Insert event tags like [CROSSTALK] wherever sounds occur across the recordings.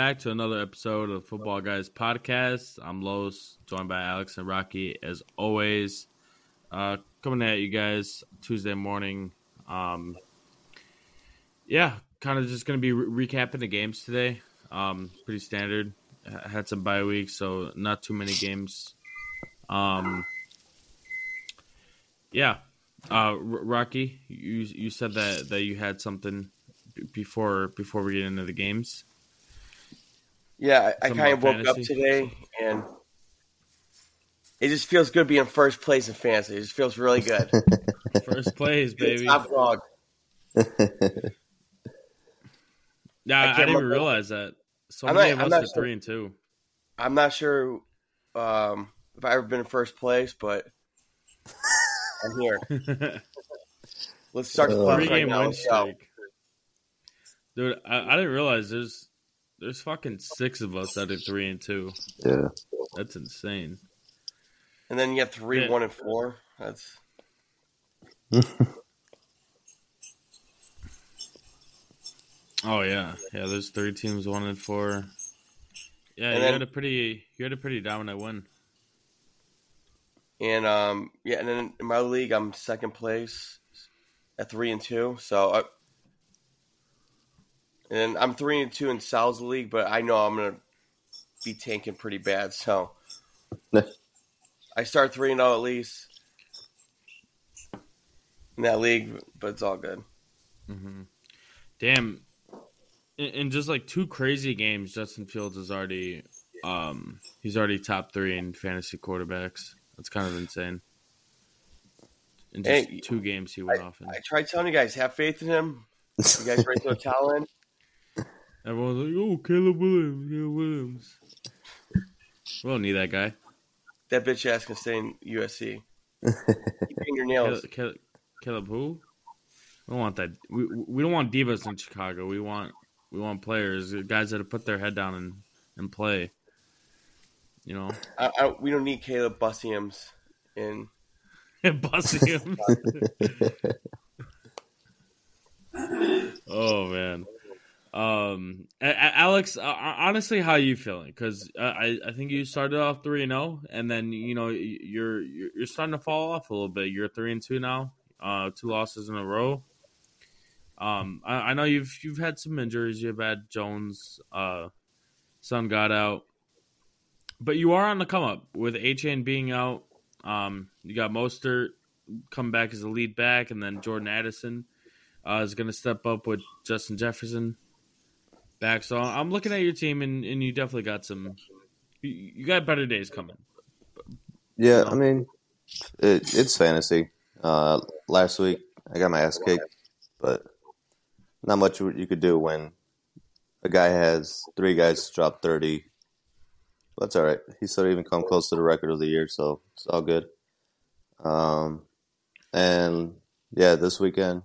Back to another episode of Football Guys Podcast. I'm Los, joined by Alex and Rocky, as always. Uh, coming at you guys Tuesday morning. Um, yeah, kind of just going to be re- recapping the games today. Um, pretty standard. I had some bye weeks, so not too many games. Um, yeah, uh, R- Rocky, you you said that that you had something before before we get into the games. Yeah, I, I kind of woke up today and it just feels good being first place in fantasy. It just feels really good. [LAUGHS] First place, baby. Top dog. Yeah, I I, didn't even realize that. So I'm many not- of us are sure. three and two. I'm not sure um, if I've ever been in first place, but [LAUGHS] I'm here. Let's start the Uh, Three right game now. win streak. Dude, I, I didn't realize there's there's fucking six of us that are three and two. yeah. That's insane. And then you have three, Yeah. one, and four. That's [LAUGHS] Oh yeah, yeah. There's three teams, one and four. Yeah, And you then- had a pretty you had a pretty dominant win. and um yeah, and then in my league I'm second place at three and two. So I, and I'm three and two in Sal's league, but I know I'm gonna be tanking pretty bad. So I start three and zero at least in that league, but it's all good. hmm Damn. In, in just like two crazy games, Justin Fields is already um he's already top three in fantasy quarterbacks. That's kind of insane. In just Hey, two games, he went off. And I tried telling you guys, have faith in him. You guys ready to throw towel in? Everyone's like, "Oh, Caleb Williams, Caleb Williams." We don't need that guy. That bitch ass can stay in USC. Keep your nails. Caleb, Caleb, Caleb who? We don't want that. We we don't want divas in Chicago. We want we want players, guys that have put their head down and and play. You know, I, I, we don't need Caleb Bussiums in. [LAUGHS] him. [LAUGHS] [LAUGHS] oh man. Um, Alex, uh, honestly, how are you feeling? Because uh, I, I think you started off three and zero, and then you know you're you're starting to fall off a little bit. You're three and two now, uh, two losses in a row. Um, I, I know you've you've had some injuries. You've had Jones, uh, son got out, but you are on the come up with Chain being out. Um, you got Mostert come back as a lead back, and then Jordan Addison uh, is going to step up with Justin Jefferson back. So I'm looking at your team, and, and you definitely got some. You, got better days coming. Yeah, I mean, it, it's fantasy. Uh, last week, I got my ass kicked, but not much you could do when a guy has three guys drop 30. That's all right. He still even come close to the record of the year, so it's all good. Um, and yeah, this weekend,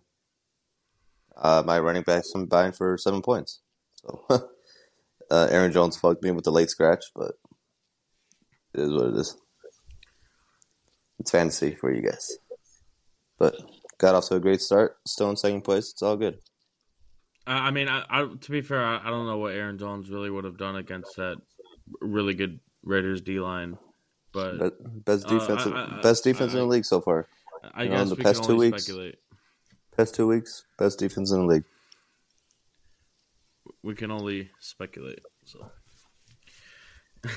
uh, my running backs buying for seven points. So [LAUGHS] uh, Aaron Jones fucked me with the late scratch, but it is what it is. It's fantasy for you guys. But got off to a great start. Still in second place. It's all good. I I mean, I, I to be fair, I, I don't know what Aaron Jones really would have done against that really good Raiders D line, but best Uh, defense, I- best defense in the league so far. I you know, guess the we past two weeks- speculate. Past two weeks, best defense in the league. We can only speculate. So, [LAUGHS]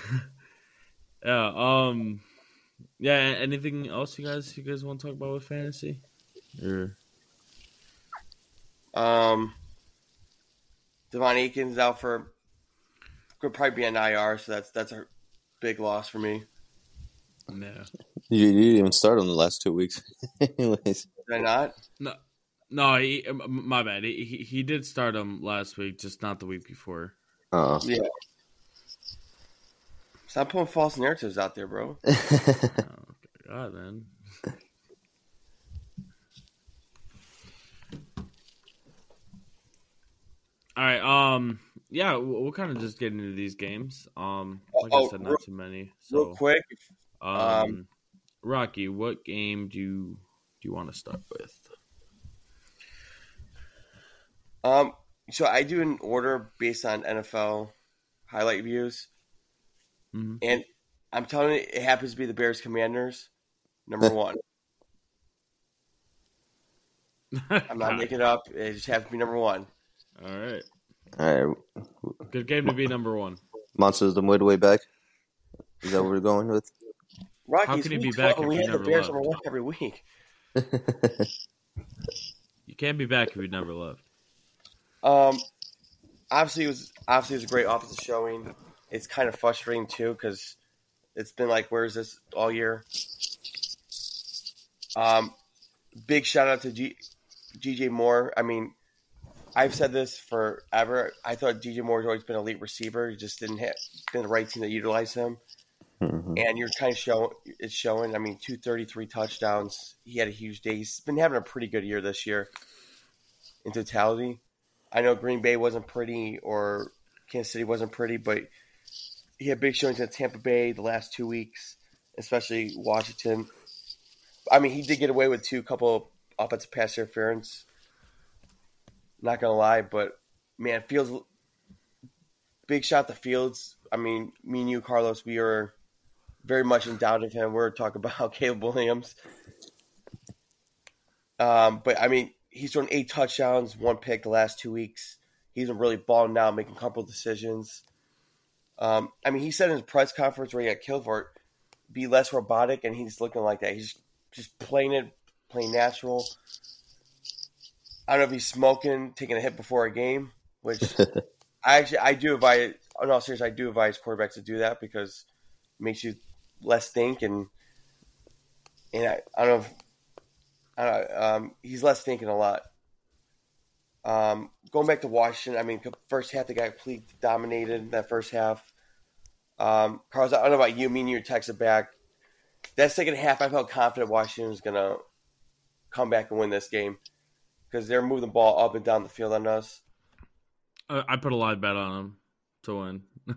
yeah. Um. Yeah. Anything else you guys you guys want to talk about with fantasy? Or Um, De'Von Achane out for could probably be an IR, so that's that's a big loss for me. no, You, you didn't even start on the last two weeks. [LAUGHS] Anyways, Did I not? no, no. He, my bad. He, he he did start him last week, just not the week before. uh, Yeah. Stop putting false narratives out there, bro. [LAUGHS] Oh, God, man. All right. Um. Yeah, we'll, we'll kind of just get into these games. Um. Like I Oh, said, real- not too many. Real So, quick, um, um, Rocky, what game do you do you want to start with? Um, so I do an order based on NFL highlight views, Mhm. and I'm telling you, it happens to be the Bears Commanders number one. [LAUGHS] I'm not making it up. It just happens to be number one. All right, All right, good game to be number one. Monsters the midway back. Is that what we're going with? Rockies, can he be back 12, if we he had the never Bears left? number one every week. [LAUGHS] You can't be back if you never left. Um, obviously it was obviously it was a great offensive showing. It's kind of frustrating too because it's been like, where's this all year? Um, big shout out to G, DJ Moore. I mean, I've said this forever. I thought DJ Moore's always been an elite receiver. He just didn't hit been the right team that utilized him. Mhm. And you're kind of showing it's showing. I mean, two thirty three touchdowns. He had a huge day. He's been having a pretty good year this year in totality. I know Green Bay wasn't pretty or Kansas City wasn't pretty, but he had big showings in Tampa Bay the last two weeks, especially Washington. I mean, he did get away with two couple offensive pass interference. Not gonna lie, but man, Fields. Big shot to Fields. I mean, me and you, Carlos, we are very much in doubt of him. We're talking about [LAUGHS] Caleb Williams. Um, but I mean, he's thrown eight touchdowns, one pick the last two weeks. He's been really balling out, making a couple of decisions. Um, I mean, he said in his press conference where he got killed for it, be less robotic, and he's looking like that. He's just playing it, playing natural. I don't know if he's smoking, taking a hit before a game, which [LAUGHS] I actually I do advise. In all seriousness, I do advise quarterbacks to do that because it makes you less think and and I, I don't know. If, I don't know, um, he's less thinking a lot. Um, going back to Washington, I mean, first half they got completely dominated. That first half, um, Carlos, I don't know about you. Me and you texted back. That second half, I felt confident Washington was gonna come back and win this game because they're moving the ball up and down the field on us. I, I put a live bet on them to win. [LAUGHS]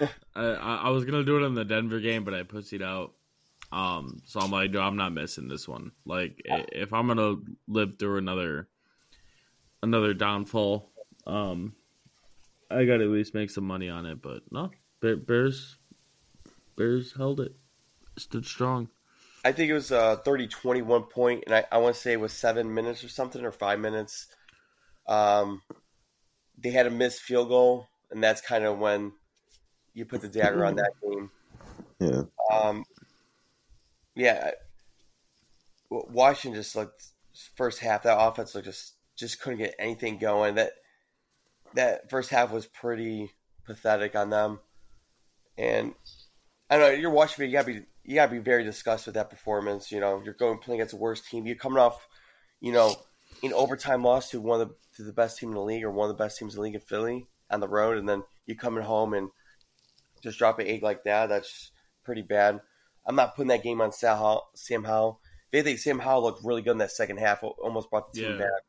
[LAUGHS] I, I I was gonna do it in the Denver game, but I pussied out. Um, so I'm like, dude, I'm not missing this one. Like, if I'm gonna live through another another downfall, um, I got to at least make some money on it. But no, Bears, Bears held it, stood strong. I think it was a 30 21 point, and I, I want to say it was seven minutes or something, or five minutes. Um, they had a missed field goal, and that's kind of when you put the dagger on that game. Yeah. Um, yeah, Washington just looked first half. That offense looked just just couldn't get anything going. That that first half was pretty pathetic on them. And I don't know. You're watching. You gotta be you gotta be very disgusted with that performance. You know, you're going playing against the worst team. You're coming off, you know, an overtime loss to one of the to the best team in the league or one of the best teams in the league in Philly on the road, and then you coming home and just drop an egg like that. That's pretty bad. I'm not putting that game on Sam Howell. Sam Howell. If anything, Sam Howell looked really good in that second half. Almost brought the team Yeah. back.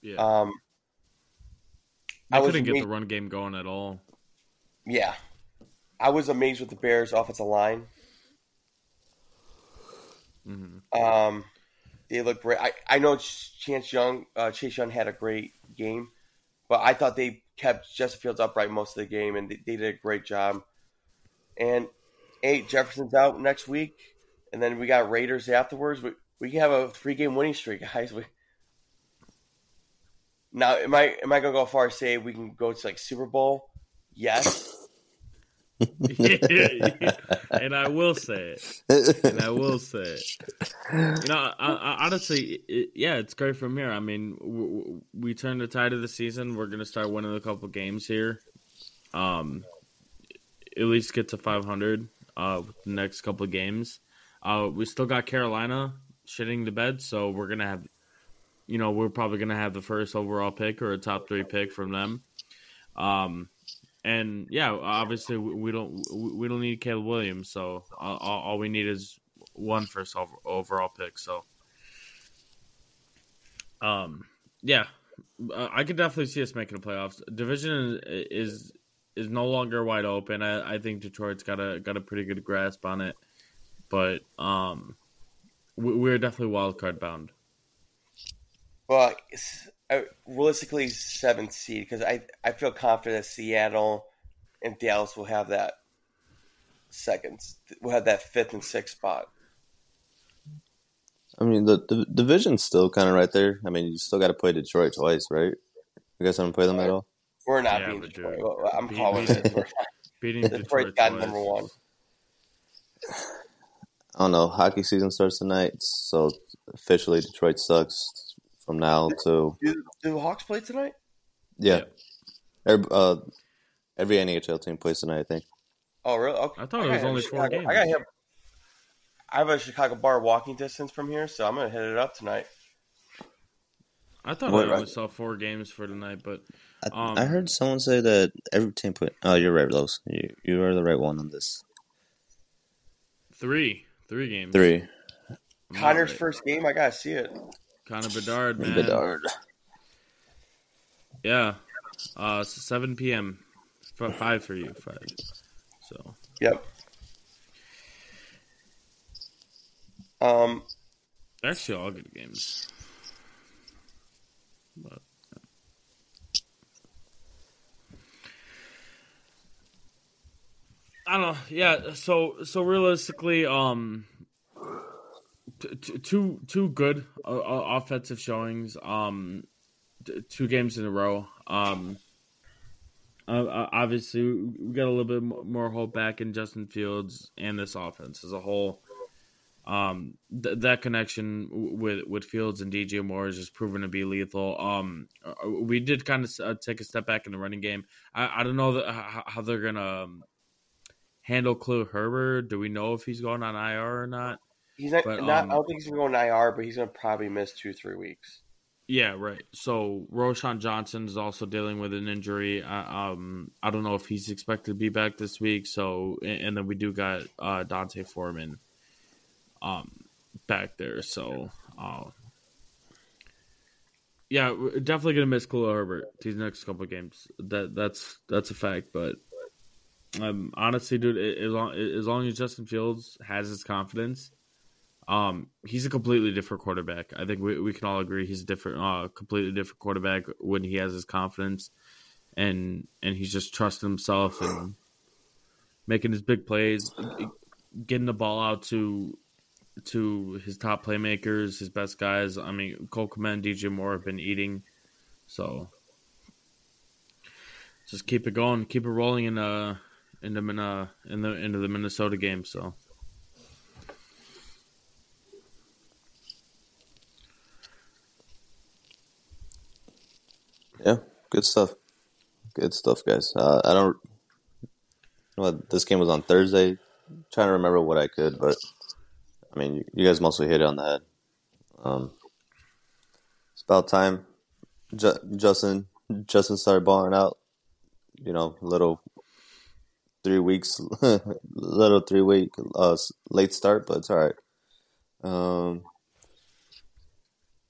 Yeah, Um, I couldn't get the run game going at all. yeah, I was amazed with the Bears' offensive line. hmm Um, they look great. I, I know Ch- Chance Young, uh, Chase Young had a great game, but I thought they kept Justin Fields upright most of the game, and they, they did a great job. And hey, Jefferson's out next week, and then we got Raiders afterwards. We we can have a three game winning streak, [LAUGHS] guys. We, now, am I am I gonna go far say we can go to like Super Bowl? Yes. [LAUGHS] and I will say it. and I will say it. You know, I, I, honestly, it, yeah, it's great from here. I mean, w- w- we turn the tide of the season. We're gonna start winning a couple games here. Um, at least get to 500 uh, with the next couple of games. Uh, we still got Carolina shitting the bed, so we're gonna have, you know, we're probably gonna have the first overall pick or a top three pick from them. Um, and yeah, obviously we don't we don't need Caleb Williams, so all, all all we need is one first overall pick. So, um, yeah, uh, I could definitely see us making the playoffs. Division is is no longer wide open. I, I think Detroit's got a got a pretty good grasp on it, but um, we, we're definitely wild card bound. Well, I, realistically seventh seed because I I feel confident that Seattle and Dallas will have that second. We'll have that fifth and sixth spot. I mean, the, the division's still kind of right there. I mean, you still got to play Detroit twice, right? You guys haven't played them at all. We're not Yeah, being we. Detroit. Well, I'm Beat- calling beat- it. We're- [LAUGHS] Beating [LAUGHS] Detroit Detroit got twice. number one. I don't know. Hockey season starts tonight, so officially Detroit sucks from now to Do, do Hawks play tonight? yeah. Every, uh, every NHL team plays tonight, I think. Oh, really? Okay. I thought it was only up four Chicago. games. I got him. I have a Chicago bar walking distance from here, so I'm gonna hit it up tonight. I thought What, I right? only saw four games for tonight, but I, Um, I heard someone say that every team put. Oh, you're right, Los. You you are the right one on this. three, three games. Three. I'm Connor's right. first game, I gotta see it. Connor Bedard, man. Bedard. Yeah, uh, seven p.m. five for you, five. So Yep. Um, actually, all good games. But, I don't know. Yeah. So so realistically, um, t- two two good uh, uh, offensive showings. Um, t- two games in a row. Um. Uh, uh, obviously, we got a little bit more hope back in Justin Fields and this offense as a whole. Um, th- that connection with with Fields and DJ Moore is just proven to be lethal. Um, uh, we did kind of take a step back in the running game. I, I don't know how, how they're gonna um, handle Khalil Herbert. Do we know if he's going on IR or not? he's not. But, not um, I don't think he's gonna go on IR, but he's gonna probably miss two, three weeks. Yeah, right. So Roschon Johnson is also dealing with an injury. Uh, um, I don't know if he's expected to be back this week. So, and, and then we do got uh, D'Onta Foreman, um, back there. So, uh, yeah, definitely gonna miss Khalil Herbert these next couple of games. That that's that's a fact. But um, honestly, dude, as long as long as Justin Fields has his confidence, um, he's a completely different quarterback. I think we, we can all agree he's a different, uh, completely different quarterback when he has his confidence, and and he's just trusting himself and making his big plays, getting the ball out to to his top playmakers, his best guys. I mean, Cole Kmet and DJ Moore have been eating, so just keep it going, keep it rolling in uh in the Min- in the into the Minnesota game. So. Yeah, good stuff. Good stuff, guys. Uh, I don't. Well, this game was on Thursday. trying to remember what I could, but I mean, you, you guys mostly hit it on the head. Um, it's about time. Ju- Justin, Justin started balling out. You know, little three weeks, [LAUGHS] little three week uh, late start, but it's all right. Um,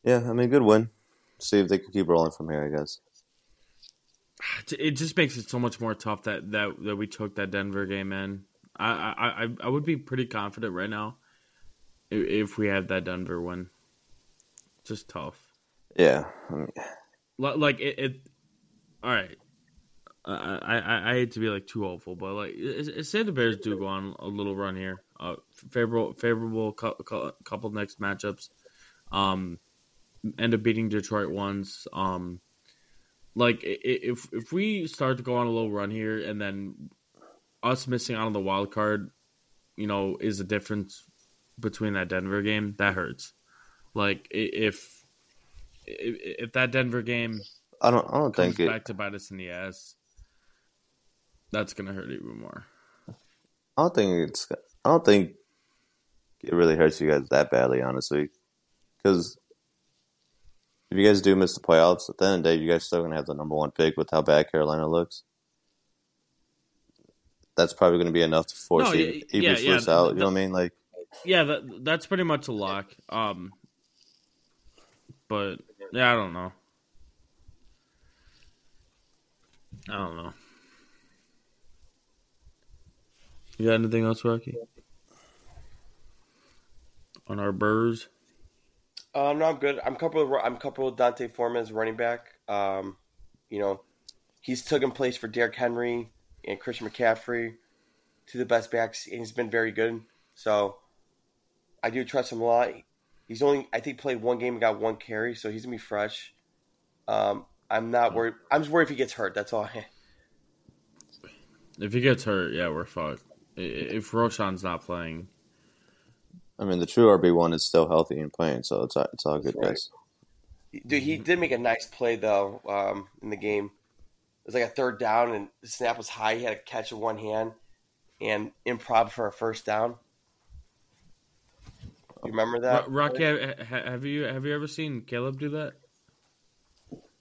yeah, I mean, good win. See if they can keep rolling from here. I guess. it just makes it so much more tough that that, that we took that Denver game in. I, I I I would be pretty confident right now if, we had that Denver win. Just tough. Yeah, Like it. it all right. I, I I hate to be like too hopeful, but like say the Bears do go on a little run here, uh, favorable favorable cou- cou- couple next matchups, um, end up beating Detroit once, um, like if if we start to go on a little run here and then us missing out on the wild card, you know, is the difference between that Denver game that hurts. Like if if, if that Denver game I don't. I don't think it. back to bite us in the ass, that's gonna hurt even more. I don't think it's. I don't think it really hurts you guys that badly, honestly. Because if you guys do miss the playoffs, at the end of the day, you guys still gonna have the number one pick with how bad Carolina looks. That's probably going to be enough to force No, you, yeah, yeah, out. the- You know what I mean? Like, Yeah, that that's pretty much a lock. Um, but yeah, I don't know. I don't know. You got anything else, Rocky? On our Burrs? Um, no, I'm good. I'm comfortable. With, I'm comfortable with D'Onta Foreman as running back. Um, you know, he's taken place for Derrick Henry and Christian McCaffrey, to the best backs, and he's been very good. So I do trust him a lot. He's only, I think, played one game and got one carry, so he's gonna be fresh. Um, I'm not worried. I'm just worried if he gets hurt. That's all. [LAUGHS] If he gets hurt, yeah, we're fucked. If Roschon's not playing, I mean, the true RB one is still healthy and playing, so it's it's all good, Right. guys. Dude, he did make a nice play though um, in the game. It was like a third down, and the snap was high. He had a catch with one hand and improv for a first down. You remember that? Rocky, ha- ha- have you have you ever seen Caleb do that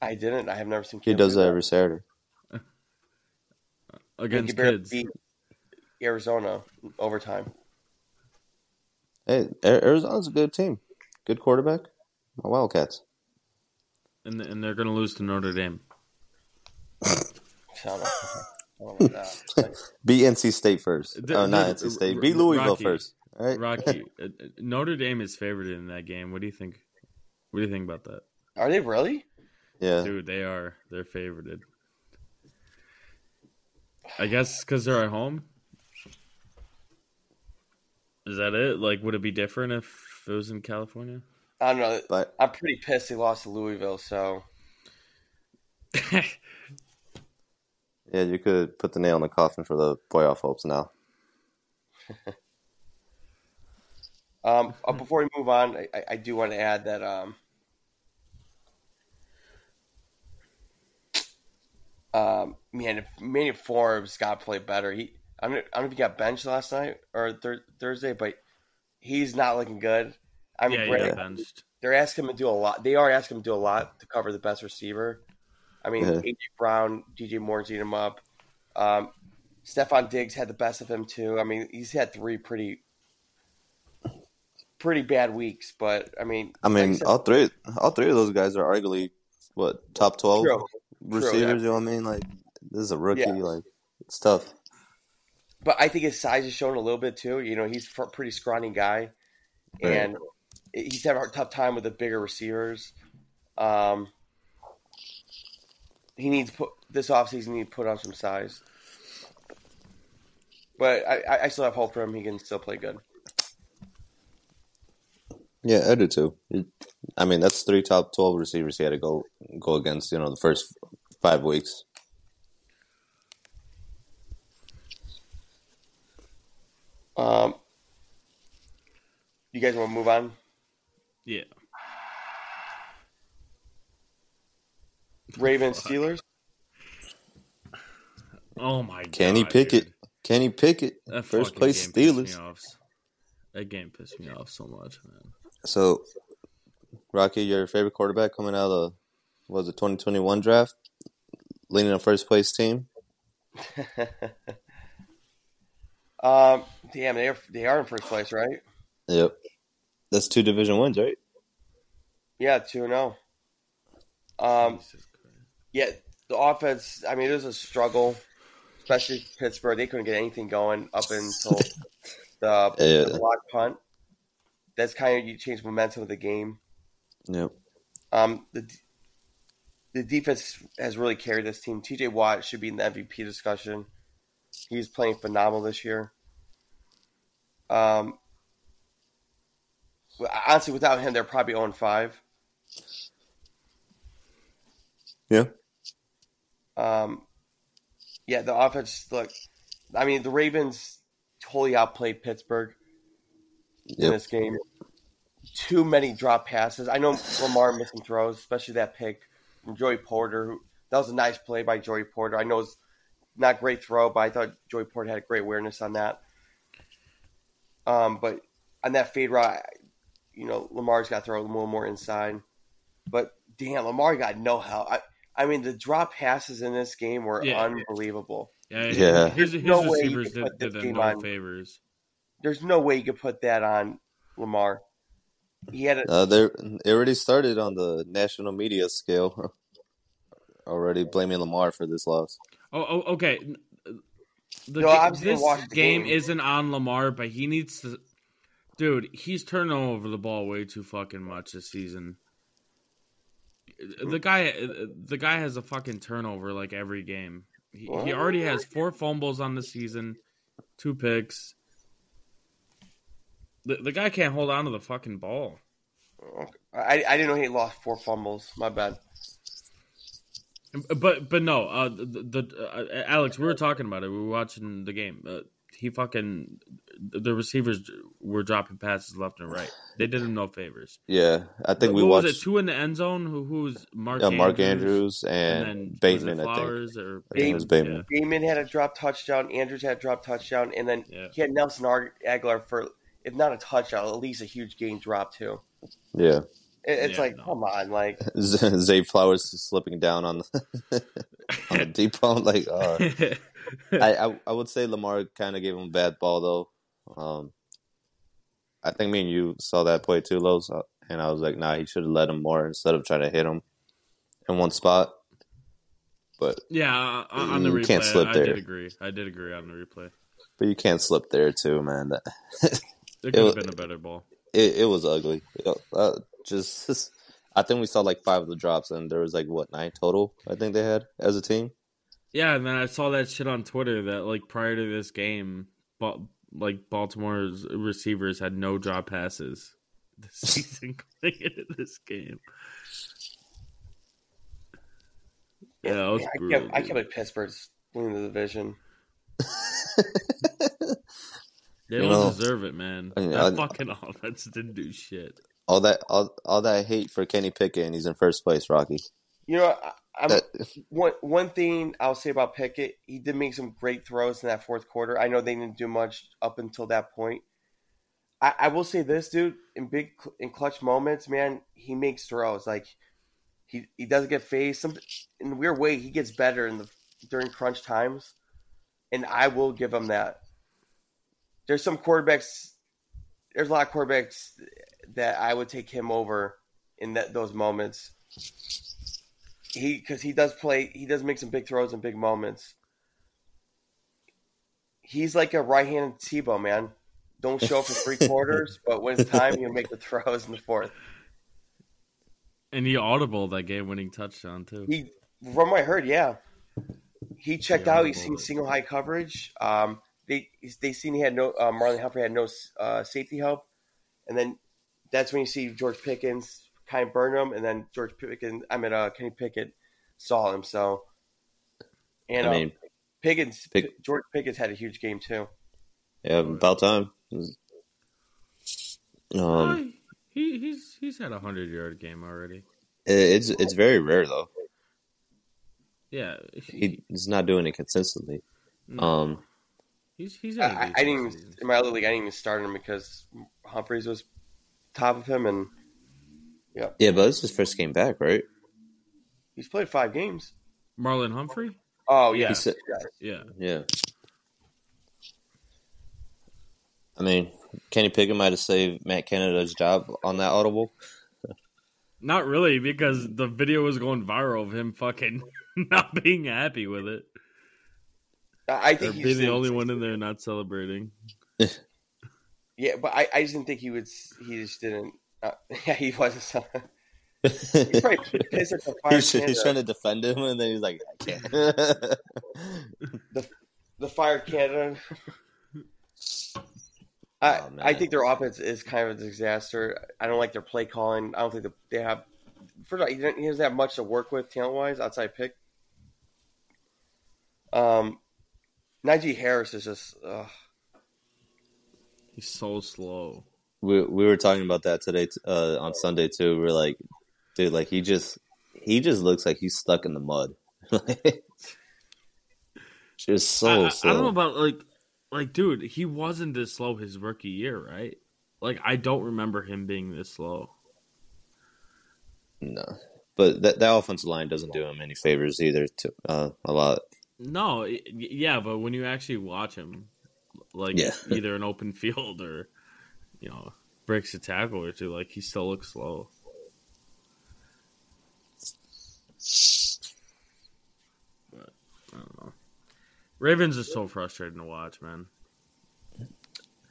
I didn't. I have never seen. He Caleb does do that every Saturday. [LAUGHS] Against kids? beat Arizona overtime. Hey, Arizona's a good team, good quarterback. My Wildcats. and and they're gonna lose to Notre Dame. So I don't know. I don't know about that. [LAUGHS] Beat NC State first. The- oh, not the- NC State. R- Beat Louisville Rocky. first. All right. Rocky, [LAUGHS] uh, uh, Notre Dame is favored in that game. What do you think? What do you think about that, Are they really? yeah. dude? They are they're favored. I guess because they're at home. Is that it? Like, would it be different if it was in California? I don't know. But I'm pretty pissed they lost to Louisville. So [LAUGHS] yeah, you could put the nail in the coffin for the playoff hopes now. [LAUGHS] Um, uh, before we move on, I, I- I do want to add that um, um, man, if Manny Forbes got to play better. He, I don't, I don't know if he got benched last night or thir- Thursday, but he's not looking good. I mean, yeah, Brandon- got benched. they're asking him to do a lot. They are asking him to do a lot to cover the best receiver. I mean, Yeah. AJ Brown, DJ Moore's eating him up. Um, Stefon Diggs had the best of him too. I mean, he's had three pretty, pretty bad weeks. But I mean, I mean, all three, all three of those guys are arguably what top twelve True. receivers. yeah. You know what I mean? Like this is a rookie. Yeah. Like it's tough. But I think his size is showing a little bit too. You know, he's a pretty scrawny guy, Right. and he's having a tough time with the bigger receivers. Um, he needs to put this offseason. He need to put on some size. But I, I- I still have hope for him. He can still play good. Yeah, I do too. I mean, that's three top twelve receivers he had to go go against. You know, the first five weeks. Um, you guys want to move on? Yeah. Ravens Steelers. Oh my Can he God, pick dude. it? Can he pick it? That First place Steelers. That game pissed me off so much, man. So, Rocky, your favorite quarterback coming out of what was it twenty twenty one draft, leading a first place team. [LAUGHS] um, damn, they are they are in first place, right? Yep, that's two division wins, right? Yeah, two and zero. Um, yeah, the offense. I mean, it was a struggle, especially Pittsburgh. They couldn't get anything going up until the, [LAUGHS] Yeah. the block punt. That's kind of you change momentum of the game. Yep. Um, the the defense has really carried this team. T.J. Watt should be in the MVP discussion. He's playing phenomenal this year. Um, honestly, without him, they're probably on 5. Yeah. Um, yeah, the offense. Look, I mean, the Ravens totally outplayed Pittsburgh in this game. Too many drop passes. I know Lamar missing throws, especially that pick from Joey Porter. Who, that was a nice play by Joey Porter. I know it's not great throw, but I thought Joey Porter had a great awareness on that. Um, but on that fade route, you know, Lamar's got to throw a little more inside. But damn, Lamar got no help. I, I mean, the drop passes in this game were Yeah. unbelievable. Yeah, Yeah. His, his No way you receivers did, put did them no on. favors. There's no way you could put that on Lamar. He had a, Uh, they they already started on the national media scale. [LAUGHS] already blaming Lamar for this loss. Oh, oh okay. The, No, I was this game, game. isn't on Lamar, but he needs to Dude, he's turning over the ball way too fucking much this season. The guy, the guy has a fucking turnover like every game. He, he already has four fumbles on the season, two picks. The, the guy can't hold on to the fucking ball. I, I didn't know he lost four fumbles. My bad. But but no, uh, the, the uh, Alex, we were talking about it. We were watching the game. Uh, he fucking the receivers were dropping passes left and right. They did him no favors. Yeah, I think what we watched. was it? Two in the end zone. Who who's Mark? Yeah, Mark Andrews, Andrews and, and Bateman. I think. Flowers or I think it was Bateman. Bateman had a drop touchdown. Andrews had a drop touchdown, and then Yeah. he had Nelson Agholor for, if not a touchdown, at least a huge gain drop too. Yeah, It, it's Yeah, like, no. come on, like [LAUGHS] Zay Flowers slipping down on the [LAUGHS] on the [LAUGHS] deep ball. Like, uh, I, I I would say Lamar kind of gave him a bad ball though. Um, I think me and you saw that play too, Los, uh, and I was like, nah, he should have let him more instead of trying to hit him in one spot. But yeah, uh, on the You replay, can't slip I there. did agree. I did agree on the replay. but you can't slip there too, man. That, There could have It- been a better ball. it it was ugly. Uh, [LAUGHS] just, I think we saw like five of the drops, and there was like what nine total. I think they had as a team. Yeah, and then I saw that shit on Twitter that like prior to this game, but like Baltimore's receivers had no drop passes [LAUGHS] this season going into this game. Yeah, that was I brutal. can't, I dude. can't believe Pittsburgh's winning the division. [LAUGHS] They You don't know, deserve it, man. I mean, that I- fucking offense didn't do shit. All that all, all that hate for Kenny Pickett, and he's in first place, Rocky. You know, I, That, one one thing I'll say about Pickett, he did make some great throws in that fourth quarter. I know they didn't do much up until that point. I, I will say this, dude, in big in clutch moments, man, he makes throws. Like he he doesn't get phased. Some in a weird way, he gets better in the during crunch times, and I will give him that. There's some quarterbacks. There's a lot of quarterbacks that I would take him over in that those moments. He because he does play he does make some big throws in big moments. He's like a right-handed Tebow man. Don't show up for three [LAUGHS] quarters but when it's time he'll make the throws in the fourth. And he audible that game-winning touchdown too. he from what I heard yeah. He checked Yeah, out he's seen it. single high coverage. Um they they seen he had no uh, Marlon Humphrey had no uh, safety help. And then that's when you see George Pickens kind of burn him and then George Pickens I mean uh, Kenny Pickett saw him so and I uh, mean, Pickens, Pick- George Pickens had a huge game too. yeah, about time. Uh, Um, he he's he's had a hundred yard game already. it's it's very rare though. Yeah, He, he's not doing it consistently. no, Um, he's he's I, had a I, I decent didn't even in my other league. I didn't even start him because Humphreys was top of him, and yeah, yeah. but this is his first game back, right? he's played five games. Marlon Humphrey. Oh yeah, He said- Yeah, Yeah. I mean, Kenny Pickett might have saved Matt Canada's job on that audible. [LAUGHS] not really because the video was going viral of him fucking [LAUGHS] not being happy with it. I I Or think he's being the only one in there not celebrating. [LAUGHS] Yeah, but I, I just didn't think he would. He just didn't. Uh, [LAUGHS] yeah, he wasn't. So, he's, he's probably [LAUGHS] pissed at the fire. he's trying to defend him, and then he's like, I can't. [LAUGHS] the fire Canada. I, Oh. I think their offense is kind of a disaster. I don't like their play calling. I don't think that they have. First of all, he doesn't, he doesn't have much to work with talent wise outside pick. Um, Najee Harris is just. Uh, He's so slow. we we were talking about that today uh, on Sunday too. We are like, dude, like he just he just looks like he's stuck in the mud. [LAUGHS] just so I, I- I slow. don't know about like like dude, he wasn't this slow his rookie year, right? Like I don't remember him being this slow. No, but that that offensive line doesn't do him any favors either. To uh, a lot. No, yeah, but when you actually watch him, like Yeah. [LAUGHS] either an open field or you know breaks a tackle or two, like he still looks slow. But I don't know. Ravens is so frustrating to watch, man.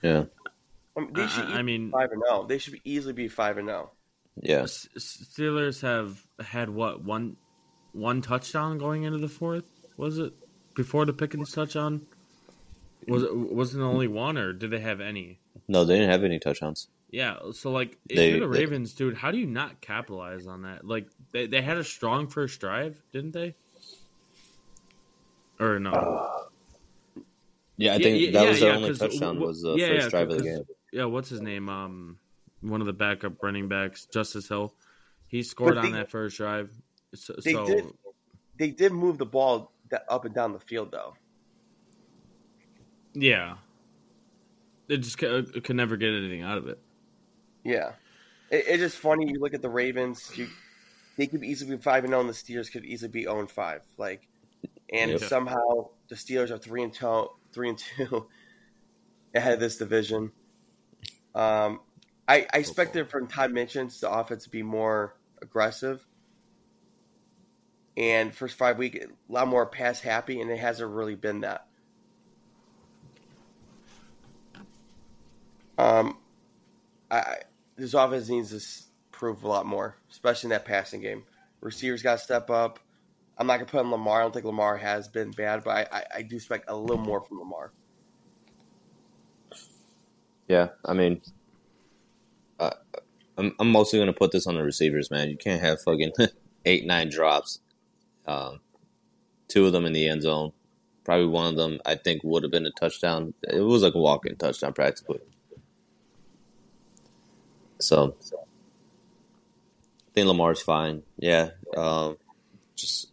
Yeah, um, I mean, they should. I, I mean, five and zero. They should easily be five and oh. zero. Oh. Yeah, Steelers have had what one one touchdown going into the fourth. Was it before the Pickens touchdown? Was it wasn't only one, or did they have any? no, they didn't have any touchdowns. Yeah, so like if They- you're the they- Ravens, dude, how do you not capitalize on that? Like they, they had a strong first drive, didn't they? Or no? Yeah, I Yeah, think yeah, that yeah, was their yeah, only 'cause touchdown w- was the yeah, first yeah, drive of the game. yeah, what's his name? Um, one of the backup running backs, Justice Hill. He scored But on that first drive. So, They so did. They did move the ball up and down the field though. Yeah, it just ca- could never get anything out of it. Yeah, it, it's just funny. You look at the Ravens. You, they could easily be five and zero, and the Steelers could easily be zero and five. Like, and Yep. somehow the Steelers are three and two, three and two [LAUGHS] ahead of this division. Um, I, I expected from Todd Mitchens the offense to be more aggressive, and first five week a lot more pass happy, and it hasn't really been that. Um, I, this offense needs to prove a lot more, especially in that passing game. Receivers got to step up. I'm not gonna put on Lamar. I don't think Lamar has been bad, but I, I, I do expect a little more from Lamar. Yeah, I mean, uh, I'm I'm mostly gonna put this on the receivers, man. You can't have fucking [LAUGHS] eight nine drops. Um, two of them in the end zone. Probably one of them I think would have been a touchdown. It was like a walk in touchdown practically. So I think Lamar's fine. Yeah, um, just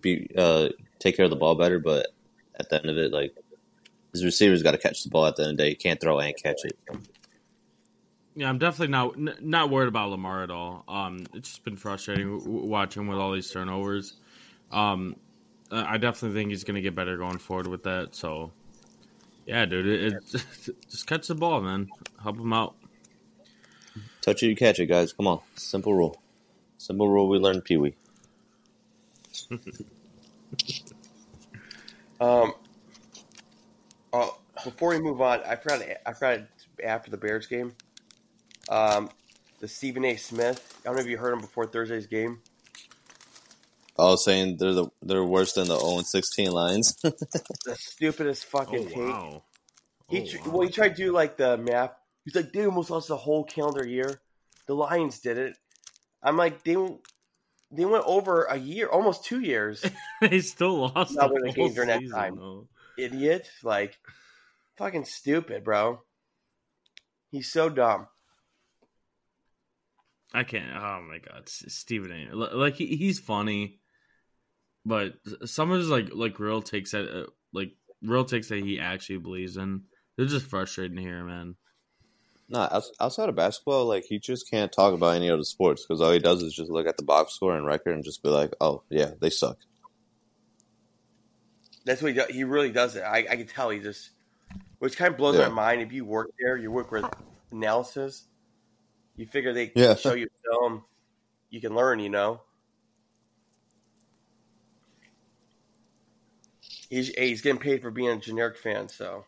be uh, take care of the ball better. But at the end of it, like his receivers got to catch the ball at the end of the day. You can't throw and catch it. Yeah, I'm definitely not n- not worried about Lamar at all. Um, it's just been frustrating w- watching with all these turnovers. Um, I definitely think he's going to get better going forward with that. So, yeah, dude, it, it, [LAUGHS] just catch the ball, man. Help him out. Touch it, you catch it, guys. Come on. Simple rule. Simple rule we learned Pee Wee. [LAUGHS] Um, oh, before we move on, I forgot. I forgot after the Bears game. Um, the Stephen A. Smith. I don't know if you heard him before Thursday's game. I was saying they're the they're worse than the 0 16 lines. [LAUGHS] The stupidest Oh fucking take. wow! He Oh, wow. well, he tried to do like the math. He's like, they almost lost the whole calendar year. The Lions did it. I'm like, they they went over a year, almost two years. [LAUGHS] they still lost Not the games during that time. though. Idiot, like, fucking stupid, bro. He's so dumb. I can't. Oh my god, Stephen A. Like he, he's funny, but some of his like like real takes that uh, like real takes that he actually believes in. They're just frustrating to hear, man. Nah, outs- outside of basketball, like he just can't talk about any other sports because all he does is just look at the box score and record and just be like, "Oh yeah, they suck." That's what he does. He really does it. I, I can tell he just, which kind of blows Yeah. my mind. If you work there, you work with analysis. You figure they Yeah. show you film, you can learn. You know. He's he's getting paid for being a generic fan, so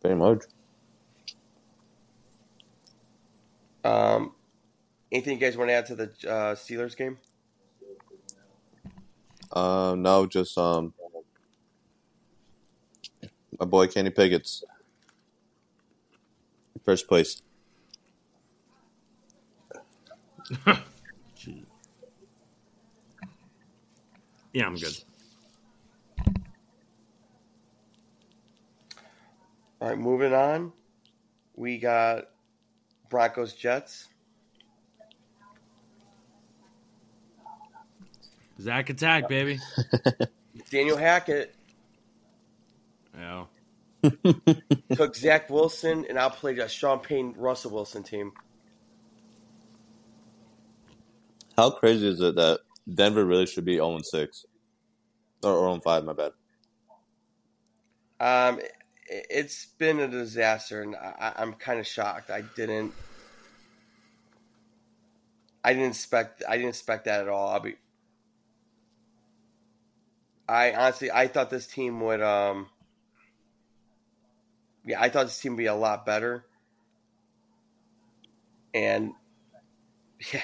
Pretty much. Um, anything you guys want to add to the uh, Steelers game? Um, no, just um, my boy Kenny Pickett's first place. [LAUGHS] Yeah, I'm good. All right, moving on. We got Broncos Jets. Zach attack, baby. [LAUGHS] Nathaniel Hackett Yeah. took Zach Wilson and outplayed a Sean Payton Russell Wilson team. How crazy is it that Denver really should be 0 6? Or 0 5, my bad. Um, it- it's been a disaster, and I, I'm kind of shocked. I didn't, I didn't expect, I didn't expect that at all. I'll be, I honestly, I thought this team would, um, yeah, I thought this team would be a lot better. And yeah.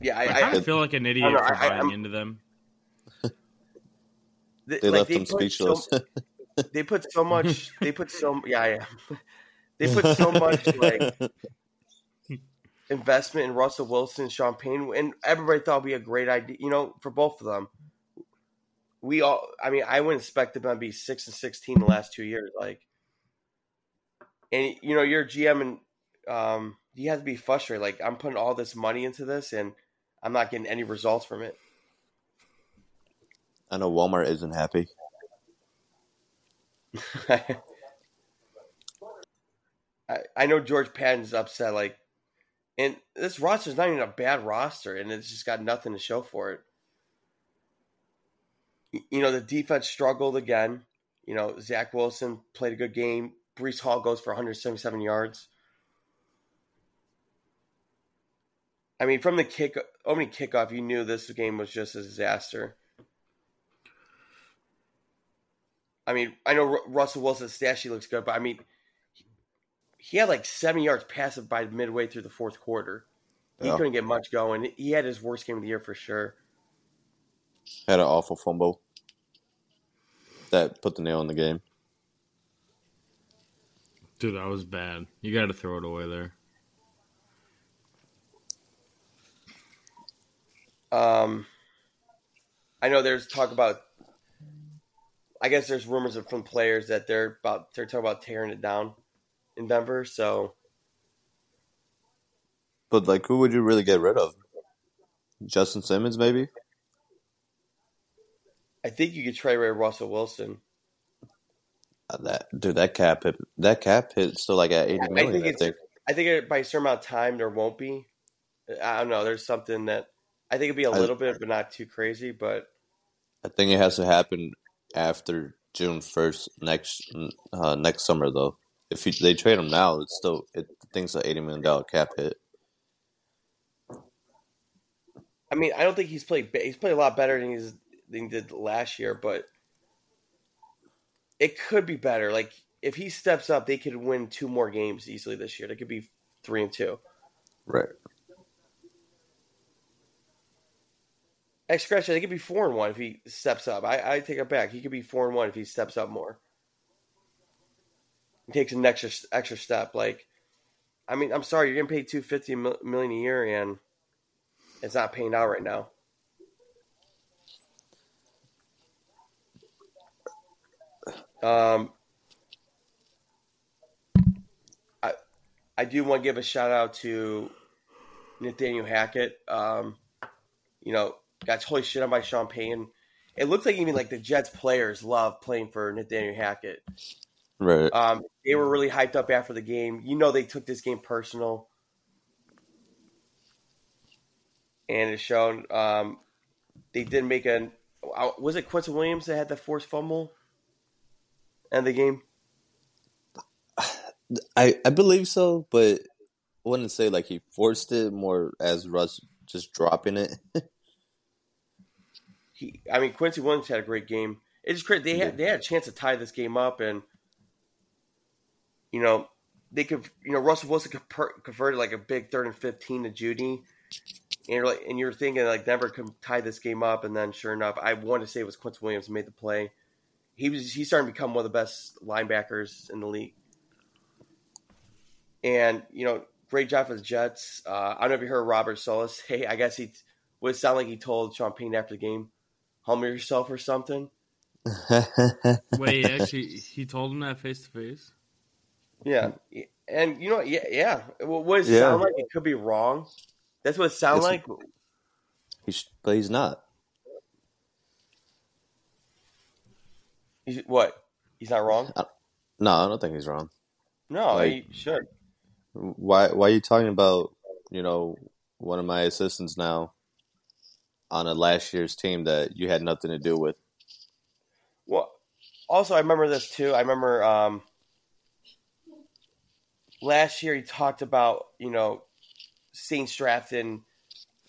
Yeah, I, I I, feel like an idiot know, for I- buying I'm- into them. Th- They like, left him put so- speechless. [LAUGHS] they put so much. They put so yeah, yeah. [LAUGHS] They put so much like investment in Russell Wilson, Sean Payton, and everybody thought it'd be a great idea. You know, for both of them. We all, I mean, I wouldn't expect them to be six and sixteen the last two years. Like, and you know, you're a GM, and um, you have to be frustrated. Like, I'm putting all this money into this, and I'm not getting any results from it. I know Walmart isn't happy. [LAUGHS] I, I know George Paton's upset. Like, and this roster's not even a bad roster, and it's just got nothing to show for it. You know, the defense struggled again. You know, Zach Wilson played a good game. Breece Hall goes for 177 yards. I mean, from the kick, opening kickoff, you knew this game was just a disaster. I mean, I know Ru- Russell Wilson's stat sheet looks good, but I mean, he- he had like seven yards passive by midway through the fourth quarter. He Yeah. couldn't get much going. He had his worst game of the year for sure. Had an awful fumble that put the nail in the game. Dude, that was bad. You got to throw it away there. Um, I know there's talk about. I guess there's rumors from players that they're about they're talking about tearing it down in Denver. So But like, who would you really get rid of? Justin Simmons, maybe. I think you could trade away Russell Wilson. Uh, That dude, that cap hit, that cap hit still like at eighty I million. think I think. I think by a certain amount of time there won't be. I don't know. There's something that I think it'd be a I- little bit, but not too crazy. But I think it has to happen after June first next uh, next summer though. If you, they trade him now, it's still it the thing's an eighty million dollar cap hit. I mean, I don't think he's played. He's played a lot better than he's than he did last year, but it could be better. Like if he steps up, they could win two more games easily this year. They could be three and two. Right. I scratch it. They could be four and one if he steps up. I, I take it back. He could be four and one if he steps up more. He takes an extra extra step. Like, I mean, I'm sorry, you're getting paid two fifty million a year, and it's not paying out right now. Um, I I do want to give a shout out to Nathaniel Hackett. Um, you know, got totally shit on by Sean Payton. It looks like even like the Jets players love playing for Nathaniel Hackett. Right. Um, they were really hyped up after the game. You know, they took this game personal, and it showed. Um, they did make an. uh, Was it Quincy Williams that had the forced fumble? End the game. I I believe so, but I wouldn't say like he forced it more as Russ just dropping it. [LAUGHS] He, I mean, Quincy Williams had a great game. It's just great. They had they had a chance to tie this game up, and you know they could. You know, Russell Wilson converted like a big third and fifteen to Jeudy, and you're like, and you're thinking like Denver could tie this game up, and then sure enough, I want to say it was Quincy Williams who made the play. He was he's starting to become one of the best linebackers in the league, and you know, great job for the Jets. Uh, I don't know if you heard Robert Saleh. [LAUGHS] Hey, I guess he would sound like he told Sean Payton after the game humble yourself or something. [LAUGHS] Wait, actually, he told him that face to face. Yeah, and you know, yeah, yeah. Well, what does it Yeah. sound like? It could be wrong. That's what it sounds like. he's, but he's not. He's, what? He's not wrong. No, I don't think he's wrong. No, Like- he should. Why why are you talking about, you know, one of my assistants now on a last year's team that you had nothing to do with? Well, also I remember this too. I remember um, last year he talked about you know Saints drafting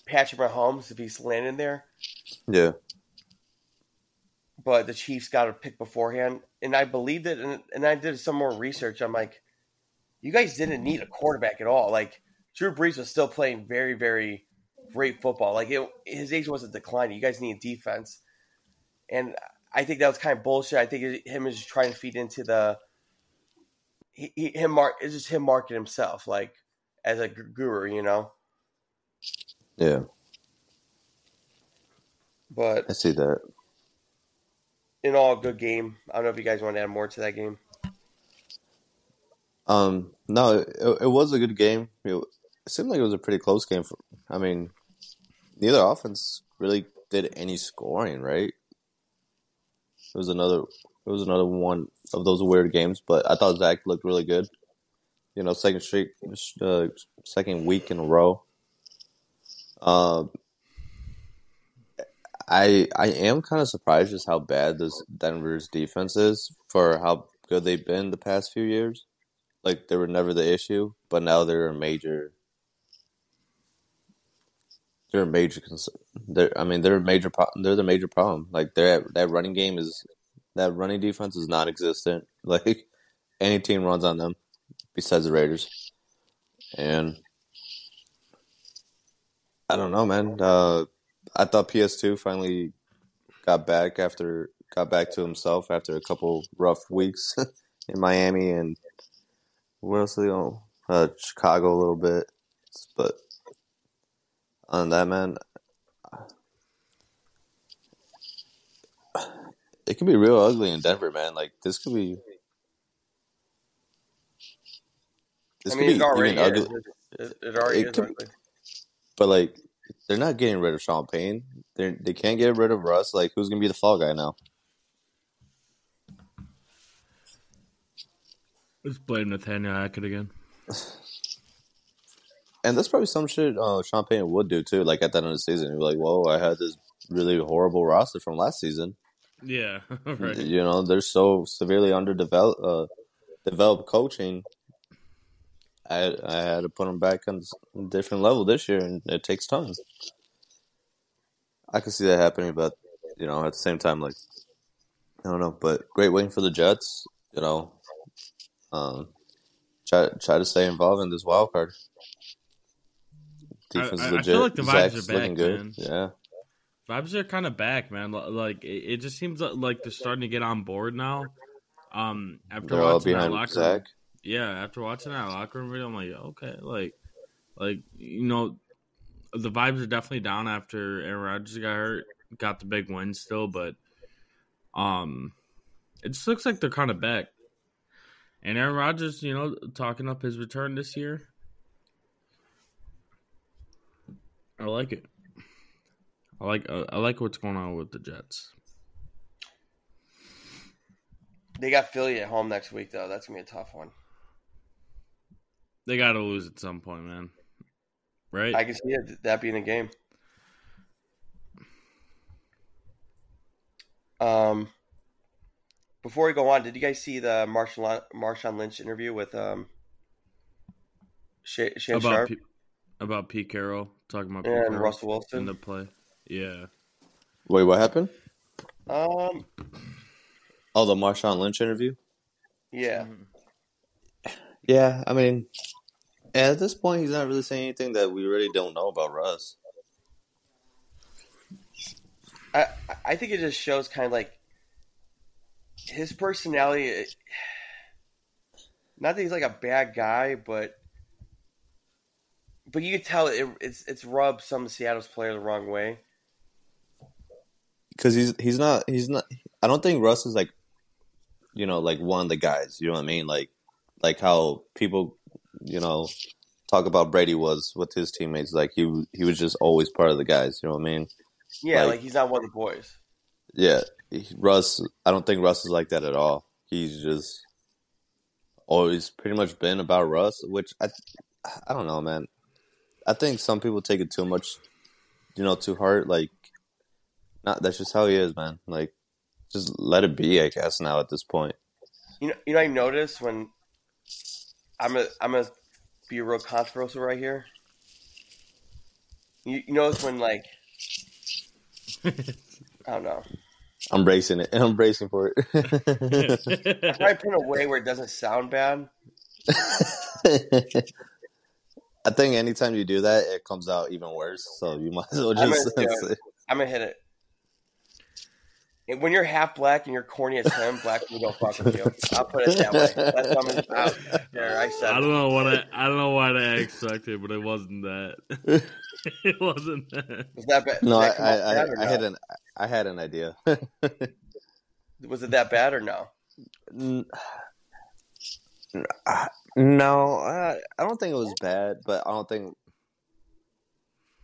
Patrick Mahomes if he's landing there. Yeah. but the Chiefs got a pick beforehand, and I believed it. And, and I did some more research. I'm like, you guys didn't need a quarterback at all. Like Drew Brees was still playing very, very great football. Like it, his age wasn't declining. You guys need defense, and I think that was kind of bullshit. I think it, him is just trying to feed into the he, he, him mark. It's just him marketing himself like as a guru, you know. Yeah, But I see that. in all, good game. I don't know if you guys want to add more to that game. Um, no, it, it was a good game. It, it seemed like it was a pretty close game. For, I mean, neither offense really did any scoring, right? It was another. It was another one of those weird games, but I thought Zach looked really good. You know, second straight, uh, second week in a row. Um, I I am kind of surprised just how bad this Denver's defense is for how good they've been the past few years. Like they were never the issue, but now they're a major. They're a major concern. They're, I mean, they're a major. Pro- they're the major problem. Like their that running game is, that running defense is non-existent. [LAUGHS] Like any team runs on them, besides the Raiders, and I don't know, man. Uh, I thought PS2 finally got back after got back to himself after a couple rough weeks [LAUGHS] in Miami and where else they go? Uh, Chicago a little bit, but that man, it could be real ugly in Denver, man. Like this could be. This I could be already even is. ugly, It, it already It is. could- ugly. but like they're not getting rid of Sean Payton. They they can't get rid of Russ. Like who's gonna be the fall guy now? Let's blame Nathaniel Hackett again. [LAUGHS] And that's probably some shit uh, Sean Payton would do too. Like at the end of the season, he'd be like, "Whoa, I had this really horrible roster from last season." Yeah, [LAUGHS] right. You know, they're so severely underdeveloped, uh, developed coaching. I I had to put them back on a different level this year, and it takes time. I can see that happening, but you know, at the same time, like I don't know, but great win for the Jets. You know, um, try try to stay involved in this wild card. I- Defense I- I is feel like the vibes Zach's are back, good. man. Yeah, Vibes are kind of back, man. Like it, it just seems like, they're starting to get on board now. Um, after they're all watching that behind locker room, yeah, after watching that locker room video, I'm like, okay, like, like you know, the vibes are definitely down after Aaron Rodgers got hurt. Got the big win still, but um, it just looks like they're kind of back. And Aaron Rodgers, you know, talking up his return this year. I like it. I like uh, I like what's going on with the Jets. They got Philly at home next week, though. That's gonna be a tough one. They got to lose at some point, man. Right? I can see it, that being a game. Um, before we go on, did you guys see the Marshawn Marshawn Lynch interview with um Shay about Sharp P- about Pete Carroll talking about Pete and Carroll Russell in the play. Yeah. Wait, what happened? Um, Oh, the Marshawn Lynch interview. yeah, [SIGHS] Yeah, I mean, at this point, he's not really saying anything that we really don't know about Russ. I I think it just shows kind of like his personality. [SIGHS] Not that he's like a bad guy, but but you could tell it, it's it's rubbed some of Seattle's players the wrong way. because he's he's not he's not. I don't think Russ is like, you know, like one of the guys. You know what I mean? Like, like how people, you know, talk about Brady was with his teammates. Like he he was just always part of the guys. You know what I mean? Yeah, Like- like he's not one of the boys. Yeah, Russ. I don't think Russ is like that at all. He's just always pretty much been about Russ, which I I don't know, man. I think some people take it too much, you know, too hard. Like, not that's just how he is, man. Like, just let it be, I guess. Now at this point, You know, you know, I noticed when I'm a, I'm gonna be a real controversial right here. You, you notice when like [LAUGHS] I don't know. I'm bracing it. [LAUGHS] I'm bracing for it. I try put it away where it doesn't sound bad. [LAUGHS] I think anytime you do that, it comes out even worse. So you might as well I'm just. gonna, [LAUGHS] do. I'm gonna hit it. And when you're half black and you're corny as him, black people don't fuck with you. I'll put it that way. That's what I'm out [LAUGHS] there. I said. I don't know what I I don't know what I expected, but it wasn't that. [LAUGHS] it wasn't that. Was that bad? no, I, that come I, bad I, I had an, I had an idea. Was it that bad or no? No, I, I don't think it was bad, but I don't think,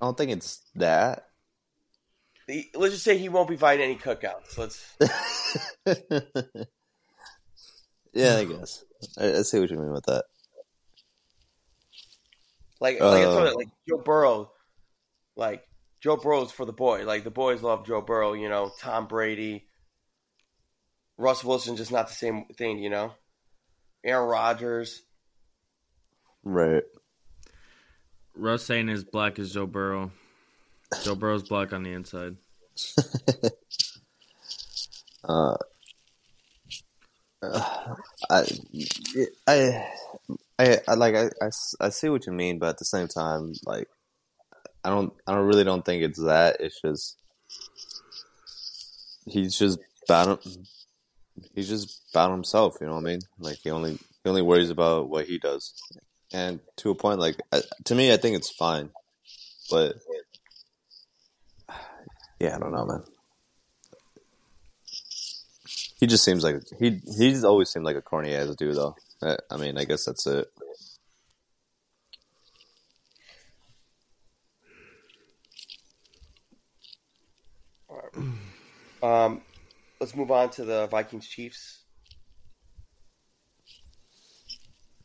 I don't think it's that. Let's just say he won't be fighting any cookouts. Let's. [LAUGHS] yeah, I guess. I, I see what you mean with that. Like, like I Uh. told you, like Joe Burrow, like Joe Burrow's for the boy. Like the boys love Joe Burrow. You know, Tom Brady, Russ Wilson, just not the same thing. You know, Aaron Rodgers. Right. Russ saying is black as Joe Burrow. Joe Burrow's black on the inside. [LAUGHS] Uh, uh, I, I, I, I like I, I s- I see what you mean, but at the same time, like, I don't, I don't really don't think it's that. It's just he's just about him- he's just about himself. You know what I mean? Like he only he only worries about what he does, and to a point, like I, to me, I think it's fine, but [SIGHS] yeah, I don't know, man. He just seems like he he's always seemed like a corny ass dude though. I, I mean, I guess that's it. Um, let's move on to the Vikings Chiefs.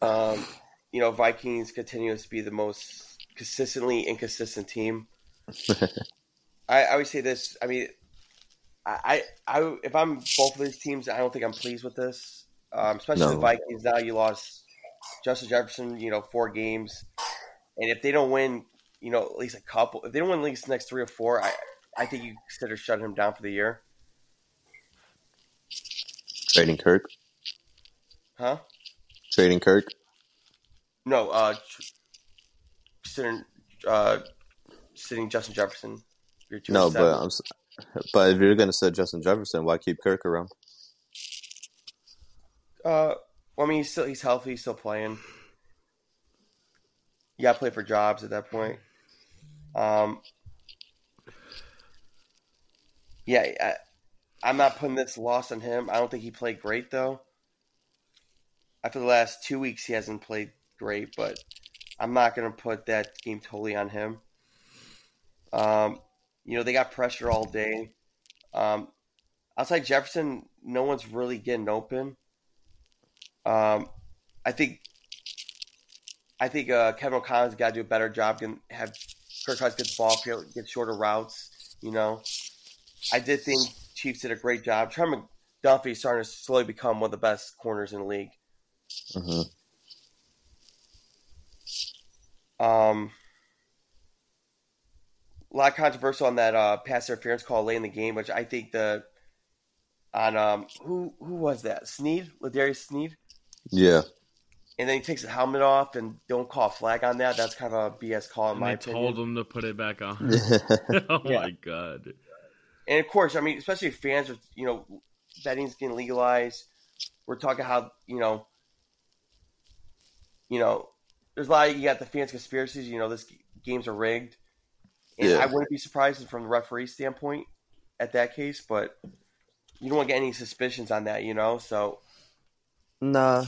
Um, you know, Vikings continues to be the most consistently inconsistent team. [LAUGHS] I, I always say this. I mean, I, I, I, if I'm both of these teams, I don't think I'm pleased with this. Um, especially No. the Vikings. Now you lost Justin Jefferson. You know, four games, and if they don't win, you know, at least a couple. If they don't win at least the next three or four, I, I think you consider shutting him down for the year. Trading Kirk, Huh? trading Kirk. No, uh, sitting, uh, sitting Justin Jefferson. You're two No, but. I'm. But if you're gonna set Justin Jefferson, why keep Kirk around? Uh, well, I mean, he's still he's healthy, he's still playing. You got to play for jobs at that point. Um, yeah, I'm not putting this loss on him. I don't think he played great though. After the last two weeks, he hasn't played great, but I'm not going to put that game totally on him. Um, you know, they got pressure all day. Um, outside Jefferson, no one's really getting open. Um, I think I think uh, Kevin O'Connell's got to do a better job and have Kirk Cousins get the ball, get shorter routes. You know, I did think Chiefs did a great job. Trevor McDuffie is starting to slowly become one of the best corners in the league. hmm Um, a lot of controversial on that uh, pass interference call late in the game, which I think the on um who who was that Sneed L'Jarius Sneed, Yeah, and then he takes the helmet off and don't call a flag on that. That's kind of a BS call in And my they opinion. told him to put it back on. [LAUGHS] [LAUGHS] oh Yeah. my god. And of course, I mean, especially if fans are, you know, betting's getting legalized. We're talking how, you know, you know, there's a lot of, you got the fans conspiracies, you know, this games are rigged. And Yeah. I wouldn't be surprised from the referee standpoint at that case, but you don't want to get any suspicions on that, you know? So, nah.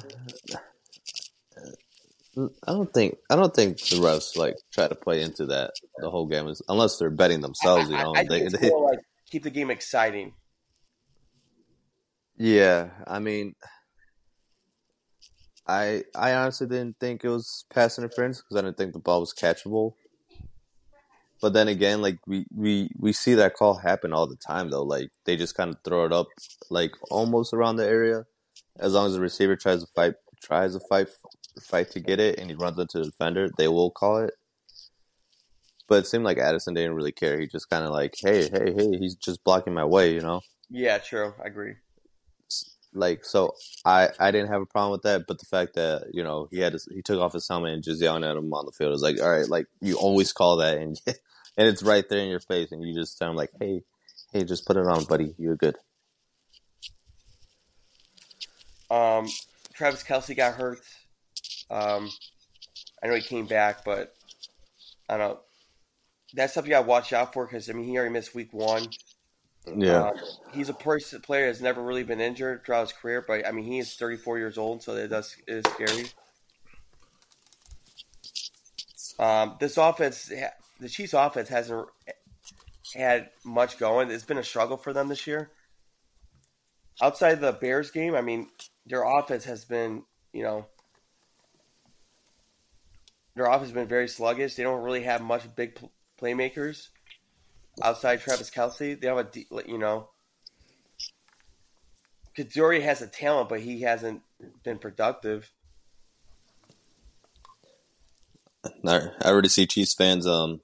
I don't think I don't think the refs like try to play into that the whole game is unless they're betting themselves. You know, I, I they, they, like keep the game exciting. yeah. I mean, I I honestly didn't think it was pass interference because I didn't think the ball was catchable. But then again, like we, we, we see that call happen all the time though. Like they just kind of throw it up like almost around the area. As long as the receiver tries to fight tries to fight fight to get it and he runs into the defender, they will call it. But it seemed like Addison didn't really care. He just kind of like, hey, hey, hey, he's just blocking my way, you know. Yeah, true. I agree. Like so, I I didn't have a problem with that, but the fact that you know he had his, he took off his helmet and just yelling at him on the field is like, all right, like you always call that, and [LAUGHS] and it's right there in your face, and you just tell him like, hey, hey, just put it on, buddy, you're good. Um, Travis Kelce got hurt. Um, I know he came back, but I don't know. That's something I watch out for because I mean he already missed week one. Yeah, Uh, he's a person, player that's never really been injured throughout his career, but I mean he is 34 years old, so it does it is scary. Um, this offense, the Chiefs' offense hasn't had much going. It's been a struggle for them this year. Outside the Bears game, I mean, their offense has been, you know, their offense has been very sluggish. They don't really have much big playmakers outside Travis Kelce. They have a, you know, Kadori has a talent, but he hasn't been productive. I, I already see Chiefs fans um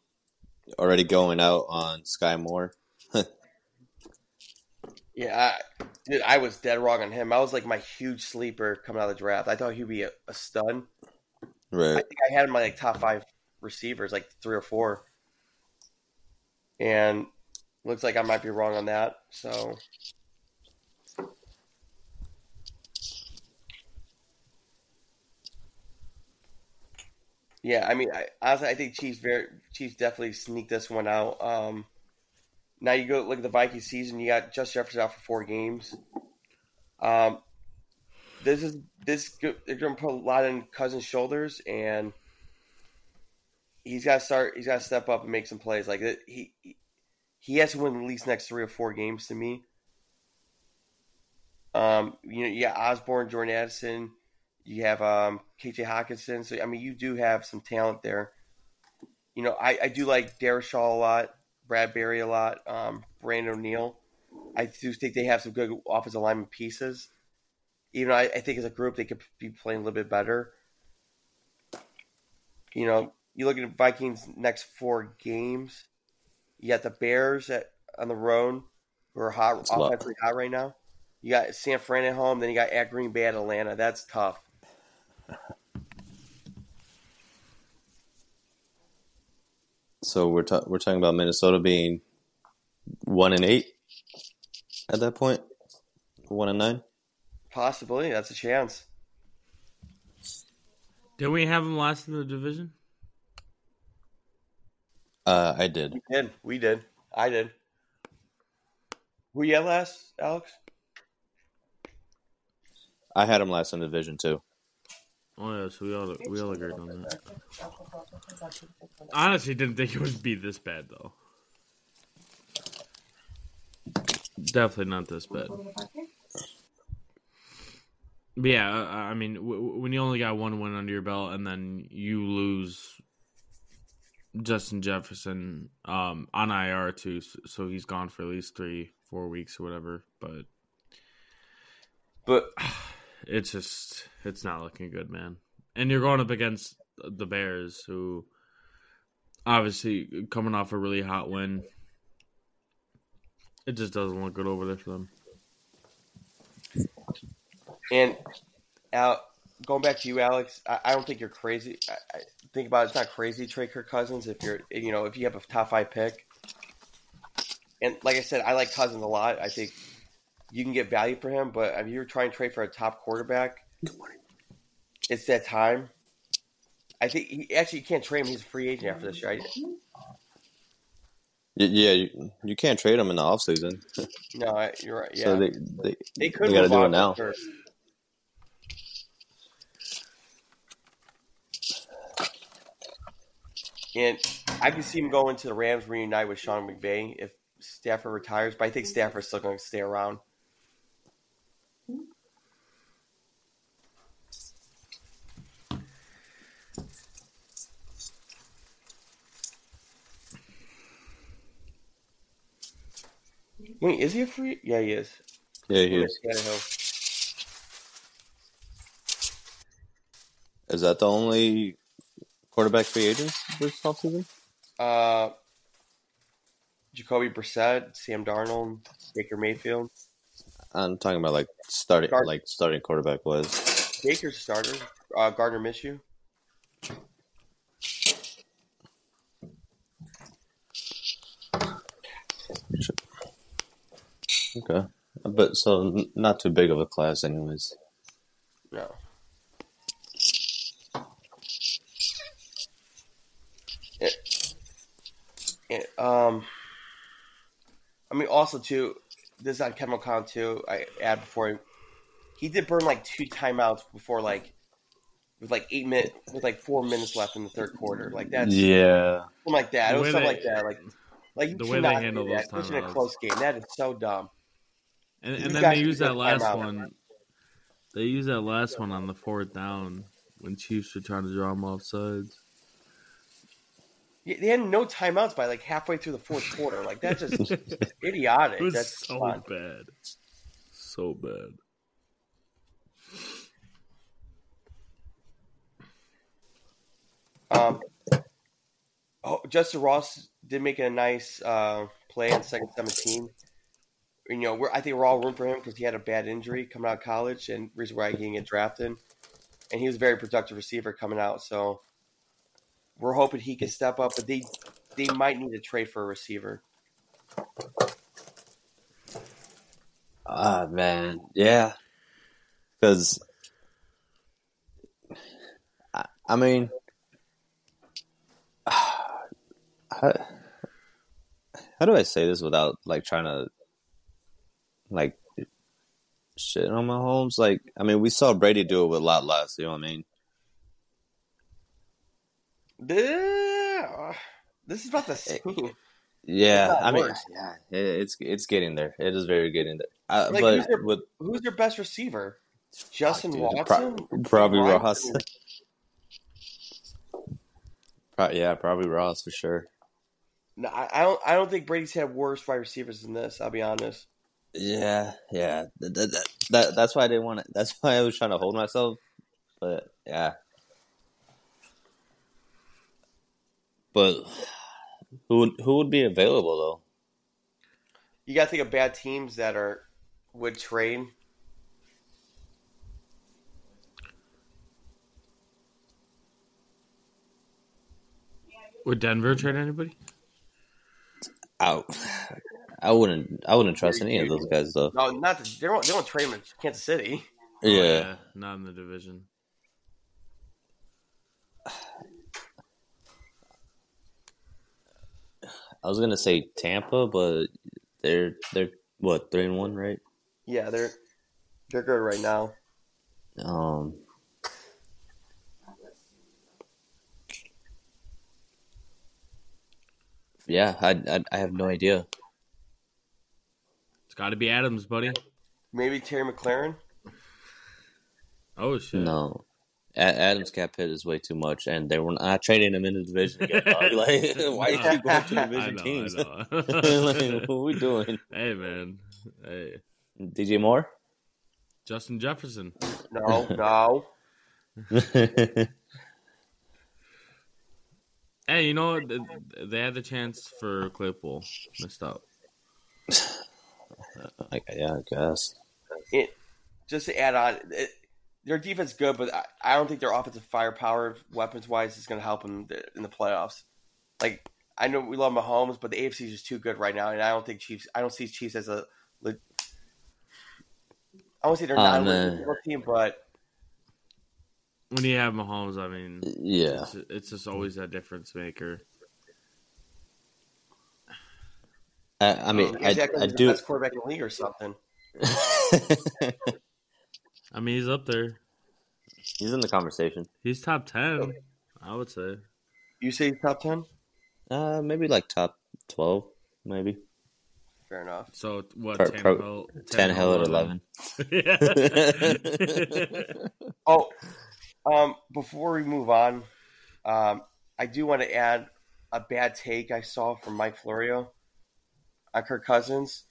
already going out on Skyy Moore. [LAUGHS] Yeah, I, dude, I was dead wrong on him. I was like my huge sleeper coming out of the draft. I thought he'd be a, a stud. I Right. think I had him my like top five receivers, like three or four, and looks like I might be wrong on that. So yeah, I mean, I, honestly, I think Chiefs very Chiefs definitely sneak this one out. Um, now you go look at the Vikings season. You got Justin Jefferson out for four games. Um, this is this they're going to put a lot in Cousins' shoulders, and he's got to start. He's got to step up and make some plays. Like he he has to win at least next three or four games to me. Um, you know, got Osborn, Jordan Addison, you have um, T.J. Hockenson. So I mean, you do have some talent there. You know, I, I do like Shaw a lot, Bradbury a lot, um, Brandon O'Neal. I do think they have some good offensive lineman pieces. Even though I, I think as a group they could be playing a little bit better. You know, you look at Vikings' next four games. You got the Bears at, on the road, who are hot, That's offensively hot right now. You got San Fran at home, then you got at Green Bay at Atlanta. That's tough. [LAUGHS] So we're ta- we're talking about Minnesota being one and eight at that point. point, one and nine. Possibly, that's a chance. Did we have them last in the division? Uh, I did. We did. We did. I did. Who you at last, Alex? I had him last in the division too. Oh yeah, so we all we all agreed on that. I honestly didn't think it would be this bad though. Definitely not this bad. But yeah, I I mean, w- w- when you only got one win under your belt and then you lose Justin Jefferson um, on IR too, so he's gone for at least three, four weeks or whatever. But But [SIGHS] it's just it's not looking good, man. And you're going up against the Bears, who obviously coming off a really hot win. It just doesn't look good over there for them. and Al, going back to you, Alex, I, I don't think you're crazy. I, I think about it, it's not crazy to trade Kirk Cousins if you're you know if you have a top five pick. And like I said, I like Cousins a lot. I think you can get value for him, but if you're trying to trade for a top quarterback, it's that time. I think he actually you can't trade him. He's a free agent after this, right? Y- yeah, you, you can't trade him in the offseason. No, you're right. [LAUGHS] Yeah, So they they, they could they gotta move do on it now. from And I can see him going to the Rams reunite with Sean McVay if Stafford retires, but I think Stafford's still going to stay around. Wait, is he a free? Yeah, he is. Yeah, he is. Is that the only quarterback free agents this offseason? Uh, Jacoby Brissett, Sam Darnold, Baker Mayfield. I'm talking about like starting, Start- like starting quarterback was. Baker's starter. Uh, Gardner Minshew. Okay, but so not too big of a class, anyways. No. It, it, um, I mean, also too, this is on Kevin O'Connell too. I add before he, he did burn like two timeouts before like with like eight minutes with like four minutes left in the third quarter. Like that's Yeah, something like that. The It was something they- like that. Like like you the way they handle do that, those especially in a close game. That is so dumb. And, You and then they use that last timeout. one. They use that last one on the fourth down when Chiefs were trying to draw them off sides. They had no timeouts by like halfway through the fourth quarter. Like that's just [LAUGHS] idiotic. It was That's so fun. bad. So bad. Um, oh, Justyn Ross did make a nice uh, play on second seventeen. You know, we're, I think we're all room for him because he had a bad injury coming out of college, and reason why he didn't get drafted. And he was a very productive receiver coming out, so we're hoping he can step up. But they they might need to trade for a receiver. Ah man, yeah. Because I, I mean, [SIGHS] how, how do I say this without like trying to like shit on my homes? Like, I mean, we saw Brady do it with a lot less. You know what I mean? Yeah, This is about the same. Yeah, It's not I mean, worse. yeah, it's it's getting there. It is very getting there. Uh, Like, who's but with Who's your best receiver? Justin dude, Watson? pro- probably? Ross. Pro- yeah, probably Ross for sure. No, I, I don't. I don't think Brady's had worse wide receivers than this. I'll be honest. Yeah, yeah. That, that, that, that- that's why I didn't want to. That's why I was trying to hold myself. But yeah. But who would who would be available though? You got to think of bad teams that are would trade. Would Denver trade anybody? I, I wouldn't. I wouldn't trust any of those guys though. No, not the, they don't. They don't trade him in Kansas City. Oh, Yeah. not in the division. I was gonna say Tampa, but they're they're what three and one, right? Yeah, they're they're good right now. Um. Yeah, I, I I have no idea. It's got to be Adams, buddy. Maybe Terry McLaurin. Oh shit! No, A- Adams cap hit is way too much, and they were not trading him in the division. Again, [LAUGHS] dog. like, [LAUGHS] why do you keep going to I division know, teams? I know. [LAUGHS] like, what are we doing? hey man, hey DJ Moore? Justin Jefferson. No, no. Hey, you know what? They had the chance for Claypool, missed out. [SIGHS] like, yeah, I guess. It, just to add on, it, their defense is good, but I, I don't think their offensive firepower, weapons wise, is going to help them in the playoffs. Like I know we love Mahomes, but the AFC is just too good right now, and I don't think Chiefs. I don't see Chiefs as a. I le- I won't say they're Oh, not a man. team, but When you have Mahomes, I mean, Yeah. it's, it's just always that difference maker. I, I mean, I, Zach I do. best quarterback in the league or something. [LAUGHS] [LAUGHS] I mean, he's up there. He's in the conversation. He's top ten, I would say. You say he's top ten? Uh, maybe like top 12, maybe. Fair enough. So what? Pro- pro- Tannehill- 10 hell at 11. 11. Yeah. [LAUGHS] Oh, um, before we move on, um, I do want to add a bad take I saw from Mike Florio on Kirk Cousins.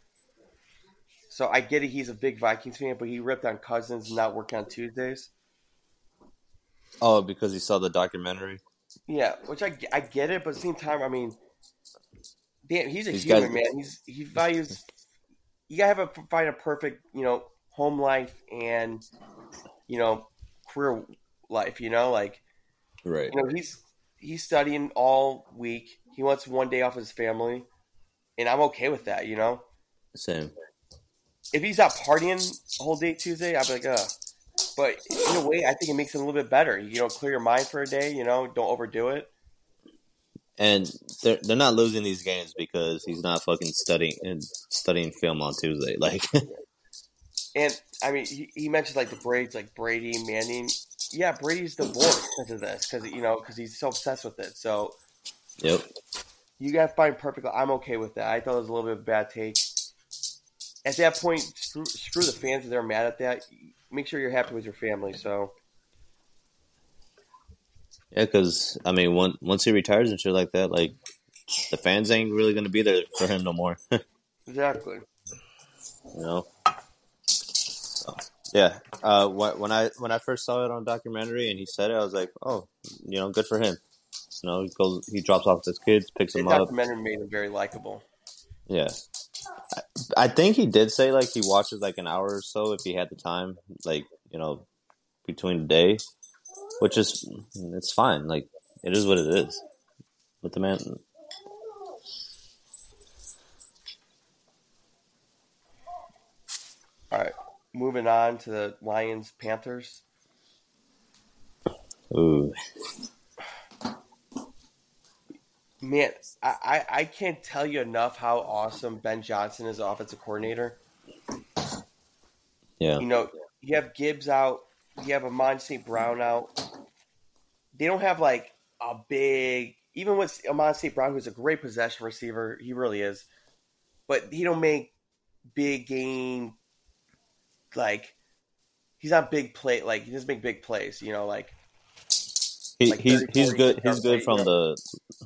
So I get it; he's a big Vikings fan, but he ripped on Cousins not working on Tuesdays. oh, because he saw the documentary? Yeah, which I, I get it, but at the same time, I mean, damn, he's a These human guys- man. He's he values. You gotta have a find a perfect, you know, home life and you know career life. You know, like Right. you know he's he's studying all week. He wants one day off his family, and I'm okay with that. You know, Same. If he's not partying whole day Tuesday, I'd be like, ugh. But in a way, I think it makes it a little bit better. You know, clear your mind for a day. You know, don't overdo it. And they're they're not losing these games because he's not fucking studying and studying film on Tuesday. Like, [LAUGHS] And I mean, he, he mentioned like the Braves, like Brady, Manning. Yeah, Brady's divorced because of this, because you know, because he's so obsessed with it. So yep. you got to find perfect. I'm okay with that. I thought it was a little bit of a bad take. At that point, screw, screw the fans if they're mad at that. Make sure you're happy with your family. So Yeah, because I mean, once once he retires and shit like that, like the fans ain't really gonna be there for him no more. [LAUGHS] exactly. you know. So, yeah. Uh, when I when I first saw it on documentary and he said it, I was like, oh, you know, good for him. You know, he goes, he drops off his kids, picks The them up. documentary made him very likable. Yeah. I, I think he did say like he watches like an hour or so if he had the time, like you know, between the day, which is it's fine. Like it is what it is. But the man, All right, moving on to the Lions Panthers. ooh, Man, I, I, I can't tell you enough how awesome Ben Johnson is, offensive coordinator. yeah, You know, you have Gibbs out, you have Amon St. Brown out. They don't have like a big, even with Amon St. Brown, who's a great possession receiver, he really is. But he don't make big game, like he's not big play, like he doesn't make big plays. You know, like he, like he's 30, he's good. He's good from the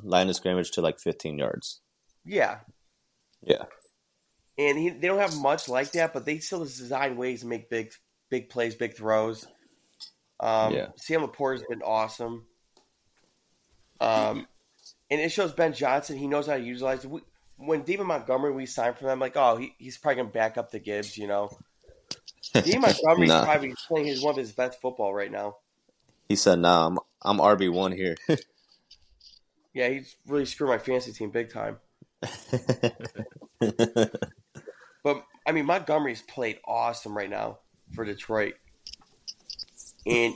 line of scrimmage to like fifteen yards. yeah, Yeah, and he, they don't have much like that, but they still design ways to make big, big plays, big throws. Um, Yeah. Sam LaPorta has been awesome. Um, and it shows Ben Johnson he knows how to utilize it. We, when David Montgomery we signed for them, like, oh, he, he's probably gonna back up the Gibbs, you know. [LAUGHS] David Montgomery's Nah. probably playing his one of his best football right now. He said, "Nah, I'm I'm RB one here." [LAUGHS] Yeah, he's really screwed my fantasy team big time. [LAUGHS] But I mean, Montgomery's played awesome right now for Detroit, and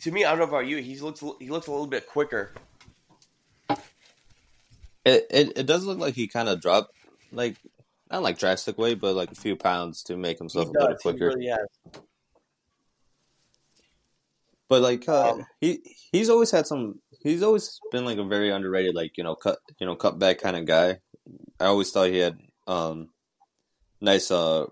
to me, I don't know about you, he looks he looks a little bit quicker. It, it it does look like he kind of dropped like not like drastic weight, but like a few pounds to make He himself a little does, he quicker. really has. But like uh, he he's always had some. He's always been like a very underrated, like you know, cut you know, cut back kind of guy. I always thought he had um nice uh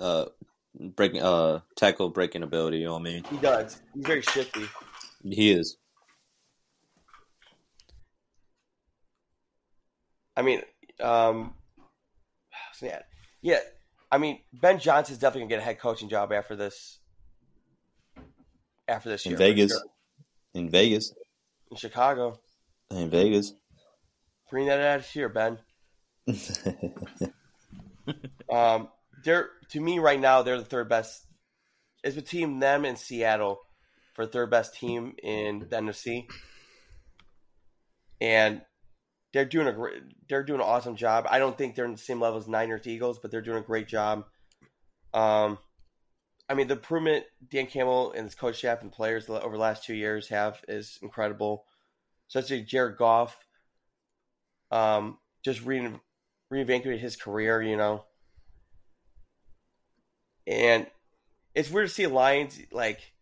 uh breaking uh tackle breaking ability. You know what I mean? He does. He's very shifty. He is. I mean, um, [SIGHS] yeah, yeah. I mean, Ben Johnson's definitely gonna get a head coaching job after this. After this In year, Vegas. sure. In Vegas. in Chicago, In Vegas. bring that out here, Ben. [LAUGHS] Um, they're to me right now they're the third best. It's between them and Seattle for third best team in the NFC, and they're doing a great. They're doing an awesome job. I don't think they're in the same level as Niners Eagles, but they're doing a great job. Um, I mean the improvement Dan Campbell and his coach staff and players over the last two years have is incredible. Especially Jared Goff, um, just re- reinvigorated his career, you know. And it's weird to see Lions like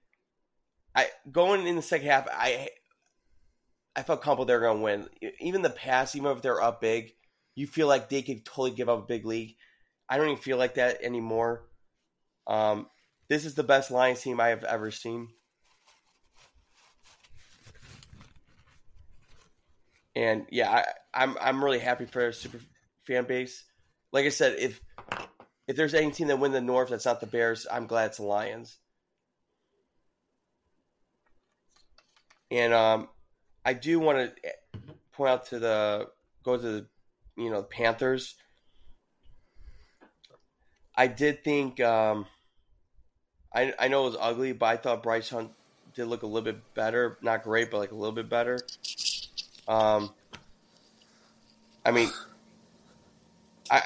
I going in the second half. I I felt comfortable they're going to win. Even the pass, even if they're up big, you feel like they could totally give up a big league. I don't even feel like that anymore. Um, this is the best Lions team I have ever seen. And yeah, I, I'm I'm really happy for their super fan base. Like I said, if if there's any team that win the North that's not the Bears, I'm glad it's the Lions. And um, I do want to point out to the go to the you know Panthers. I did think um, I I know it was ugly, but I thought Bryce Hunt did look a little bit better. Not great, but like a little bit better. Um, I mean, I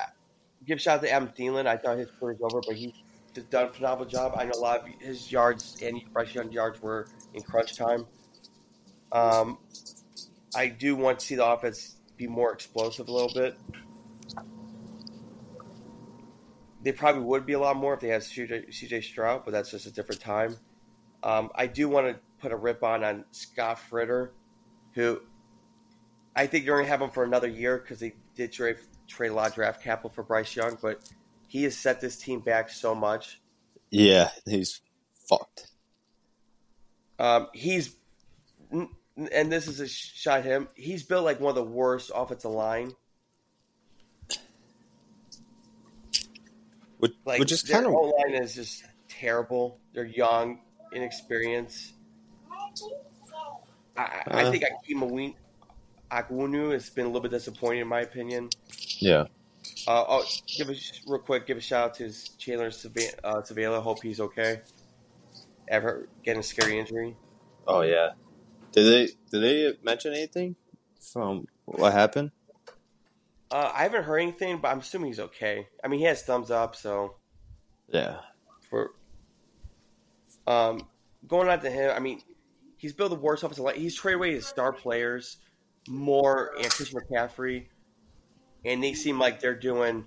give shout out to Adam Thielen. I thought his career's over, but he's done a phenomenal job. I know a lot of his yards and Bryce Young yards were in crunch time. Um, I do want to see the offense be more explosive a little bit. They probably would be a lot more if they had CJ, CJ Stroud, but that's just a different time. Um, I do want to put a rip on on Scott Fitterer, who I think they're going to have him for another year because they did trade, trade a lot of draft capital for Bryce Young, but he has set this team back so much. Yeah, he's fucked. Um, he's and this is a shot him. He's built like one of the worst offensive line. Which, like, which is kind of whole line is just terrible. They're young, inexperienced. I, I Uh. think Ikem Ekwonu has been a little bit disappointing in my opinion. yeah. Uh, oh, give a real quick, give a shout out to Chandler Sava- uh, Zavala. Hope he's okay. Ever getting a scary injury? Oh yeah. Did they did they mention anything from what happened? Uh, I haven't heard anything, but I'm assuming he's okay. I mean, he has thumbs up, so Yeah. for um going on to him, I mean, he's built the worst offensive line. He's traded away his star players more and Christian McCaffrey, and they seem like they're doing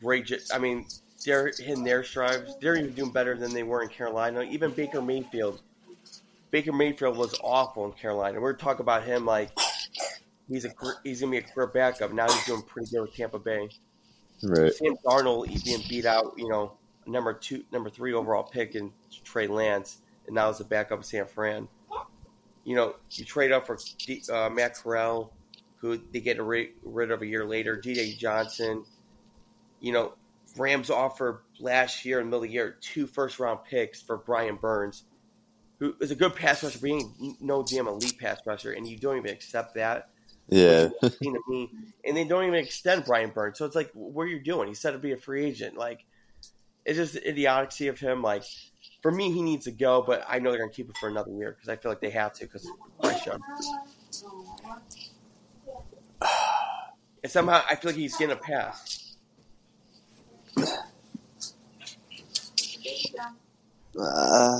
great. I mean, they're hitting their strides. They're even doing better than they were in Carolina. Even Baker Mayfield. Baker Mayfield was awful in Carolina. We're talking about him like he's a he's gonna be a career backup. Now he's doing pretty good with Tampa Bay. Right. Sam Darnold he's being beat out, you know, number two, number three overall pick in Trey Lance, and now it's a backup of San Fran. You know, you trade up for uh, Matt Corral, who they get rid, rid of a year later. D.J. Johnson. You know, Rams offer last year in the middle of the year two first round picks for Brian Burns, who is a good pass rusher, but he ain't no damn elite pass rusher, and you don't even accept that Yeah. to [LAUGHS] me, and they don't even extend Brian Burns. So it's like, what are you doing? He said to be a free agent. Like, it's just the idiocy of him. Like, for me, he needs to go, but I know they're gonna keep it for another year because I feel like they have to because Bryce Young. And somehow I feel like he's getting a pass. [SIGHS] Uh,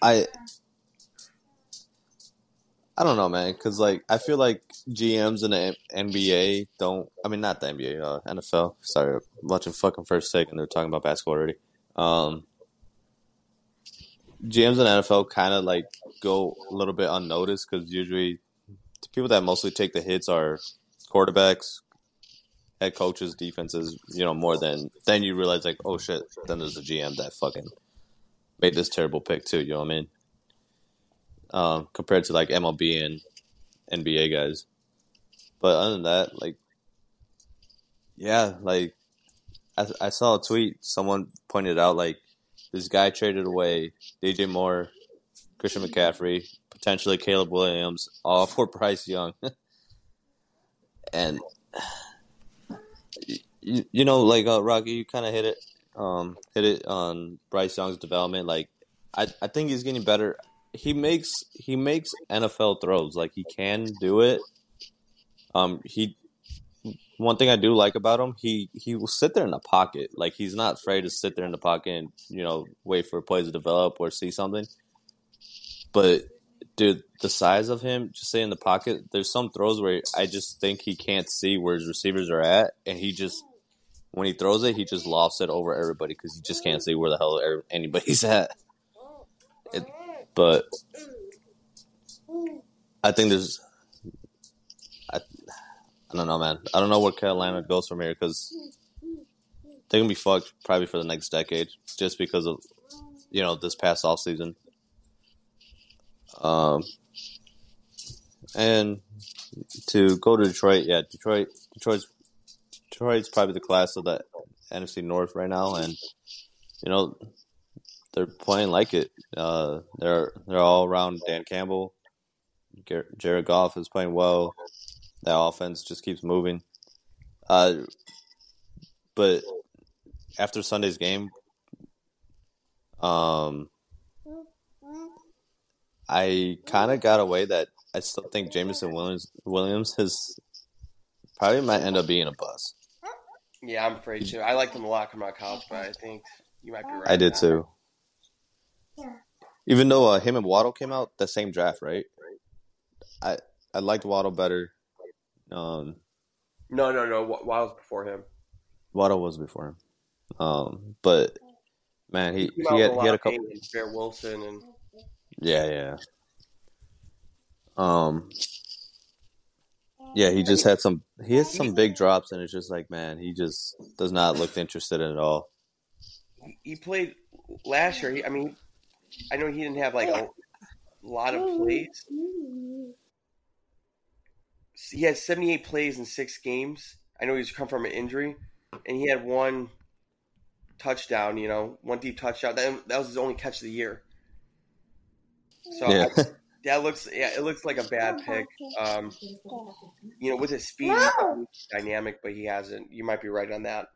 I I don't know, man, because like I feel like GMs in the NBA don't. I mean, not the NBA, uh, NFL. Sorry, I'm watching fucking first take and they're talking about basketball already. Um, GMs in the NFL kind of like go a little bit unnoticed because usually the people that mostly take the hits are quarterbacks, head coaches, defenses, you know, more than then you realize like, oh shit, then there's a GM that fucking made this terrible pick too. You know what I mean? Um, compared to like MLB and NBA guys. But other than that, like, yeah, like I, I saw a tweet. Someone pointed out like this guy traded away DJ Moore, Christian McCaffrey, potentially Caleb Williams, all for [LAUGHS] Bryce Young, and you, you know, like uh, Rocky, you kind of hit it, um, hit it on Bryce Young's development. Like, I, I think he's getting better. He makes he makes NFL throws. Like he can do it. Um, he one thing I do like about him, he he will sit there in the pocket. Like he's not afraid to sit there in the pocket and you know wait for plays to develop or see something. But dude, the size of him, just say in the pocket, there's some throws where I just think he can't see where his receivers are at, and he just when he throws it, he just lofts it over everybody because he just can't see where the hell er- anybody's [LAUGHS] at. It, but I think there's, I, I don't know, man. I don't know where Carolina goes from here because they're gonna be fucked probably for the next decade just because of you know this past off season. Um, and to go to Detroit, yeah, Detroit, Detroit's Detroit's probably the class of the NFC North right now, and you know they're playing like it. Uh, they're they're all around Dan Campbell, Jared Goff is playing well. That offense just keeps moving. Uh, but after Sunday's game, um, I kind of got away that I still think Jameson Williams Williams has probably might end up being a bust. Yeah, I'm afraid too. I liked him a lot coming out of college, but I think you might be right. I did too. Even though uh, him and Waddle came out the same draft, right? I I liked Waddle better. Um, no, no, no. Waddle's before him. Waddle was before him. Um, but man, he he, he had, he had a couple. Bear Wilson and yeah, yeah. Um, yeah, he just had some. He had some big drops, and it's just like, man, he just does not look interested in it all. He played last year. He, I mean, I know he didn't have like a lot of plays. He had 78 plays in six games. I know he's come from an injury, and he had one touchdown. You know, one deep touchdown. That, that was his only catch of the year. So yeah. I, that looks yeah, it looks like a bad pick. Um, you know, with his speed, dynamic, but he hasn't. You might be right on that.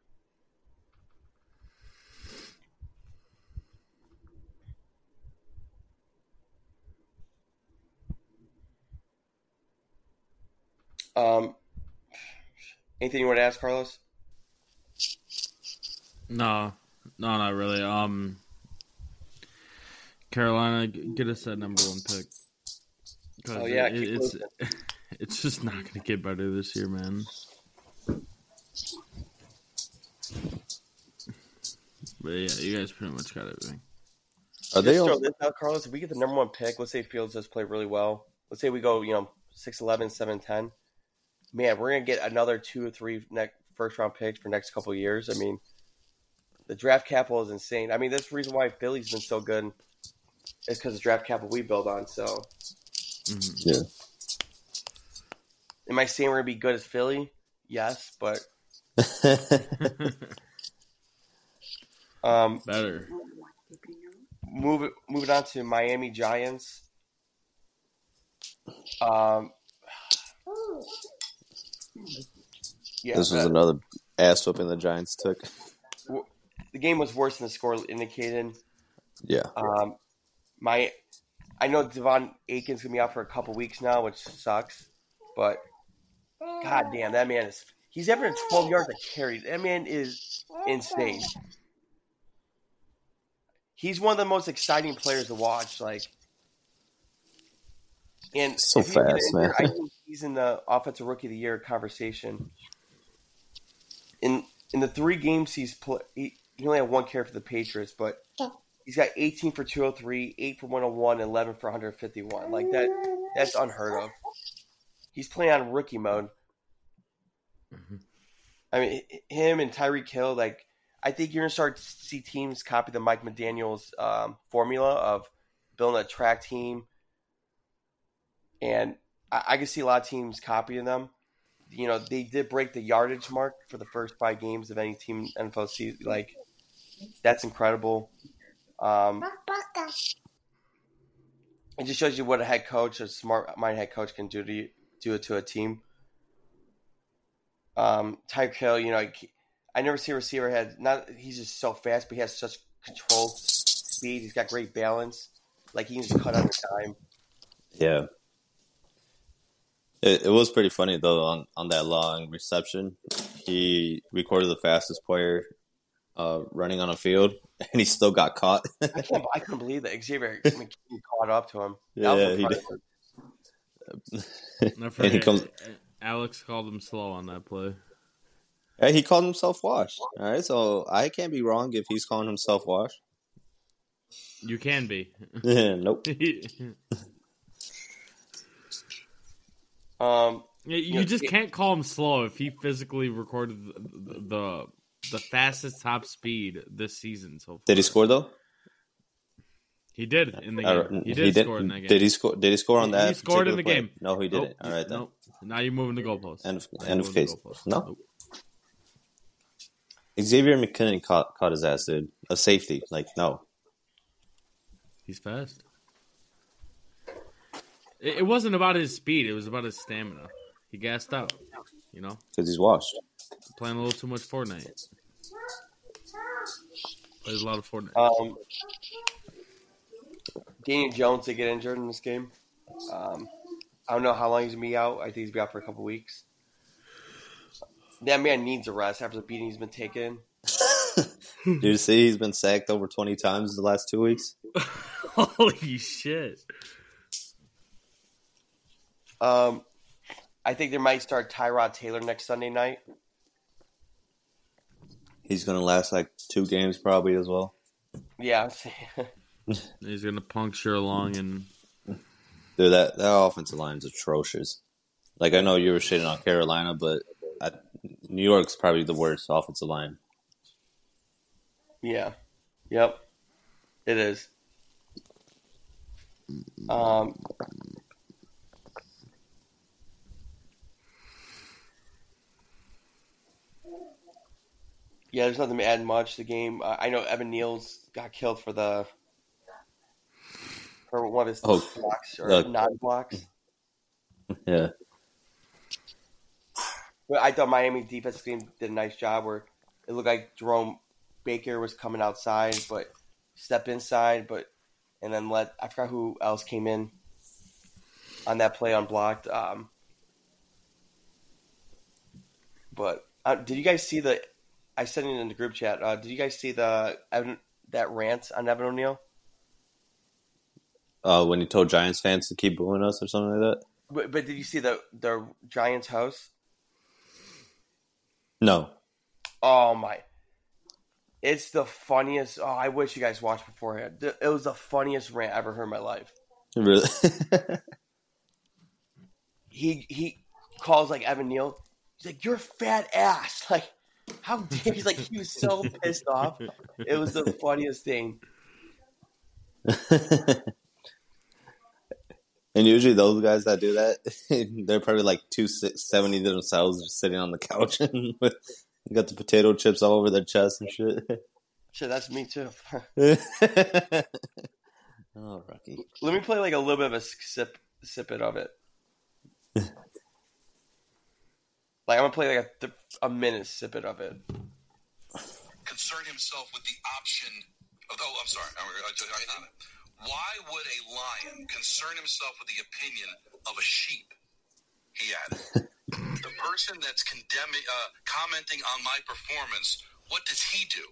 Um, anything you want to ask, Carlos? No, no, not really. Um, Carolina, get us that number one pick. Oh yeah, it, it's [LAUGHS] it's just not going to get better this year, man. But yeah, you guys pretty much got everything. Are they all... this out, Carlos? If we get the number one pick, let's say Fields does play really well. Let's say we go, you know, 6'11", 7'10". Man, we're gonna get another two or three next first round picks for next couple years. I mean, the draft capital is insane. I mean, that's the reason why Philly's been so good is because the draft capital we build on. So, mm-hmm. yeah. Am I saying we're gonna be good as Philly? Yes, but [LAUGHS] um, better. Move. Moving on to Miami Giants. Um. Yeah, this was another ass whooping the Giants took. The game was worse than the score indicated. Yeah. Um, my I know De'Von Achane's gonna be out for a couple weeks now, which sucks. But god damn, that man is he's averaging twelve yards a carry. That man is insane. He's one of the most exciting players to watch. Like, and so fast, man. I think he's in the offensive rookie of the year conversation. In in the three games he's played, he, he only had one carry for the Patriots, but He's got 18 for 203, 8 for 101, 11 for 151. Like that, that's unheard of. He's playing on rookie mode. Mm-hmm. I mean, him and Tyreek Hill, like, I think you're gonna start to see teams copy the Mike McDaniel's um, formula of building a track team, and I, I can see a lot of teams copying them. You know, they did break the yardage mark for the first five games of any team NFL season. Like, that's incredible. Um, it just shows you what a head coach, a smart mind head coach, can do to do it to a team. Um, Tyreek Hill, you know, I, I never see a receiver had not. He's just so fast, but he has such control, speed. He's got great balance. Like he can just cut on a dime. Yeah. It, it was pretty funny though on, on that long reception. He recorded the fastest player uh, running on a field, [LAUGHS] and he still got caught. I can't. I couldn't believe that Xavier [LAUGHS] McKinney caught up to him. yeah, he did. [LAUGHS] and he comes. Alex called him slow on that play. Yeah, he called himself washed. All right, so I can't be wrong if he's calling himself washed. You can be. nope. Um, you, you just can't call him slow if he physically recorded the, the the fastest top speed this season so far. Did he score though? He did in the game. He did, he did score in that game. Did he score? Did he score on that? He scored in the play? game. No, he didn't. Nope. All right then. Nope. Now you're moving the goalpost. End of, end of case. No. Nope. Xavier McKinney caught caught his ass, dude. A safety, like no. He's fast. It, it wasn't about his speed; it was about his stamina. He gassed out, you know, because he's washed. playing a little too much Fortnite. Plays a lot of Fortnite. Um, Daniel Jones did get injured in this game. Um, I don't know how long he's gonna be out. I think he's gonna be out for a couple weeks. That man needs a rest after the beating he's been taking. [LAUGHS] Did you see he's been sacked over twenty times the last two weeks? [LAUGHS] Holy shit! Um, I think they might start Tyrod Taylor next Sunday night. He's gonna last like two games probably as well. Yeah, [LAUGHS] He's gonna puncture along and Dude, that that offensive line's atrocious. Like I know you were shitting on Carolina, but I, New York's probably the worst offensive line. yeah, yep, it is. Um, yeah, there's nothing to add much to the game. Uh, I know Evan Neal's got killed for the for one of his Oh, blocks or the- non blocks. [LAUGHS] Yeah, But I thought Miami defense team did a nice job where it looked like Jerome Baker was coming outside, but step inside, but and then let I forgot who else came in on that play unblocked. Um, but uh, did you guys see the? I sent it in the group chat. Uh, did you guys see the Evan, that rant on Evan O'Neill? uh, when he told Giants fans to keep booing us or something like that. But, but did you see the the Giants house? No, Oh my! It's the funniest. Oh, I wish you guys watched beforehand. It was the funniest rant I ever heard in my life. really. [LAUGHS] He he calls like Evan Neal. He's like, "You're fat ass." [LAUGHS] Like, how dare he's like he was so [LAUGHS] pissed off. It was the funniest thing. [LAUGHS] and usually those guys that do that, [LAUGHS] they're probably like two seventy themselves, just sitting on the couch and with, got the potato chips all over their chest and shit. Shit, that's me too. oh, Rocky. Let me play like a little bit of a sip snippet of it. Like I'm gonna play like a, th- a minute snippet of it. concern himself with the option of, oh, I'm sorry. I, I, I it. Why would a lion concern himself with the opinion of a sheep? He added. the person that's condemning, uh, commenting on my performance, what does he do?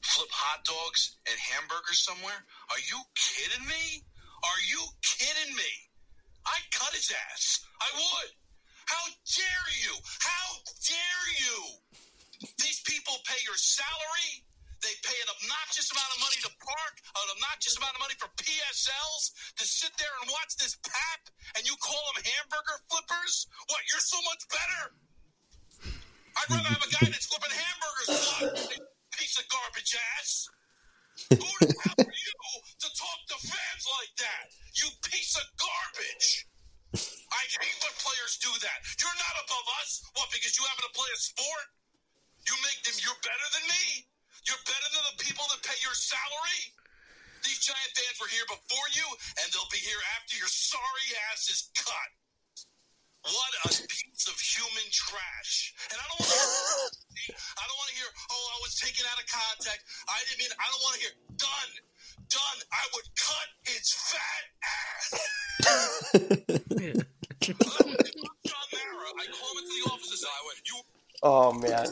Flip hot dogs and hamburgers somewhere? Are you kidding me? Are you kidding me? I'd cut his ass. I would. How dare you? How dare you? These people pay your salary. They pay an obnoxious amount of money to park, an obnoxious amount of money for PSLs to sit there and watch this pap, and you call them hamburger flippers? What, you're so much better? I'd rather have a guy that's flipping hamburgers than piece of garbage ass. Who the hell are you to talk to fans like that? You piece of garbage. I hate when players do that. You're not above us. What, because you happen to play a sport? You make them, you're better than me? You're better than the people that pay your salary? These Giant fans were here before you, and they'll be here after your sorry ass is cut. What a piece of human trash. And I don't want to hear, [LAUGHS] I don't want to hear, oh, I was taken out of context. I didn't mean, I don't want to hear, done, done. I would cut its fat ass. John [LAUGHS] Mara, I call him into the office and say, I went, you Oh man,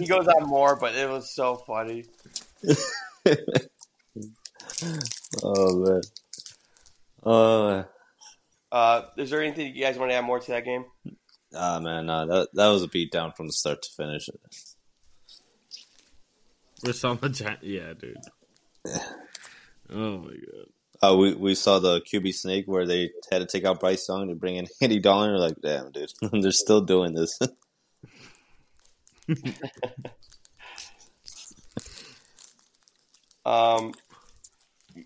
he goes on more, but it was so funny. [LAUGHS] Oh man. Oh Uh, is there anything you guys want to add more to that game? ah man, nah, that that was a beatdown from the start to finish. we're on the. Yeah, dude. [LAUGHS] Oh my god. Uh, we we saw the QB snake where they had to take out Bryce Young to bring in [LAUGHS] Andy Dalton. We're like, damn, dude, [LAUGHS] they're still doing this. [LAUGHS] Um,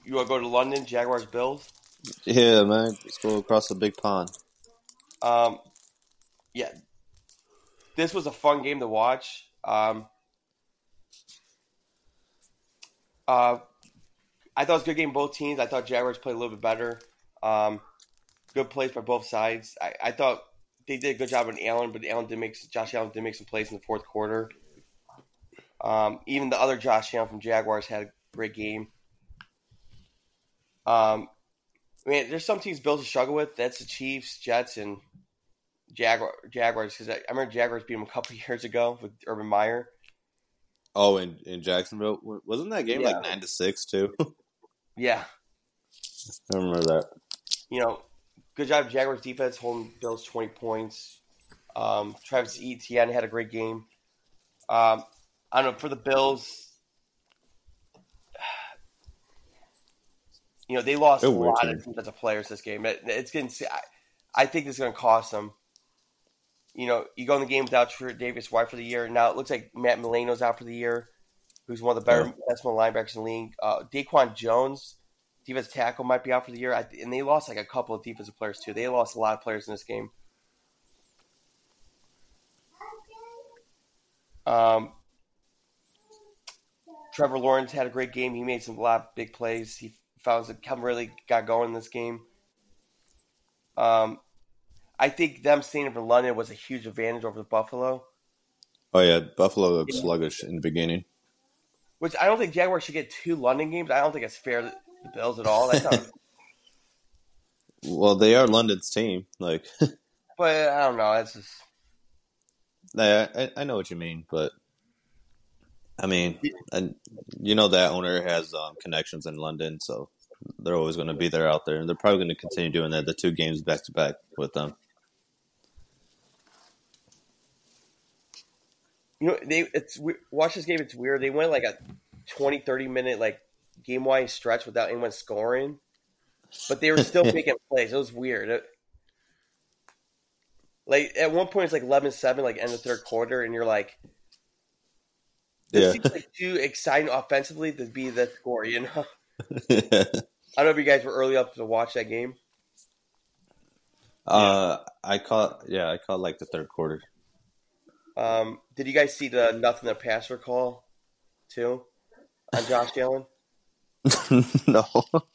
you want to go to London, Jaguars, Bills? yeah, man, let's go across the big pond. Um, yeah, this was a fun game to watch. Um, uh, I thought it was a good game. Both teams. I thought Jaguars played a little bit better. Um, good plays by both sides. I, I thought they did a good job on Allen, but Allen did make Josh Allen did make some plays in the fourth quarter. Um, even the other Josh Allen from Jaguars had a great game. Um, I mean, there's some teams Bills to struggle with. That's the Chiefs, Jets, and Jaguar, Jaguars. Because I, I, remember Jaguars beat them a couple [LAUGHS] years ago with Urban Meyer. Oh, in, in Jacksonville, wasn't that game yeah. like nine to six too? [LAUGHS] yeah, I remember that. You know, good job Jaguars defense holding Bills twenty points. Um, Travis Etienne had a great game. Um, I don't know for the Bills. [SIGHS] You know, they lost a lot of defensive players this game. It, it's getting. I, I think it's going to cost them. You know, you go in the game without Davis White for the year. Now it looks like Matt Milano's out for the year, who's one of the better yeah. best linebackers in the league. Uh, Daquan Jones, defensive tackle, might be out for the year. I, and they lost like a couple of defensive players too. They lost a lot of players in this game. Um, Trevor Lawrence had a great game. He made some a lot of big plays. He found that Kevin really got going in this game. Um, I think them staying in for London was a huge advantage over the Buffalo. Oh yeah, Buffalo looked yeah. sluggish in the beginning. Which I don't think Jaguars should get two London games. I don't think it's fair to the Bills at all. That's not... [LAUGHS] well, they are London's team, like. [LAUGHS] but I don't know. It's just. Yeah, I, I know what you mean, but I mean, and you know that owner has um, connections in London, so they're always going to be there out there, and they're probably going to continue doing that. The two games back to back with them. You know, they it's watch this game. It's weird. They went like a 20, 30 minute like game wide stretch without anyone scoring, but they were still [LAUGHS] making plays. It was weird. It, like at one point, it's like 11-7, like end of third quarter, and you're like, this yeah. seems like too exciting offensively to be the score, you know? [LAUGHS] I don't know if you guys were early up to watch that game. Uh, I caught, yeah, I caught like the third quarter. Um, did you guys see the nothing the passer call too on Josh Allen? [LAUGHS] no. [LAUGHS]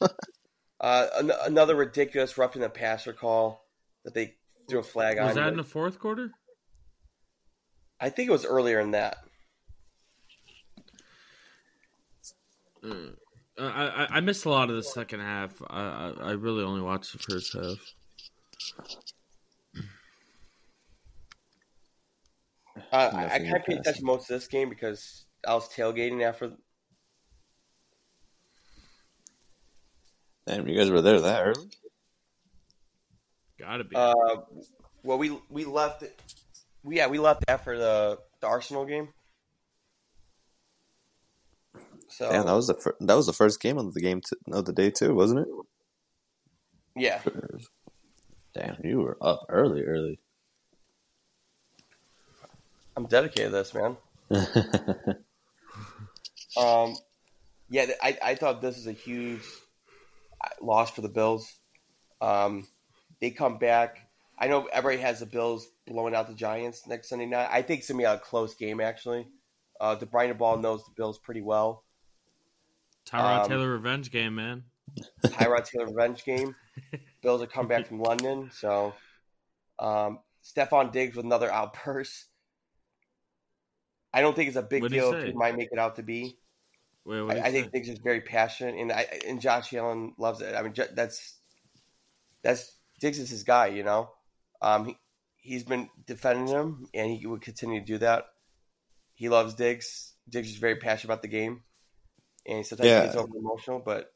uh, an- another ridiculous roughing the passer call that they threw a flag was on. Was that in the fourth quarter? I think it was earlier in that. Mm. I, I, I missed a lot of the second half. I, I, I really only watched the first half. Uh, I, I can't pay attention most of this game because I was tailgating after. Damn, you guys were there that early? Gotta be. Uh, well, we we left. We, yeah, we left after the the Arsenal game. So yeah, that was the fir- that was the first game of the game t- of the day too, wasn't it? Yeah. Damn, you were up early, early. I'm dedicated to this, man. [LAUGHS] um, yeah, I I thought this is a huge uh, loss for the Bills. Um, they come back. I know everybody has the Bills blowing out the Giants next Sunday night. I think it's gonna be a close game actually. Uh, the Brian Daboll knows the Bills pretty well. Tyrod um, Taylor revenge game, man. [LAUGHS] Tyrod Taylor revenge game. Bills are come back from London, so um, Stefon Diggs with another outburst. I don't think it's a big what deal if he might make it out to be. Wait, I, I think Diggs is very passionate, and I, and Josh Allen loves it. I mean, that's that's Diggs is his guy, you know. Um, he, he's been defending him, and he would continue to do that. He loves Diggs. Diggs is very passionate about the game and sometimes yeah. he gets over emotional. But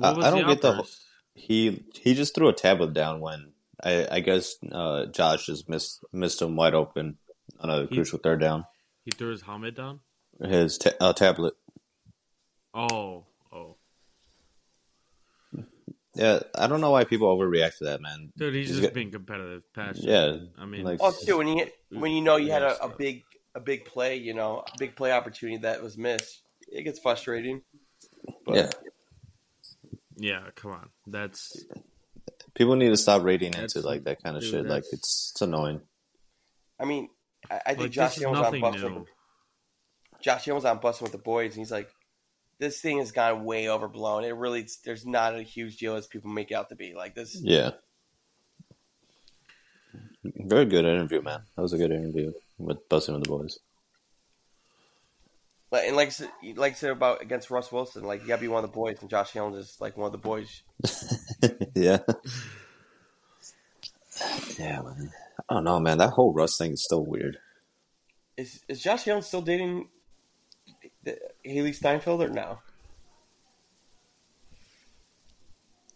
I, I, don't get the he he just threw a tablet down when I, I guess uh, Josh just missed missed him wide open on a he, crucial third down. He threw his helmet down. His ta- uh, tablet. Oh, oh. Yeah, I don't know why people overreact to that, man. Dude, he's, he's just got, being competitive, passionate. Yeah, I mean, like, oh, too when you when you know you had a, a big a big play, you know, a big play opportunity that was missed it gets frustrating. But. Yeah. Yeah, come on. That's people need to stop rating into like that kind of dude, shit. Like it's, it's annoying. I mean, I, I think like, Josh Allen was on busting. Josh Allen was on busting with the boys, and he's like, this thing has gone way overblown. It really, there's not a huge deal as people make out to be. Like this, Yeah. Very good interview, man. That was a good interview with Bussin' With The Boys. Like- and like I said, like I said about against Russ Wilson, like you gotta be one of the boys, and Josh Allen is like one of the boys. [LAUGHS] yeah. Yeah, man. I don't know, man. That whole Russ thing is still weird. Is is Josh Allen still dating Hailee Steinfeld or no?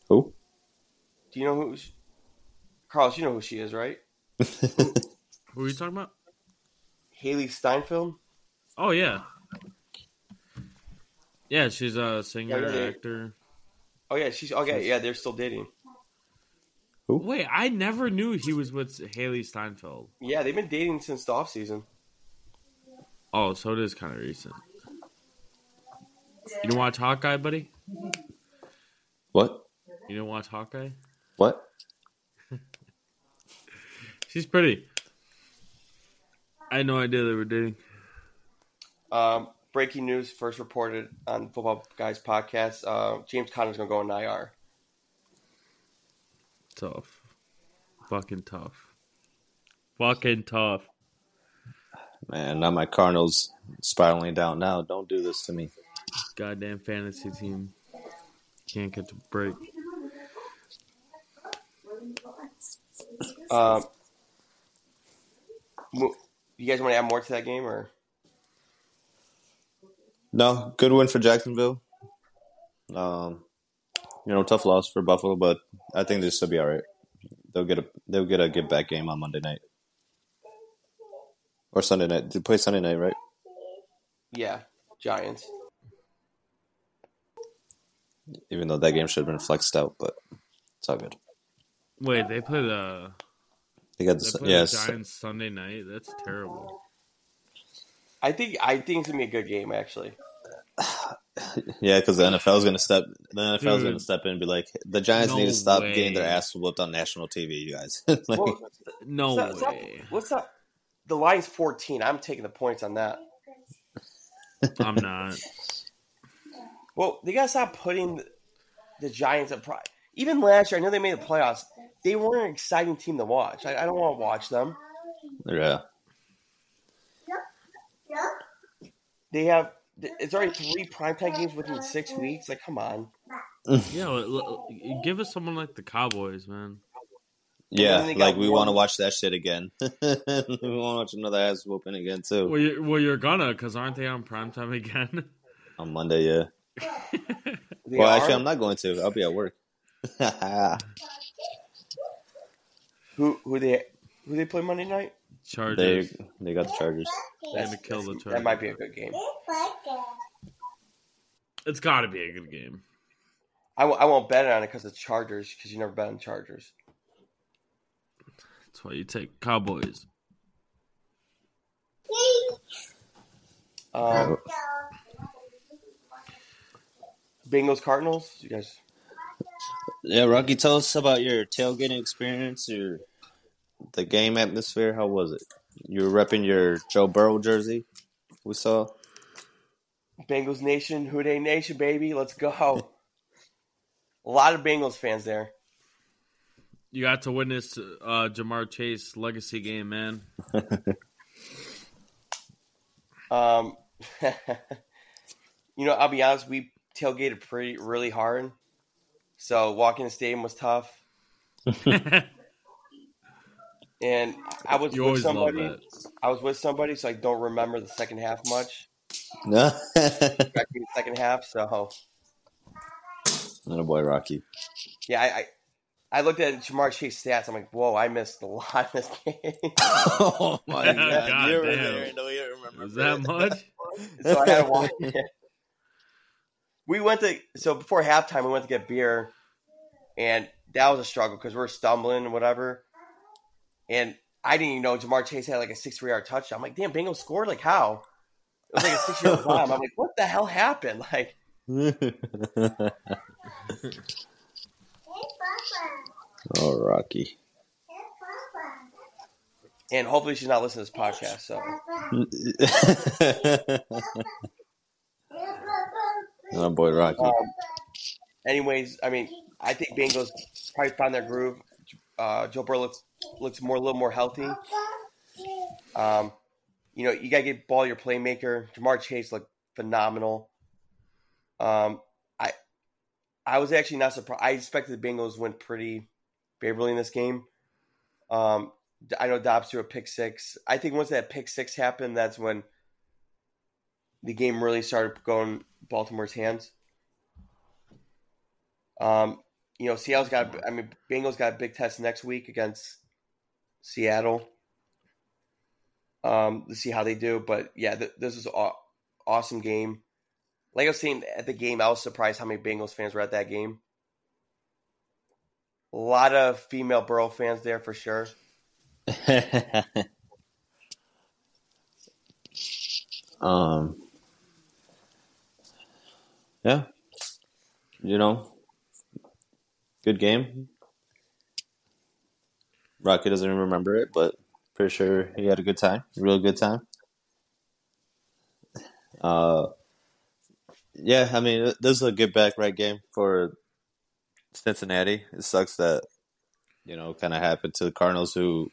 Who? Do you know who? She, Carlos, you know who she is, right? [LAUGHS] Who are you talking about? Hailee Steinfeld. Oh yeah, yeah. She's a singer, Yeah, yeah. actor. Oh yeah, she's okay. Yeah, they're still dating. Wait, I never knew he was with Hailee Steinfeld. Yeah, they've been dating since the off season. Oh, so it is kind of recent. You don't watch Hawkeye, buddy? What? You don't watch Hawkeye? What? [LAUGHS] She's pretty. I had no idea they were dating. Um, breaking news first reported on Football Guys podcast. Uh, James Conner's gonna go on IR. Tough. Fucking tough. Fucking tough. Man, now my Cardinals spiraling down now. Don't do this to me. Goddamn fantasy team. Can't catch a break. Um, you guys want to add more to that game, or No, good win for Jacksonville. Um, you know, tough loss for Buffalo, but I think this will be all right. They'll get a they'll get a give back game on Monday night or Sunday night. They play Sunday night, right? yeah, Giants? Even though that game should have been flexed out, but it's all good. Wait, they play the They got they the play yes, the Giants Sunday night. That's terrible. I think I think it's gonna be a good game actually. [SIGHS] [SIGHS] yeah, because the NFL is gonna step. The NFL is gonna step in and be like, the Giants No need to stop way. getting their ass whooped on national TV. You guys, [LAUGHS] Like, Well, No what's up- way. What's up? The line's fourteen. I'm taking the points on that. I'm not. [LAUGHS] Well, they gotta stop putting the, the Giants at pri Even last year, I know they made the playoffs. They weren't an exciting team to watch. I, I don't want to watch them. yeah, They have it's already three primetime games within six weeks. Like, come on. Yeah, [LAUGHS] l- l- give us someone like the Cowboys, man. yeah. then they got Like we want to watch that shit again. [LAUGHS] we want to watch another ass whooping again too Well, you're, well, you're gonna, because aren't they on primetime again? [LAUGHS] on Monday. Yeah. Well, are? actually, I'm not going to. I'll be at work. Who who they who they play Monday night? They Chargers. they got the Chargers. They're gonna kill the Chargers. That might be a good game. It's got to be a good game. I, w- I won't bet on it because it's Chargers because you never bet on Chargers. That's why you take Cowboys. Um, Bengals Cardinals. You guys. Yeah, Rocky, tell us about your tailgating experience, your the game atmosphere. How was it? You were repping your Joe Burrow jersey. We saw. Bengals Nation, Who Dey Nation, baby, let's go. A lot of Bengals fans there. You got to witness uh, Ja'Marr Chase legacy game, man. [LAUGHS] Um, [LAUGHS] you know, I'll be honest, we tailgated pretty really hard, so walking the stadium was tough. [LAUGHS] And I was you with somebody. I was with somebody, so I don't remember the second half much. No. [LAUGHS] The second half, so Little boy Rocky. yeah, I, I I looked at Ja'Marr Chase stats. I'm like, whoa, I missed a [LAUGHS] lot in this game. oh my [LAUGHS] God God You were damn. there. No, you don't remember. Was that much? so I had to watch it. We went to so before halftime we went to get beer, and that was a struggle because we are stumbling and whatever. And I didn't even know Ja'Marr Chase had like a six three yard touchdown. I'm like, damn, Bengals scored like how? It was like a six yard [LAUGHS] bomb. I'm like, what the hell happened? [LAUGHS] Like, [LAUGHS] oh, Rocky. and hopefully she's not listening to this podcast. So Oh boy, Rocky. Um, anyways, I mean, I think Bengals probably found their groove. Uh, Joe Burrow looks, looks more a little more healthy. Um, you know, you gotta get ball your playmaker. Ja'Marr Chase looked phenomenal. Um, I I was actually not surprised. I expected the Bengals went pretty favorably in this game. Um, I know Dobbs threw a pick six. I think once that pick six happened, that's when the game really started going Baltimore's hands. Um, you know, Seattle's got. I mean, Bengals got a big test next week against Seattle. Um, to see how they do, but yeah, th- this is an awesome game. Like I was saying at the game, I was surprised how many Bengals fans were at that game. A lot of female Burrow fans there for sure. [LAUGHS] um, yeah, you know, good game. Rocky doesn't remember it, but pretty sure he had a good time, real good time. Uh, yeah, I mean, this is a good back right game for Cincinnati. It sucks that you know kind of happened to the Cardinals, who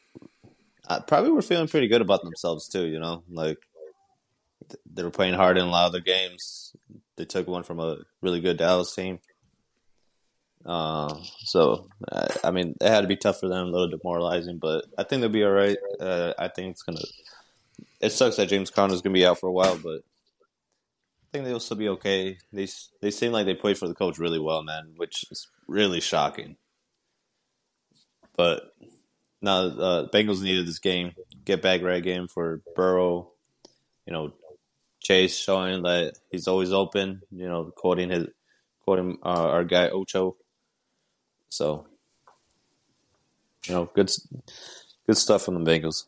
uh, probably were feeling pretty good about themselves too. You know, like they were playing hard in a lot of their games. They took one from a really good Dallas team. Uh, so I, I, mean, it had to be tough for them, a little demoralizing, but I think they'll be all right. Uh, I think it's gonna. It sucks that James Conner's gonna be out for a while, but I think they'll still be okay. They they seem like they played for the coach really well, man, which is really shocking. But now, uh, Bengals needed this game, get back right game for Burrow. You know, Chase showing that he's always open. You know, quoting his quoting uh, our guy Ocho. So, you know, good good stuff from the Bengals.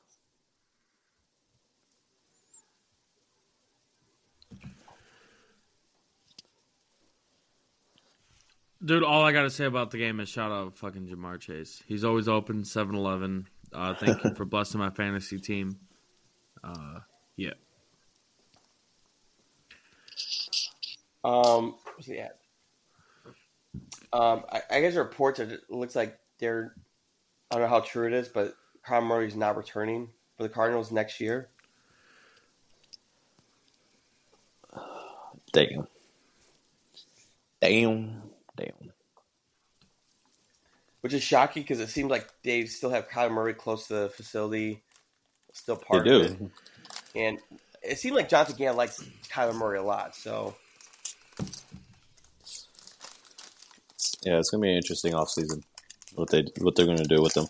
Dude, all I gotta say about the game is shout out fucking Ja'Marr Chase. He's always open, 7-Eleven. Uh, thank you for blessing my fantasy team. Uh, yeah. Um, yeah. Um, I, I guess reports are, it looks like they're. I don't know how true it is, but Kyler Murray's not returning for the Cardinals next year. Damn. Damn. Damn. Which is shocking because it seems like they still have Kyle Murray close to the facility, still part they of do. it. And it seemed like Jonathan Gann likes Kyler Murray a lot. So Yeah, it's gonna be an interesting offseason. What they what they're gonna do with them.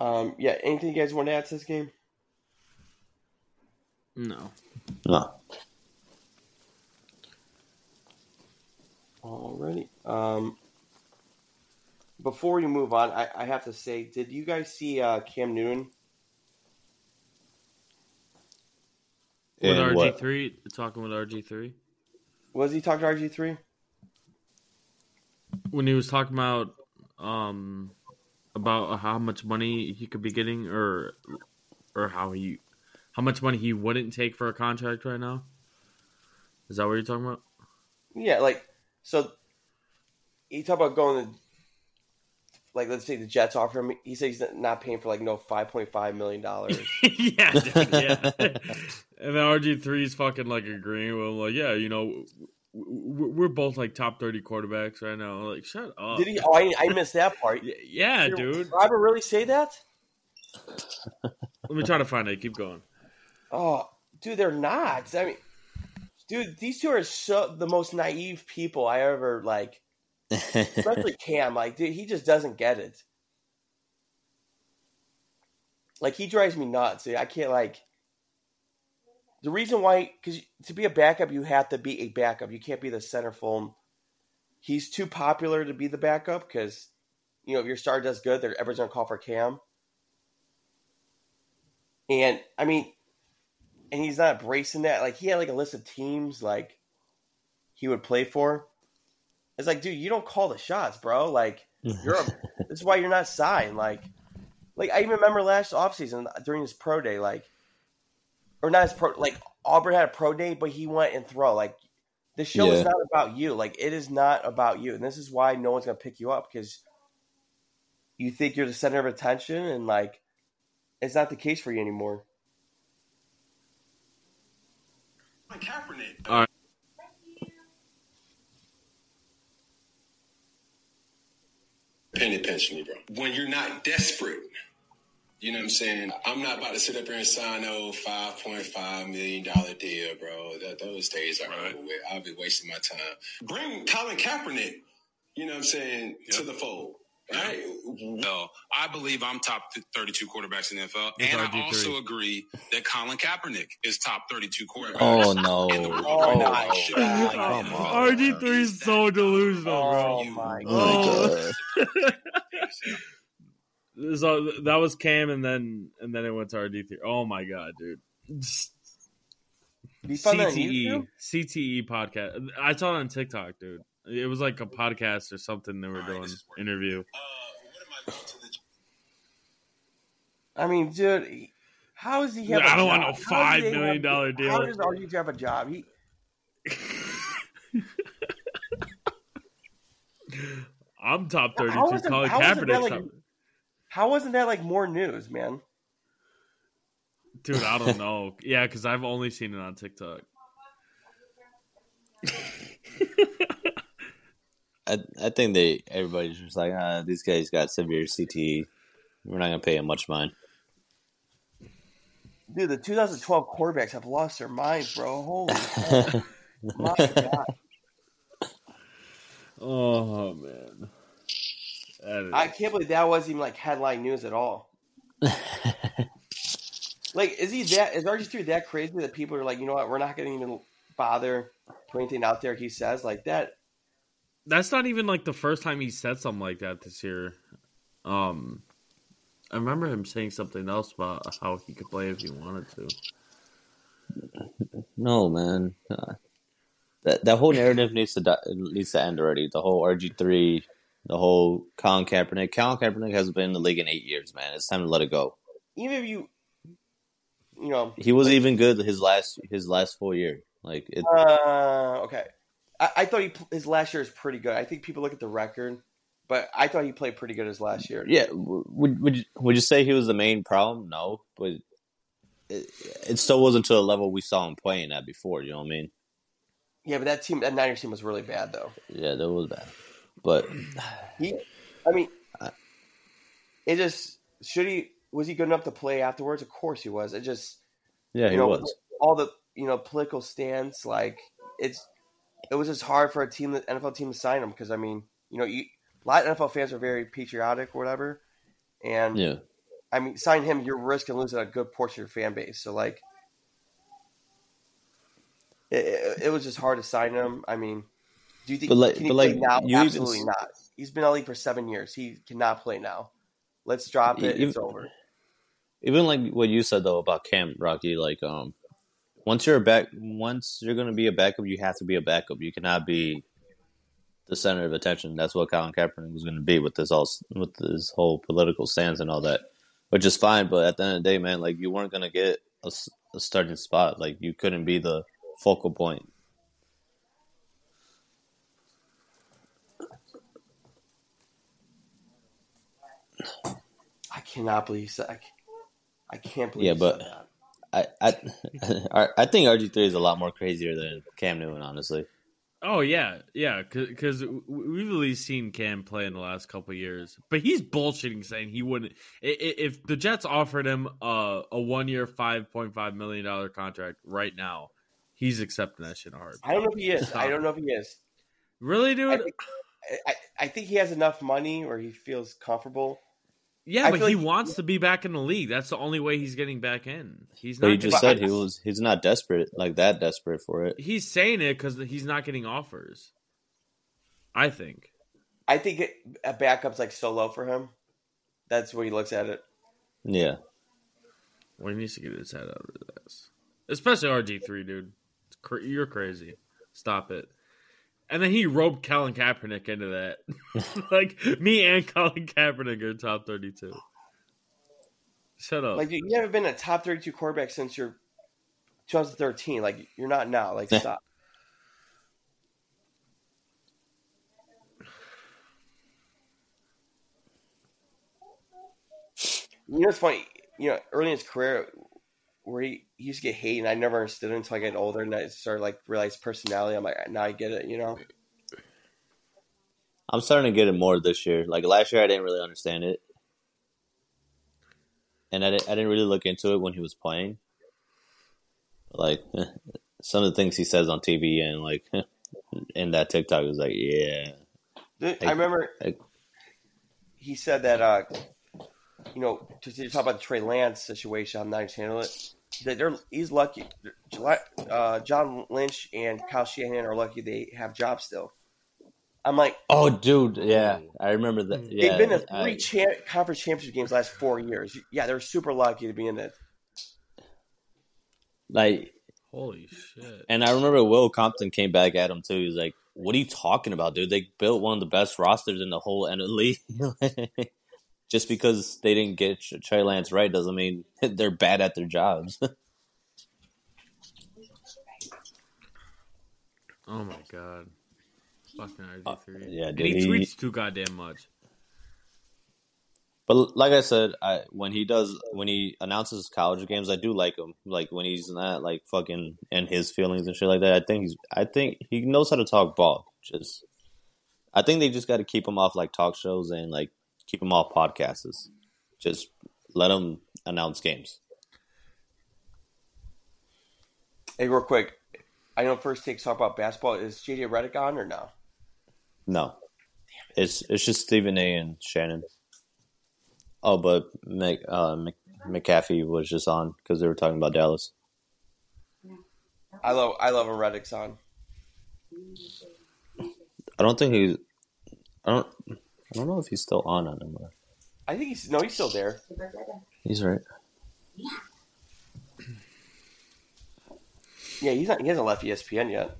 um, yeah, anything you guys want to add to this game? No. No. Alrighty. Um, before we move on, I, I have to say, did you guys see uh, Cam Newton? With RG three, talking with RG three Was he talking to RG three? when he was talking about um about how much money he could be getting or or how he how much money he wouldn't take for a contract right now. Is that what you're talking about? Yeah, like so. He talked about going to, like, let's say the Jets offer him. He said he's not paying for like no five point five million dollars. [LAUGHS] yeah, yeah. And then RG 3s fucking like agreeing with him, like, yeah, you know, w- w- we're both like top thirty quarterbacks right now. Like, shut up. Did he? Oh, I, I missed that part. [LAUGHS] Yeah, Did dude. Robert really say that? [LAUGHS] Let me try to find it. Keep going. Oh, dude, they're not. I mean, dude, these two are so the most naive people I ever like. Especially [LAUGHS] Cam, like, dude, he just doesn't get it. Like, he drives me nuts. Dude. I can't like. The reason why, because to be a backup, you have to be a backup. You can't be the centerfold. He's too popular to be the backup because, you know, if your star does good, they're everyone's gonna call for Cam. And I mean, and he's not bracing that. Like he had like a list of teams like he would play for. It's like, dude, you don't call the shots, bro. Like [LAUGHS] you're a, this is why you're not signed. Like like I even remember last offseason during his pro day, like, or not his pro, like Auburn had a pro day, but he went and throw. Like, the show is not about you. Like, it is not about you, and this is why no one's gonna pick you up because you think you're the center of attention, and like, it's not the case for you anymore. My Kaepernick. All right. Penny pinch me, bro. When you're not desperate, you know what I'm saying? I'm not about to sit up here and sign no $5.5 million deal, bro. That, those days are over with. I'll be wasting my time. Bring Colin Kaepernick, you know what I'm saying, to the fold. Right? No, I believe I'm top 32 quarterbacks in the NFL, It's and I RG3. also agree that Colin Kaepernick is top 32 quarterbacks. Oh no! in the world Oh, right now. my He should be God. playing in the Come NFL. on. RG three is so delusional, bro. Oh my god! [LAUGHS] God. So that was Cam, and then and then it went to RG three. Oh my god, dude! You found that on CTE CTE E podcast. I saw it on TikTok, dude. It was like a podcast or something they were All right, doing this is working. interview. Uh, I going to the I mean, dude, how is he- how does he have? I a don't job? want no How does five he million have- dollar deal. How does RG have a job? He [LAUGHS] I'm top thirty two. wasn't- Colin how wasn't Kaepernick's like- top. How wasn't that like more news, man? Dude, I don't know. [LAUGHS] Yeah, because I've only seen it on TikTok. [LAUGHS] I I think they everybody's just like, ah, these guys got severe CTE. We're not gonna pay him much mind. Dude, the 2012 quarterbacks have lost their minds, bro. Holy [LAUGHS] cow. my god! Oh man, That is- I can't believe that wasn't even like headline news at all. [LAUGHS] Like, is he that? Is RG3 that crazy that people are like, you know what? We're not going to even bother put anything out there. He says like that. that's not even like the first time he said something like that this year. Um, I remember him saying something else about how he could play if he wanted to. [LAUGHS] No, man. Uh, that that whole narrative needs to die, needs to end already. The whole RG three, the whole Colin Kaepernick. Colin Kaepernick hasn't been in the league in eight years, man. It's time to let it go. Even if you, you know, He was even good his last his last full year. Like it, Uh, okay. I, I thought he his last year is pretty good. I think people look at the record, but I thought he played pretty good his last year. yeah. Would would you, would you say he was the main problem? No, but it, it still wasn't to the level we saw him playing at before. You know what I mean? Yeah, but that team, that Niners team was really bad though. Yeah, that was bad. But He, I mean, it just should he was he good enough to play afterwards? Of course he was. It just yeah, he you know was. all the you know political stance like it's it was just hard for a team the NFL team to sign him because I mean you know you a lot of NFL fans are very patriotic or whatever, and Yeah. I mean sign him you're risking losing a good portion of your fan base. So like. It, it, it was just hard to sign him. I mean, do you think But like- can he play like, now? even Absolutely s- not. He's been in the league for seven years. He cannot play now. Let's drop it. You- It's over. even like what you said though about Cam Rocky, like um, once you're a back, once you're gonna be a backup, you have to be a backup. You cannot be the center of attention. That's what Colin Kaepernick was gonna be with this all with this whole political stance and all that, which is fine. But at the end of the day, man, like you weren't gonna get a starting spot. Like you couldn't be the focal point. I cannot believe he said. I, I can't believe. Yeah, but- that. I I [LAUGHS] I think RG three is a lot more crazier than Cam Newton, honestly. Oh yeah, yeah, because we've at least seen Cam play in the last couple of years, but he's bullshitting saying he wouldn't. i- i- If the Jets offered him a, a one year, five point five million dollar contract right now, he's accepting that shit hard. I don't know if he is. Stop. I don't know if he is. [LAUGHS] Really, I think, I, I think he has enough money or he feels comfortable. Yeah, I but he like- wants to be back in the league. That's the only way he's getting back in. He's But not. you just said he was he's not desperate like that desperate for it. He's saying it because he's not getting offers. I think. I think it, a backup's like so low for him. That's what he looks at it. Yeah. Well, he needs to get his head out of this. Especially RG three, dude. It's cra- you're crazy. Stop it. And then he roped Colin Kaepernick into that. [LAUGHS] like me and Colin Kaepernick are top thirty two. Shut up. Like you you haven't been a top 32 quarterback since you're 2013. Like you're not now. Like stop. You know, it's funny. You know, early in his career, where he, he used to get hate, and I never understood it until I got older, and I started like realize personality. I'm like, now I get it. You know, I'm starting to get it more this year. Like last year, I didn't really understand it, and I didn't, I didn't really look into it when he was playing. Like [LAUGHS] some of the things he says on TV and like [LAUGHS] in that TikTok was like, yeah, I remember I- he said that uh, you know, to, to talk about the Trey Lance situation, how the Niners handle it. That they're he's lucky. Uh, John Lynch and Kyle Shanahan are lucky they have jobs still. I'm like, oh, dude, yeah, I remember that. Yeah, they've been to three I- cha- conference championship games last four years. Yeah, they're super lucky to be in it. like Holy shit. And I remember Will Compton came back at him too. He's like, "What are you talking about, dude? They built one of the best rosters in the whole league. [LAUGHS] Just because they didn't get Trey Lance right doesn't mean [LAUGHS] they're bad at their jobs." [LAUGHS] Oh my god. Fucking RG3. Uh, yeah, And dude, he he- tweets too goddamn much. but like I said, I when he does when he announces college games, I do like him. Like when he's not like fucking in his feelings and shit like that. I think he's I think he knows how to talk ball. Just I think they just got to keep him off like talk shows and like keep them off podcasts. Just let them announce games. Hey, real quick, I know first takes talk about basketball. Is JJ Redick on or no? No, it's it's just Stephen A. and Shannon. Oh, but Mc, uh, Mc, McAfee was just on because they were talking about Dallas. I love I love when Redick's on. I don't think he's. I don't. I don't know if he's still on anymore. I think he's no, he's still there. He's right. Yeah, he's not. He hasn't left ESPN yet.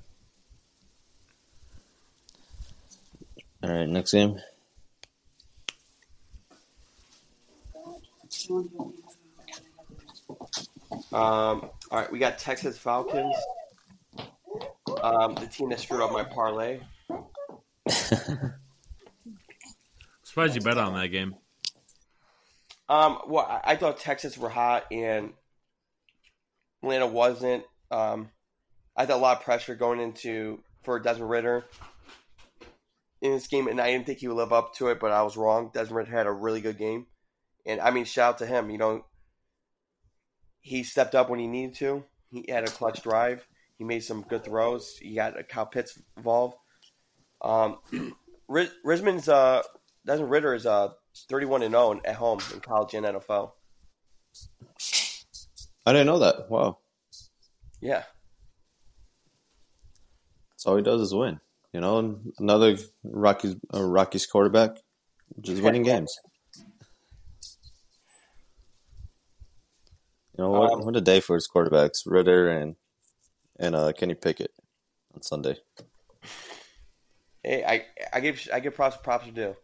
All right, next game. Um, all right, we got Texas Falcons. Um, the team that screwed up my parlay. [LAUGHS] Surprised you bet on that game. Um, well, I, I thought Texas were hot and Atlanta wasn't. Um, I thought a lot of pressure going into for Desmond Ridder in this game, and I didn't think he would live up to it, but I was wrong. Desmond Ridder had a really good game, and I mean, shout out to him. You know, he stepped up when he needed to. He had a clutch drive. He made some good throws. He got a Kyle Pitts involved. Um, [CLEARS THROAT] Risman's uh, Desmond Ridder is uh 31 and 0 at home in college and NFL. I didn't know that. Wow, Yeah. that's all he does is win. You know, another Rockies uh, Rockies quarterback, just winning [LAUGHS] games. You know what? Um, what a day for his quarterbacks, Ritter and and uh, Kenny Pickett on Sunday. Hey, I I give I give props props to do.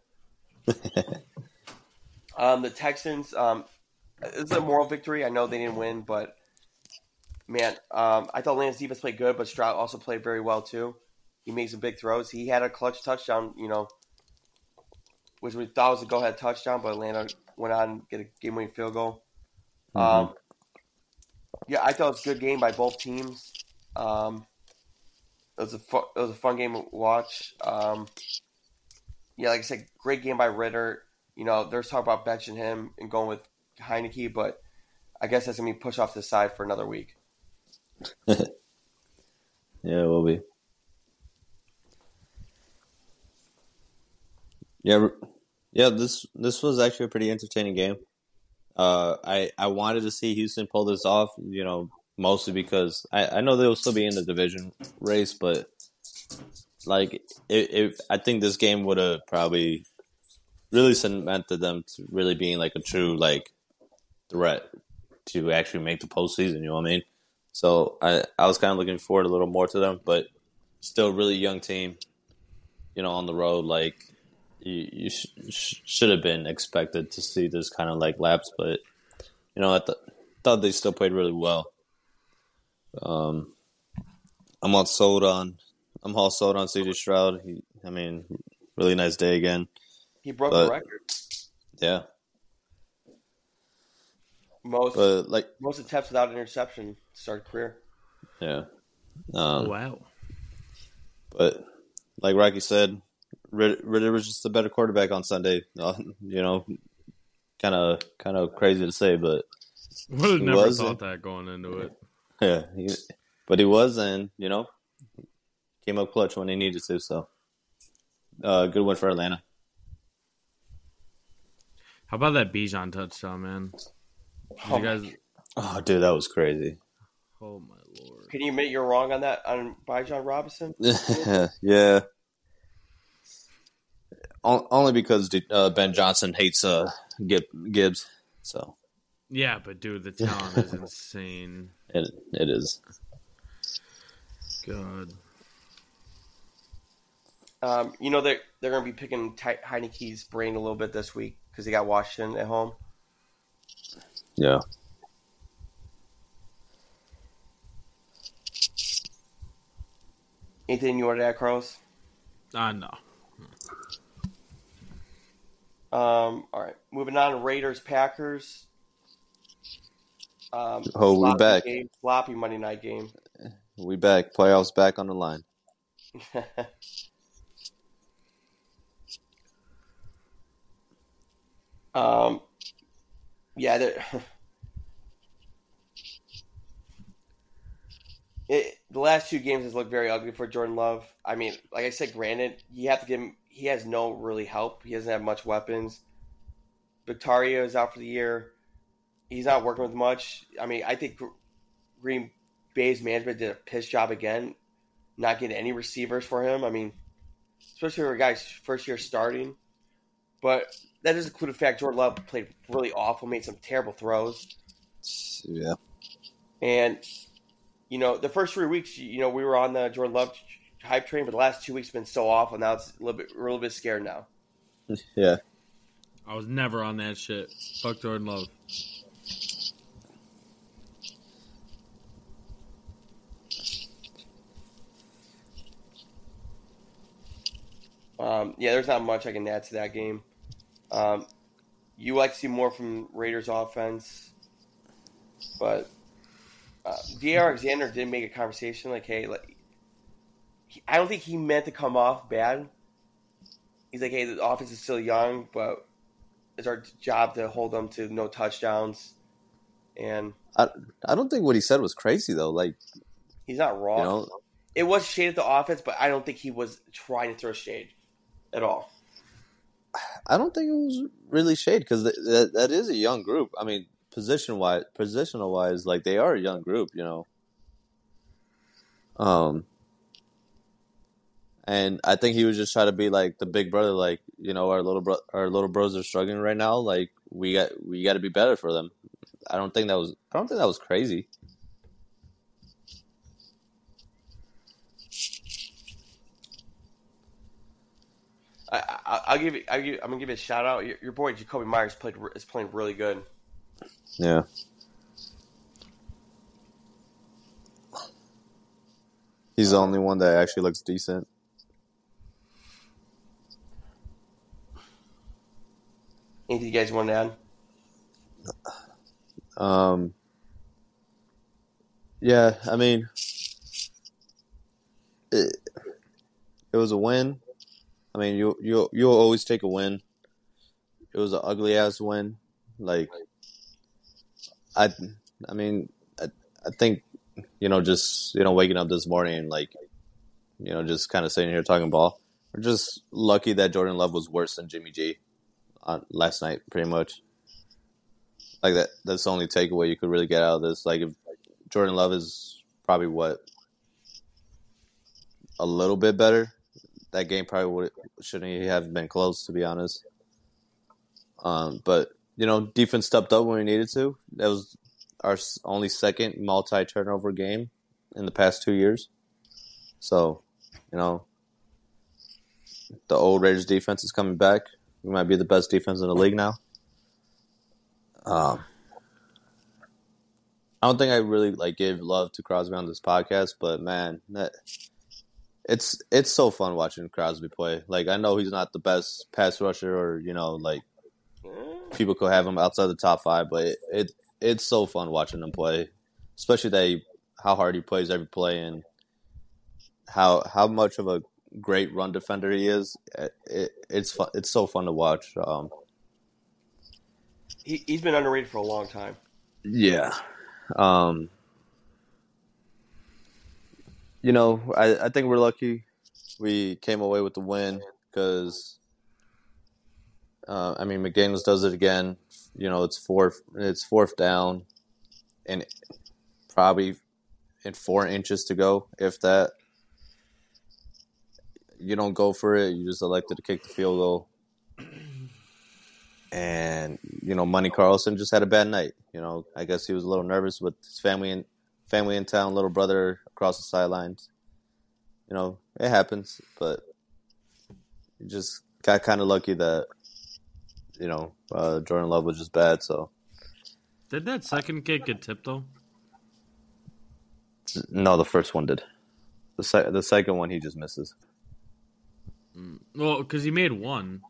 [LAUGHS] um, the Texans. Um, this is a moral victory. I know they didn't win, but man, um, I thought Lance defense played good, but Stroud also played very well too. He made some big throws. He had a clutch touchdown. You know, which we thought was a go ahead touchdown, but Atlanta went on and get a game winning field goal. Um, yeah, I thought it was a good game by both teams. Um, it was a fu- it was a fun game to watch. Um, yeah, like I said, great game by Ridder. You know, there's talk about benching him and going with Heinicke, but I guess that's gonna be pushed off to the side for another week. [LAUGHS] Yeah, it will be. Yeah, yeah. This this was actually a pretty entertaining game. Uh, I I wanted to see Houston pull this off. You know, mostly because I I know they'll still be in the division race, but like if I think this game would have probably really cemented them to really being like a true like threat to actually make the postseason. You know what I mean? So I I was kind of looking forward a little more to them, but still really young team. You know, on the road, like you, you sh- sh- should have been expected to see this kind of like lapse, but you know, I th- thought they still played really well. Um, I'm not sold on. I'm all sold on CJ Stroud. He, I mean, really nice day again. He broke But- the record. Yeah, Most but like, most attempts without interception to start career. yeah, um, wow. but like Rocky said, Rid- Ridder was just a better quarterback on Sunday. Uh, you know, kind of kind of crazy to say, but Would have never was, thought that going into it. yeah, he, but he was, and you know, came up clutch when he needed to. So, uh, good win for Atlanta. How about that Bijan touchdown, man? Oh you guys? Oh, dude, that was crazy. Oh my lord! Can you admit you're wrong on that on Bijan Robinson? [LAUGHS] yeah. O- Only because uh, Ben Johnson hates uh, Gibbs, so Yeah, but dude, the talent is [LAUGHS] insane. it it is. God. Um, you know they're they're going to be picking Ty- Heinicke's brain a little bit this week because they got Washington at home. Yeah. Anything you want to add, Carlos? Ah, no. Um, all right, moving on to Raiders Packers. Um, Oh, we sloppy back. Game, sloppy Monday night game. We back. Playoffs back on the line. [LAUGHS] um, yeah, [LAUGHS] it, the last two games has looked very ugly for Jordan Love. I mean, like I said, granted, you have to give him. He has no really help. He doesn't have much weapons. Victoria is out for the year. He's not working with much. I mean, I think Green Bay's management did a piss job again, not getting any receivers for him. I mean, especially for a guy's first year starting. But that doesn't include the fact Jordan Love played really awful, made some terrible throws. Yeah. And you know, the first three weeks, you know, we were on the Jordan Love hype train, but the last two weeks have been so awful. Now it's a little bit, we're a little bit scared now. Yeah. I was never on that shit. Fuck Jordan Love. Um, yeah, there's not much I can add to that game. Um, you like to see more from Raiders offense, but uh, D. Alexander did make a conversation like, "Hey, like, he, I don't think he meant to come off bad." He's like, "Hey, the offense is still young, but it's our job to hold them to no touchdowns." And I, I don't think what he said was crazy though. Like he's not wrong. you know, it was shade at the offense, but I don't think he was trying to throw shade at all. I don't think it was really shade because th- that that is a young group. I mean, position wise, positional wise, like they are a young group, you know. Um, and I think he was just trying to be like the big brother, like you know, our little bro, our little bros are struggling right now. Like we got we got to be better for them. I don't think that was I don't think that was crazy. I, I, I'll give you. Give, I'm gonna give you a shout out. Your, your boy Jakobi Meyers played is playing really good. Yeah. He's the only one that actually looks decent. Anything you guys want to add? Um, yeah, I mean, it, it was a win. I mean, you you you'll always take a win. It was an ugly ass win. Like, I I mean, I, I think you know, just you know, waking up this morning like, you know, just kind of sitting here talking ball. We're just lucky that Jordan Love was worse than Jimmy G on last night, pretty much like that that's the only takeaway you could really get out of this like if jordan love is probably what a little bit better that game probably would shouldn't have been close to be honest. Um but you know defense stepped up when we needed to. That was our only second multi turnover game in the past two years. So you know the old raiders defense is coming back. We might be the best defense in the league now. Um, I don't think I really like gave love to Crosby on this podcast, but man, that it's it's so fun watching Crosby play. Like I know he's not the best pass rusher, or you know, like people could have him outside the top five, but it, it it's so fun watching him play, especially that he, how hard he plays every play and how how much of a great run defender he is. It, it, it's fun. It's so fun to watch. Um, He, he's been underrated for a long time. Yeah. Um, you know, I, I think we're lucky we came away with the win because, uh, I mean, McDaniels does it again. You know, it's fourth, it's fourth down, and probably in four inches to go, if that. You don't go for it. You just elected to kick the field goal [CLEARS THROAT] and you know, Money Carlson just had a bad night. You know, I guess he was a little nervous with his family in family in town, little brother across the sidelines. You know, it happens, but you just got kind of lucky that you know uh, Jordan Love was just bad. So Did that second kick get tipped though? no, the first one did. The se- the second one he just misses. Well, because he made one,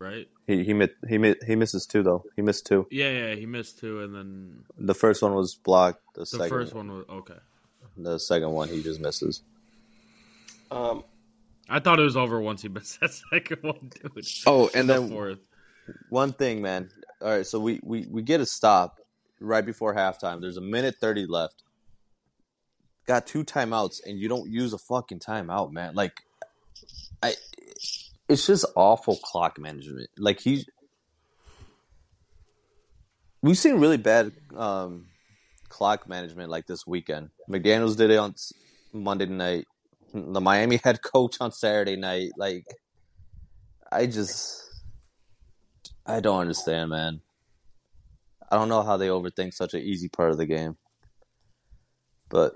right? He he mi- he mi- he misses two though. He missed two. Yeah, yeah, he missed two, and then The first one was blocked. The, the second first one was okay. The second one he just misses. Um, I thought it was over once he missed that [LAUGHS] second one, dude. Oh, and The then fourth. One thing, man. All right, so we, we, we get a stop right before halftime. There's a minute 30 left. Got two timeouts, and you don't use a fucking timeout, man. Like, I, it's just awful clock management. Like, he's. We've seen really bad um, clock management like this weekend. McDaniels did it on Monday night. The Miami [LAUGHS] head coach on Saturday night. Like, I just. I don't understand, man. I don't know how they overthink such an easy part of the game. But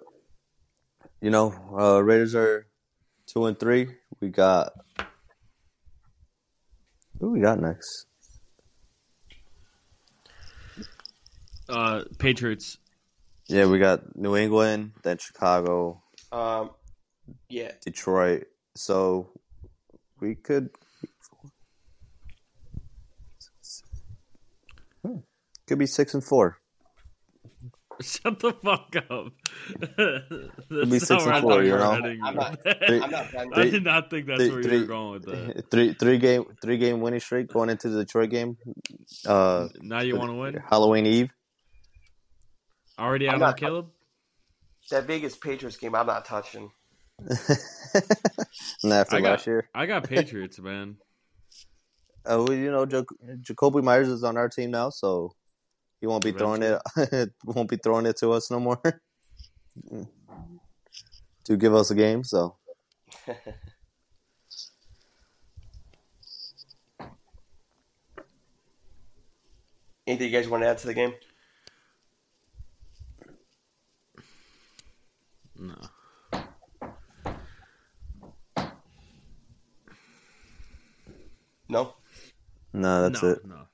you know, uh, Raiders are two and three. We got who we got next? Uh, Patriots. Yeah, we got New England, then Chicago, um, yeah, Detroit. So we could Hmm. could be six and four. Shut the fuck up. [LAUGHS] That's be six not and I four, you know? I'm not- I'm not [LAUGHS] done. I did not think that's Three- where three- you were going with that. Three three game three game winning streak going into the Detroit game. Uh, Now you want to win? Halloween Eve. Already I'm out not- on Caleb? that Vegas Patriots game, I'm not touching. [LAUGHS] and after I last got, year, I got Patriots, man. uh, [LAUGHS] well, you know, Jac- Jakobi Meyers is on our team now, so he won't be throwing it. [LAUGHS] won't be throwing it to us no more. to give us a game, so Anything you guys want to add to the game? No. No. no, that's no, it. No.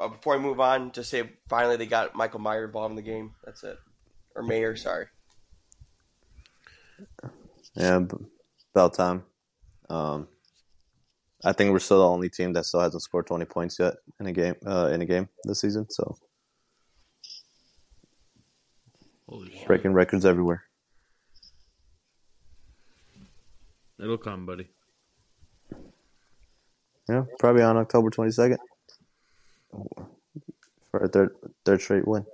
Uh, before I move on, just say finally they got Michael Meyer involved in the game. That's it, or Mayer. Sorry. Yeah, b- about time. Um, I think we're still the only team that still hasn't scored twenty points yet in a game. Uh, in a game this season, so Holy shit. breaking records everywhere. It'll come, buddy. Yeah, probably on October twenty second for a third third straight win.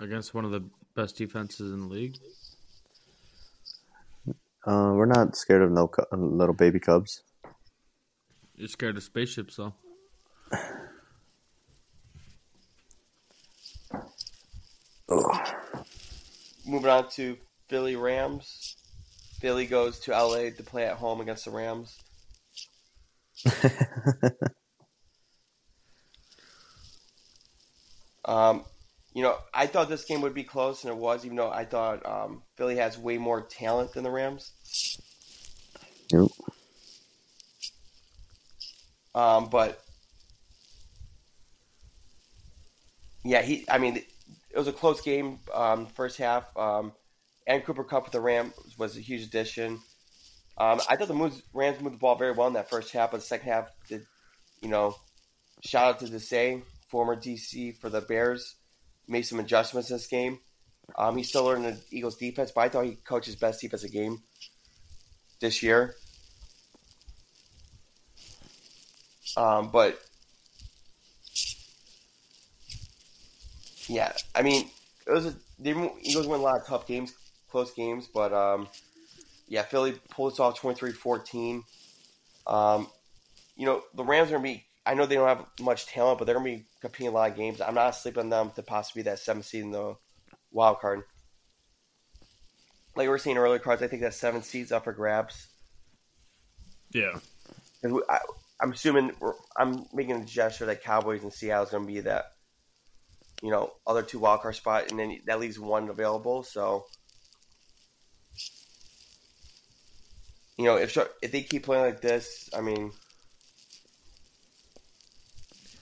Against one of the best defenses in the league. Uh, we're not scared of no cu- little baby cubs. You're scared of spaceships, though. [SIGHS] Moving on to Philly Rams. Philly goes to LA to play at home against the Rams. [LAUGHS] Um, you know, I thought this game would be close, and it was, even though I thought um, Philly has way more talent than the Rams. Yep. Um, but yeah, he. I mean, it was a close game um, first half. Um, and Cooper Kupp with the Rams was a huge addition. Um, I thought the moves, Rams moved the ball very well in that first half, but the second half, did, you know, shout out to Desai, former DC for the Bears, made some adjustments in this game. Um, he's still learning the Eagles' defense, but I thought he coached his best defense defensive game this year. Um, but yeah, I mean, it was a, the Eagles win a lot of tough games, close games, but um, yeah, Philly pulled this off 23-14. Um, you know, the Rams are gonna be. I know they don't have much talent, but they're gonna be competing a lot of games. I'm not sleeping on them to possibly be that seventh seed in the wild card. Like we were seeing earlier cards, I think that seven seeds up for grabs. Yeah. I, I'm assuming we're, I'm making a gesture that Cowboys and Seattle is going to be that, you know, other two wild card spot, and then that leaves one available. So, you know, if if they keep playing like this, I mean,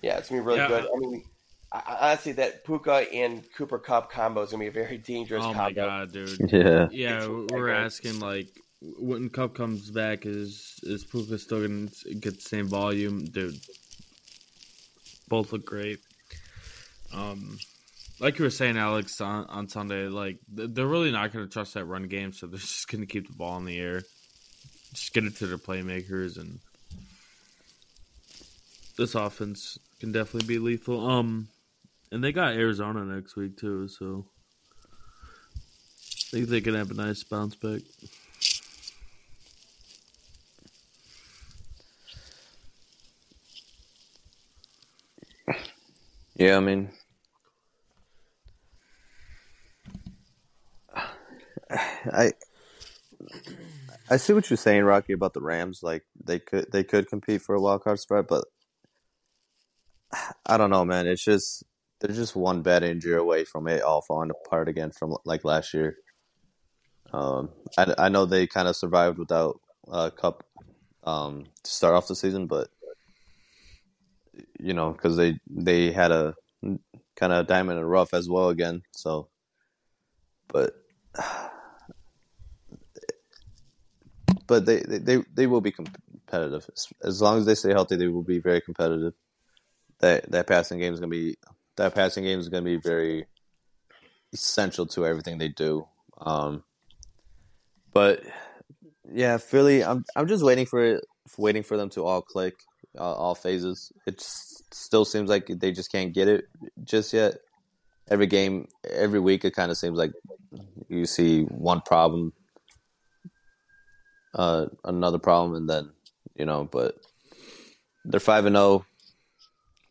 yeah, it's gonna be really Yeah. good. I mean, I, I honestly, that Puka and Cooper Kupp combo is gonna be a very dangerous oh combo. Oh combo. my god, dude. [LAUGHS] Yeah. Yeah, It's- we're okay. asking like when Kupp comes back, is is Puka still gonna get the same volume, dude? Both look great. Um, like you were saying, Alex, on, on Sunday, like they're really not gonna trust that run game, so [LAUGHS] they're just gonna keep the ball in the air, just get it to their playmakers, and this offense can definitely be lethal. Um, and they got Arizona next week too, so. I think they can have a nice bounce back. Yeah, I mean, I I see what you're saying, Rocky, about the Rams. Like they could they could compete for a wild card spot, but I don't know, man. It's just they're just one bad injury away from it all falling apart again from like last year. Um, I, I know they kind of survived without uh, Kupp um, to start off the season, but you know, because they they had a kind of diamond the rough as well again. So, but but they they they, will be competitive as, long as they stay healthy. They will be very competitive. That that passing game is gonna be that passing game is gonna be very essential to everything they do. Um, but yeah, Philly. I'm I'm just waiting for it, waiting for them to all click, uh, all phases. It still seems like they just can't get it just yet. Every game, every week, it kind of seems like you see one problem, uh, another problem, and then you know. But they're five and zero.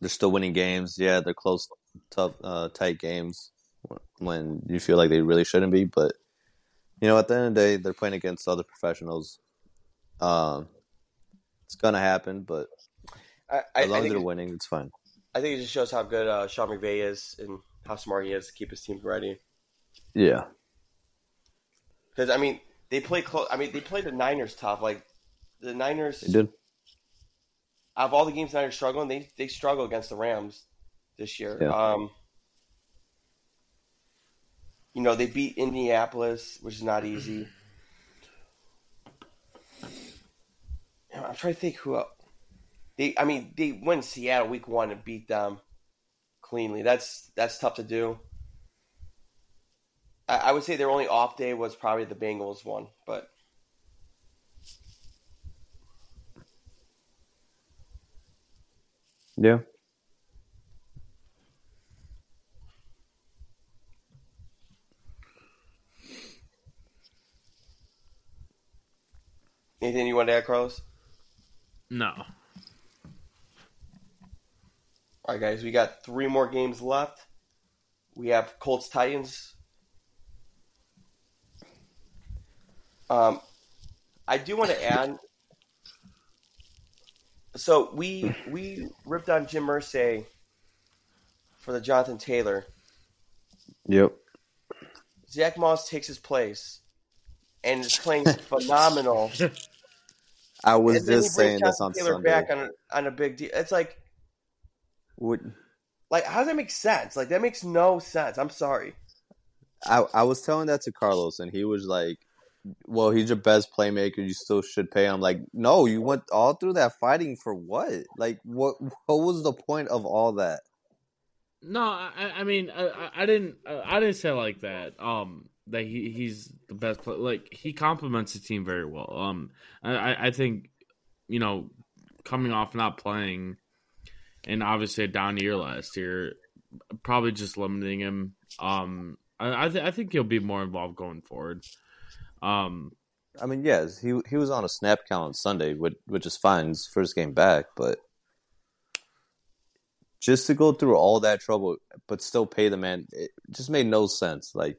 They're still winning games. Yeah, they're close, tough, uh, tight games when you feel like they really shouldn't be. But you know, at the end of the day, they're playing against other professionals. Um, it's gonna happen, but I, I, as long as they're winning, it's fine. I think it just shows how good uh, Sean McVay is and how smart he is to keep his team ready. Yeah, Because I mean, they play close. I mean, they played the Niners tough. Like the Niners, they did. out of all the games the Niners struggling, they they struggle against the Rams this year. Yeah. Um, you know, they beat Indianapolis, which is not easy. I'm trying to think who else. They, I mean, they went Seattle week one and beat them cleanly. That's that's tough to do. I, I would say their only off day was probably the Bengals one, but Yeah, anything you want to add, Carlos? No. All right, guys, we got three more games left. We have Colts Titans. Um, I do want to add. So we we ripped on Jim Irsay for the Jonathan Taylor. yep. Zach Moss takes his place and is playing [LAUGHS] phenomenal. I was And just saying this on Taylor Sunday. back on a, on a big deal. It's like What Like, how does that make sense? Like, that makes no sense. I'm sorry. I I was telling that to Carlos, and he was like, "Well, he's your best playmaker. You still should pay him." Like, no, you went all through that fighting for what? Like, what what was the point of all that? No, I, I mean, I, I didn't, I didn't say like that. Um, that he he's the best player. Like he complements the team very well. Um, I I think, you know, coming off not playing, and obviously a down year last year, probably just limiting him. Um, I I, th- I think he'll be more involved going forward. Um, I mean, yes, he he was on a snap count on Sunday, which which is fine. His first game back, but just to go through all that trouble, but still pay the man, it just made no sense. Like,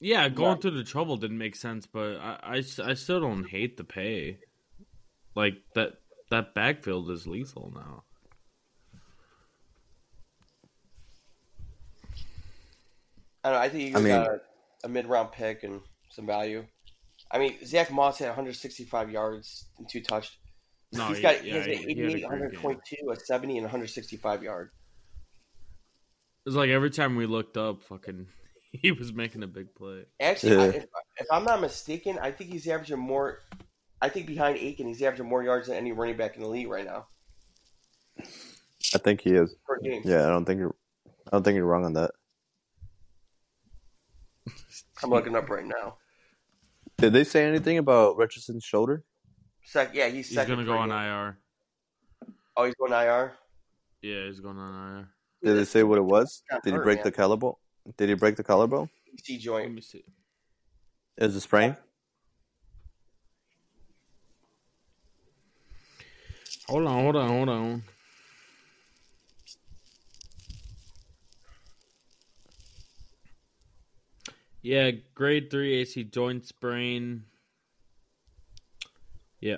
yeah, going through the trouble didn't make sense, but I, I, I still don't hate the pay. Like that that backfield is lethal now. I don't know. I think you I mean- got a, a mid round pick and some value. I mean, Zach Moss had 165 yards and two touchdowns. No, He's he- got yeah, he has he- an he had a 88, great game. a 70, and 165 yard. It's like every time we looked up, fucking, [LAUGHS] he was making a big play. Actually, I, if, if I'm not mistaken, I think he's averaging more. I think behind Achane, he's averaging more yards than any running back in the league right now I think he is. per game. Yeah, I don't think you're. I don't think you're wrong on that. I'm looking up right now. Did they say anything about Richardson's shoulder? Sec, yeah, he's He's gonna go on game. IR. Oh, he's going IR. Yeah, he's going on IR. Did they say what it was? Got Did he break man. the collarbone? Did he break the collarbone? C Let joint. me see. Is it sprain? Hold on, hold on, hold on. Yeah, grade three AC joint sprain. Yeah.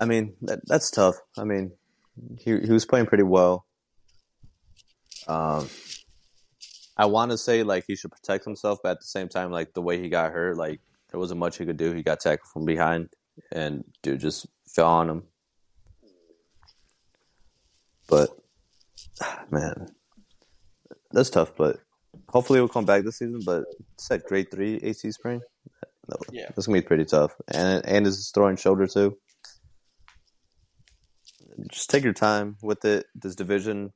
I mean, that, that's tough. I mean, he he was playing pretty well. Um, I want to say like he should protect himself, but at the same time, like the way he got hurt, like there wasn't much he could do. He got tackled from behind, and dude just fell on him. But man, that's tough. But hopefully we'll come back this season. But it's that grade three AC sprain. No, Yeah. that's gonna be pretty tough. And and his throwing shoulder too. Just take your time with it. This division.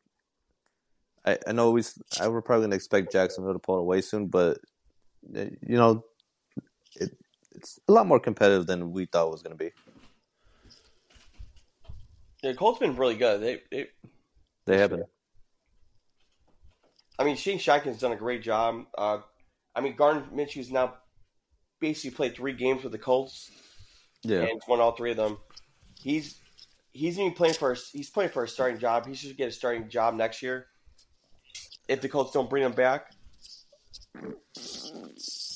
I, I know we. I we're probably gonna expect Jacksonville to pull it away soon, but uh, you know, it, it's a lot more competitive than we thought it was gonna be. Yeah, Colts been really good. They, they They haven't. I mean, Shane Steichen's done a great job. Uh, I mean, Gardner Minshew's now basically played three games with the Colts Yeah. and won all three of them. He's he's even playing for a, he's playing for a starting job. He should get a starting job next year if the Colts don't bring him back.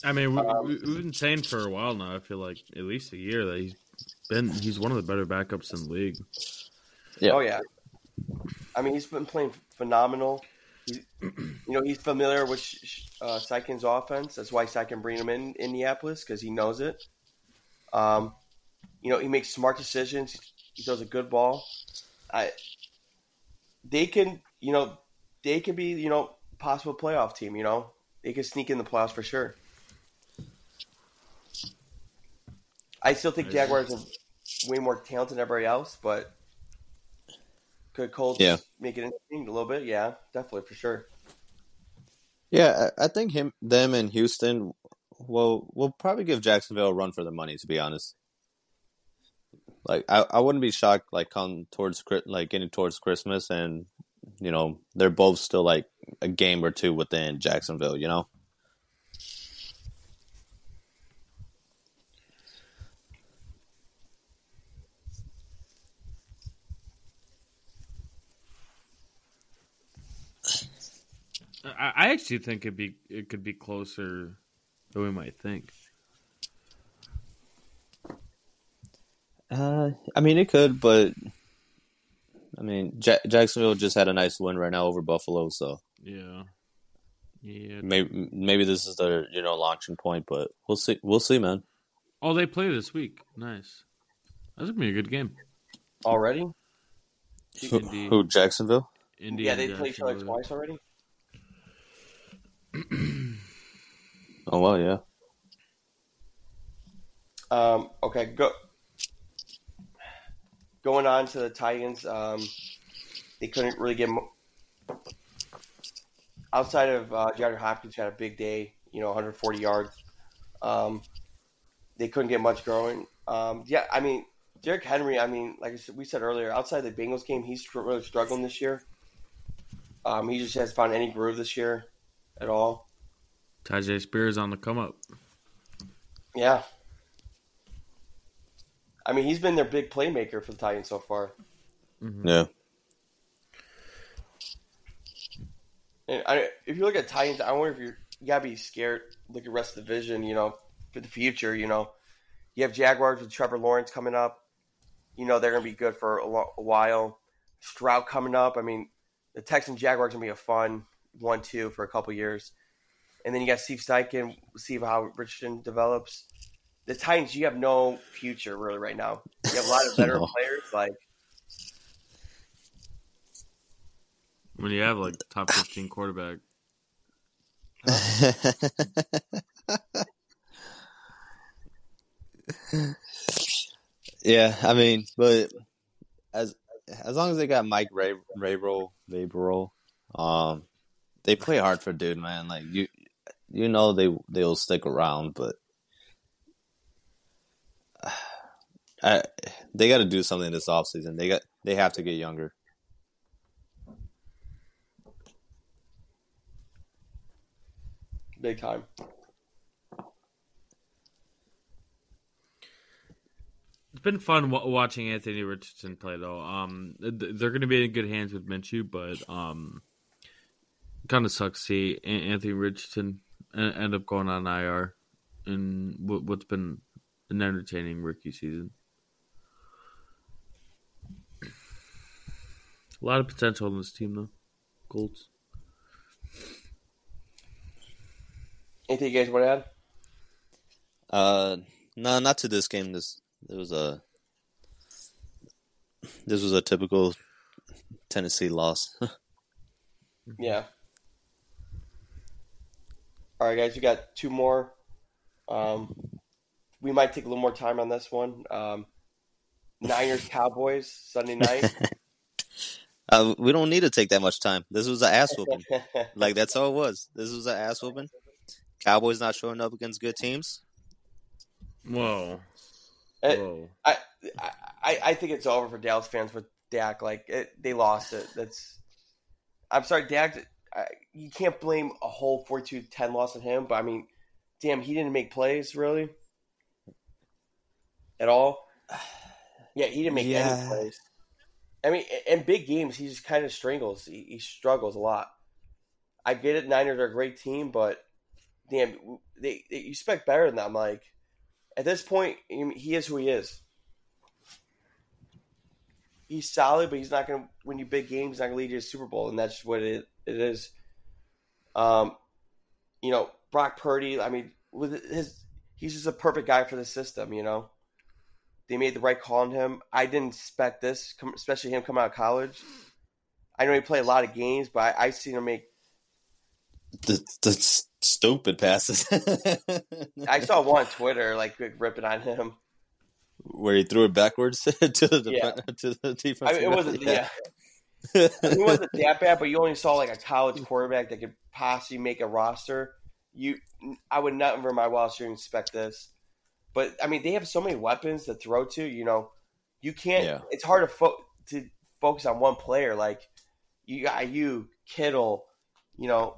I mean, we, um, we've been saying for a while now. I feel like at least a year that he's been he's one of the better backups in the league. Yeah. Oh yeah. I mean, he's been playing phenomenal. He, [CLEARS THROAT] you know, he's familiar with uh, Steichen's offense. That's why Sykin bring him in Indianapolis because he knows it. Um, you know, he makes smart decisions. He throws a good ball. I, they can, you know, they can be, you know, possible playoff team. You know, they can sneak in the playoffs for sure. I still think Jaguars are way more talented than everybody else, but could Colts Yeah. make it interesting a little bit? Yeah, definitely for sure. Yeah, I think him, them, and Houston will will probably give Jacksonville a run for their money. To be honest, like I, I wouldn't be shocked like come towards like getting towards Christmas, and you know they're both still like a game or two within Jacksonville. You know, I, I actually think it'd be it could be closer than we might think. uh, I mean it could, but I mean ja- Jacksonville just had a nice win right now over Buffalo, so Yeah, yeah. maybe maybe this is their you know launching point, but we'll see. We'll see, man. Oh, they play this week. Nice. That's gonna be a good game. already. Who, who Jacksonville? Indy Yeah, and they played each other twice already. Oh well, yeah. Um, okay, go. Going on to the Titans, um, they couldn't really get mo- outside of uh, Jared Hopkins had a big day, you know, 140 yards. Um, they couldn't get much going. Um, yeah, I mean, Derrick Henry. I mean, like I said, we said earlier, outside the Bengals game, he's really struggling this year. Um, he just hasn't found any groove this year at all. Tyjae Spears on the come up. Yeah. I mean, he's been their big playmaker for the Titans so far. Mm-hmm. Yeah. And I, if you look at Titans, I wonder if you're you gotta be scared. Look at the rest of the division, you know, for the future. You know, you have Jaguars with Trevor Lawrence coming up. You know they're gonna be good for a, lo- a while. Stroud coming up. I mean, the Texans Jaguars gonna be a fun one-two for a couple years. And then you got Steve Steichen. See how Richardson develops. The Titans, you have no future really right now. You have a lot of veteran [LAUGHS] No. players like When you have like top fifteen quarterback. [LAUGHS] yeah, I mean, but as as long as they got Mike Ray Rabel, Vrabel, um, they play hard for dude, man. Like you, you know they they'll stick around, but [SIGHS] I, they got to do something this offseason. They got they have to get younger. big time. It's been fun w- watching Anthony Richardson play, though. Um, th- they're going to be in good hands with Minshew, but um, kind of sucks to see Anthony Richardson end up going on IR in what- what's been an entertaining rookie season. A lot of potential in this team, though. Colts. Anything you guys want to add? Uh, no, not to this game. This it was a this was a typical Tennessee loss. [LAUGHS] Yeah. All right, guys, we got two more. Um, we might take a little more time on this one. Um, Niners [LAUGHS] Cowboys Sunday night. [LAUGHS] uh, we don't need to take that much time. This was an ass whooping. [LAUGHS] Like that's all it was. This was an ass whooping. Cowboys not showing up against good teams. Whoa. Whoa. I, I I think it's over for Dallas fans with Dak. Like it, they lost it. That's. I'm sorry, Dak. I, you can't blame a whole 42-10 loss on him. But I mean, damn, he didn't make plays really at all. [SIGHS] Yeah, he didn't make any plays. I mean, in big games, he just kind of strangles. He, he struggles a lot. I get it. Niners are a great team, but damn, they, they you expect better than that. Like at this point, he is who he is. He's solid, but he's not going to win you big games. He's not going to lead you to Super Bowl, and that's what it, it is. Um, you know, Brock Purdy. I mean, with his, he's just a perfect guy for the system. You know, they made the right call on him. I didn't expect this, especially him coming out of college. I know he played a lot of games, but I, I seen him make. The, the stupid passes. I saw [LAUGHS] one on Twitter like ripping on him. where he threw it backwards [LAUGHS] to the Yeah. defense, to the defense. I mean, it wasn't yeah. It wasn't [LAUGHS] that bad, but you only saw like a college quarterback that could possibly make a roster. You, I would never in my wildest dreams expect this. But I mean, they have so many weapons to throw to. You know, you can't. Yeah. It's hard to fo- to focus on one player. Like you got you Kittle, you know,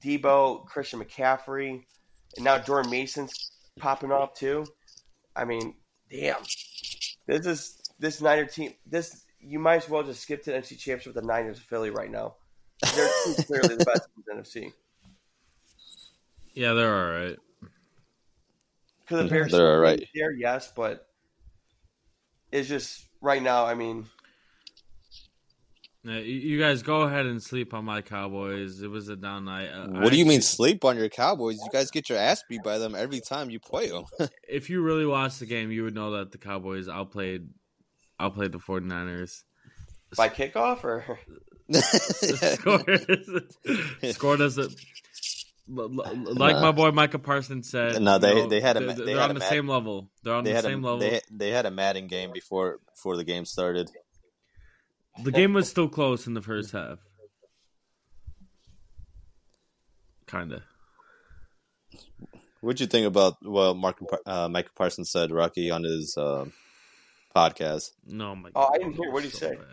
Deebo, Christian McCaffrey, and now Jordan Mason's popping off too. I mean, damn, this is this Niner team. This you might as well just skip to the NFC Championship with the Niners of Philly right now. They're too [LAUGHS] clearly the best team in the NFC. Yeah, they're all right. Because the Bears they're all right. there, yes, but it's just right now. I mean, Yeah, you- you guys go ahead and sleep on my Cowboys. It was a down night. Uh, What I do you mean sleep on your Cowboys? You guys get your ass beat by them every time you play them. [LAUGHS] If you really watched the game, you would know that the Cowboys outplayed outplayed the 49ers. By kickoff or [LAUGHS] score? scored as a like Nah. my boy Micah Parsons said. No, they- you know, they had a they're, they they're had on a the ma- same level. They're on they the same a level. they, they had a Madden game before before the game started. The game was still close in the first half. Kinda. What'd you think about well, Mark uh, Micah Parsons said Rocky on his uh, podcast? No, my. Oh, I God, didn't hear. What was did he say? bad.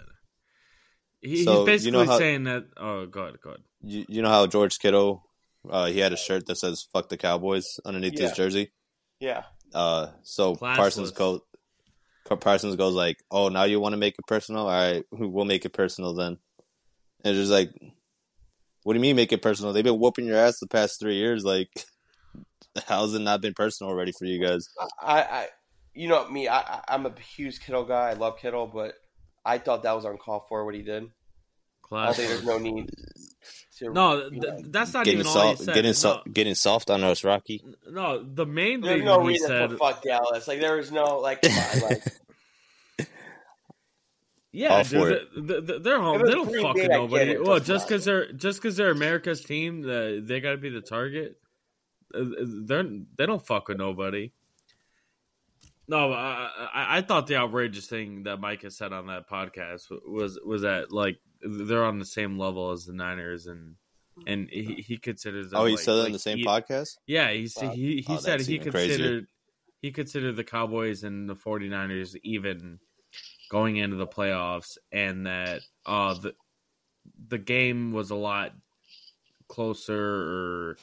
He, So, he's you basically know how- saying that. Oh, God, God. You, you know how George Kittle, uh, he had a shirt that says "fuck the Cowboys" underneath Yeah. his jersey. yeah. Uh, so Classless. Parsons goes, Parsons goes like, "Oh, now you want to make it personal? All right, we'll make it personal then." And it's just like, what do you mean make it personal? They've been whooping your ass the past three years. Like, [LAUGHS] how's it not been personal already for you guys? I, I you know me, I, I- I'm a huge Kittle guy. I love Kittle, but I thought that was uncalled for what he did. I Class. think there's no need to. No, th- know, that's not Getting even all he soft, said. getting no, soft, getting soft on us, Rocky. no, the main there's thing no he reason said. to fuck Dallas. Like there was no like, on, like [LAUGHS] Yeah, dude, for it. they- they- they're home. They don't Green fuck Bay, with nobody. it, Well, just because they're just because they're America's team, uh, they got to be the target. Uh, They're they don't fuck with nobody. No, I, I I thought the outrageous thing that Mike has said on that podcast was was that like they're on the same level as the Niners and and he, he considers them Oh, he like- said that in the same he- podcast. yeah, he Wow. he he Oh, said he even crazier. considered he considered the Cowboys and the 49ers even going into the playoffs and that uh the the game was a lot closer or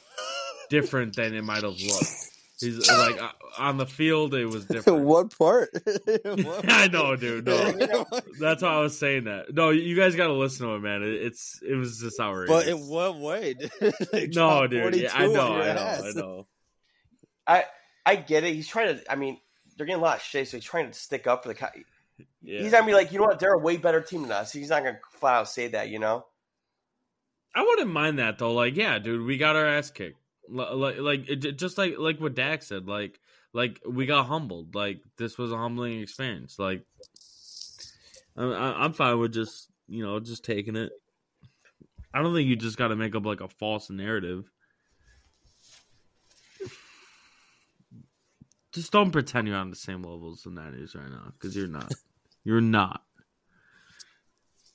different than it might have looked. He's like uh, on the field it was [LAUGHS] different. what part? [LAUGHS] [LAUGHS] I know, dude. No. That's why I was saying that. No, you guys got to listen to it, man. It, it's it was just outrageous. But in what way? No, dude. Yeah, I know, I know, ass. I know. I I get it. He's trying to. I mean, they're getting a lot of shit, so he's trying to stick up for the. Co- Yeah. He's gonna be like, you know what? They're a way better team than us. He's not gonna flat out say that, you know. I wouldn't mind that though. Like, yeah, dude, we got our ass kicked. Like, like just like like what Dak said. Like, like we got humbled. Like this was a humbling experience. Like, I, I, I'm fine with just you know just taking it. I don't think you just got to make up like a false narrative. Just don't pretend you're on the same level as the Niners right now, because you're not. You're not.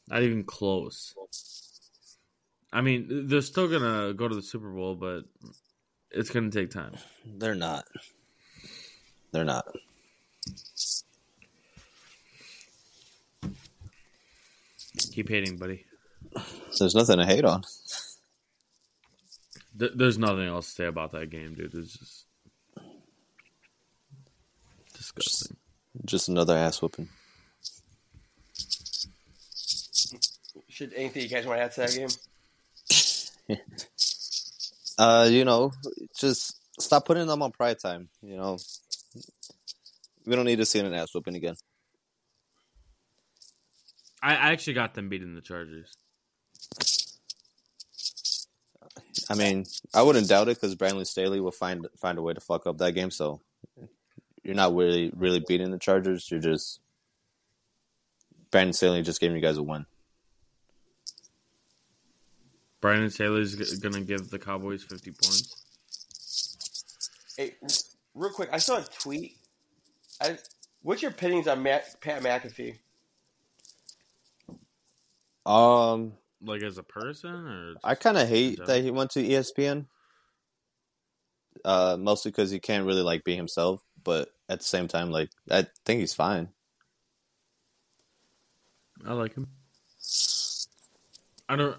Not even close. I mean, they're still gonna go to the Super Bowl, but it's gonna take time. They're not. They're not. Keep hating, buddy. There's nothing to hate on. Th- there's nothing else to say about that game, dude. It's just disgusting. Just another ass whooping. Should anything you guys want to add to that game? [LAUGHS] Uh, you know, just stop putting them on pride time. You know, we don't need to see an ass whooping again. I, I actually got them beating the Chargers. I mean, I wouldn't doubt it because Brandon Staley will find find a way to fuck up that game. So you're not really really beating the Chargers. You're just Brandon Staley just gave you guys a win. Brandon Staley's g- gonna give the Cowboys 50 points. Hey, real quick, I saw a tweet. I, what's your opinions on Matt, Pat McAfee? Um, Like as a person, or I kind of hate that he went to ESPN. Uh, mostly because he can't really like be himself, but at the same time, like I think he's fine. I like him. I don't.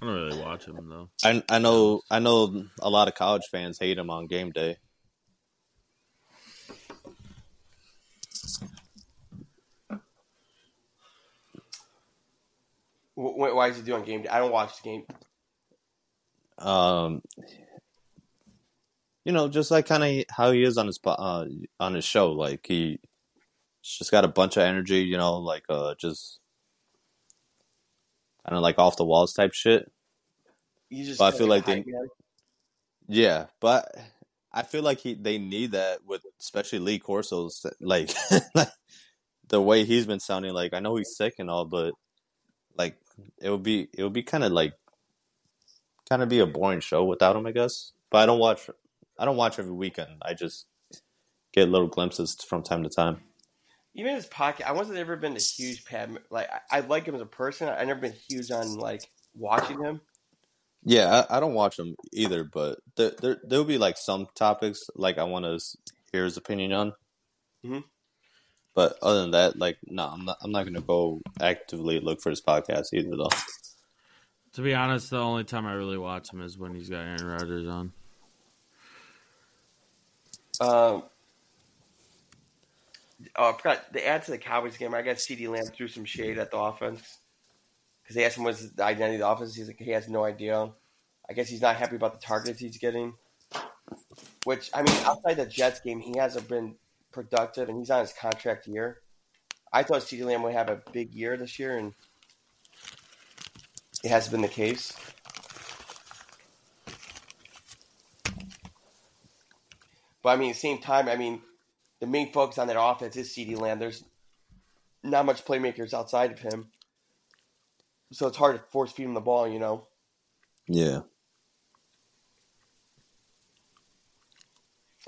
I don't really watch him though. I I know I know a lot of college fans hate him on game day. Wh- wh- Why is he doing game day? I don't watch the game. Um, you know, just like kind of how he is on his uh, on his show. Like he he's just got a bunch of energy. You know, like uh, just kind of like off the walls type shit. He's just. But I feel like they- man. Yeah, but I feel like he they need that with especially Lee Corso's [LAUGHS] like the way he's been sounding. Like I know he's sick and all, but like it would be it would be kind of like kind of be a boring show without him, I guess. But I don't watch I don't watch every weekend. I just get little glimpses from time to time. Even his pocket, I wasn't ever been a huge Pat. Like I, I like him as a person. I never been huge on like watching him. Yeah, I, I don't watch him either, but there there there'll be like some topics like I want to hear his opinion on. Mhm. But other than that, like no, I'm not. I'm not gonna go actively look for his podcast either, though. [LAUGHS] To be honest, the only time I really watch him is when he's got Aaron Rodgers on. Um, oh, I forgot the add to the Cowboys game. I guess CeeDee Lamb threw some shade at the offense because they asked him what's the identity of the offense. He's like he has no idea. I guess he's not happy about the targets he's getting. Which I mean, outside the Jets game, he hasn't been productive, and he's on his contract year. I thought CeeDee Lamb would have a big year this year, and it hasn't been the case. But I mean, at the same time, I mean, the main focus on that offense is CeeDee Lamb. There's not much playmakers outside of him, so it's hard to force feed him the ball. You know, Yeah,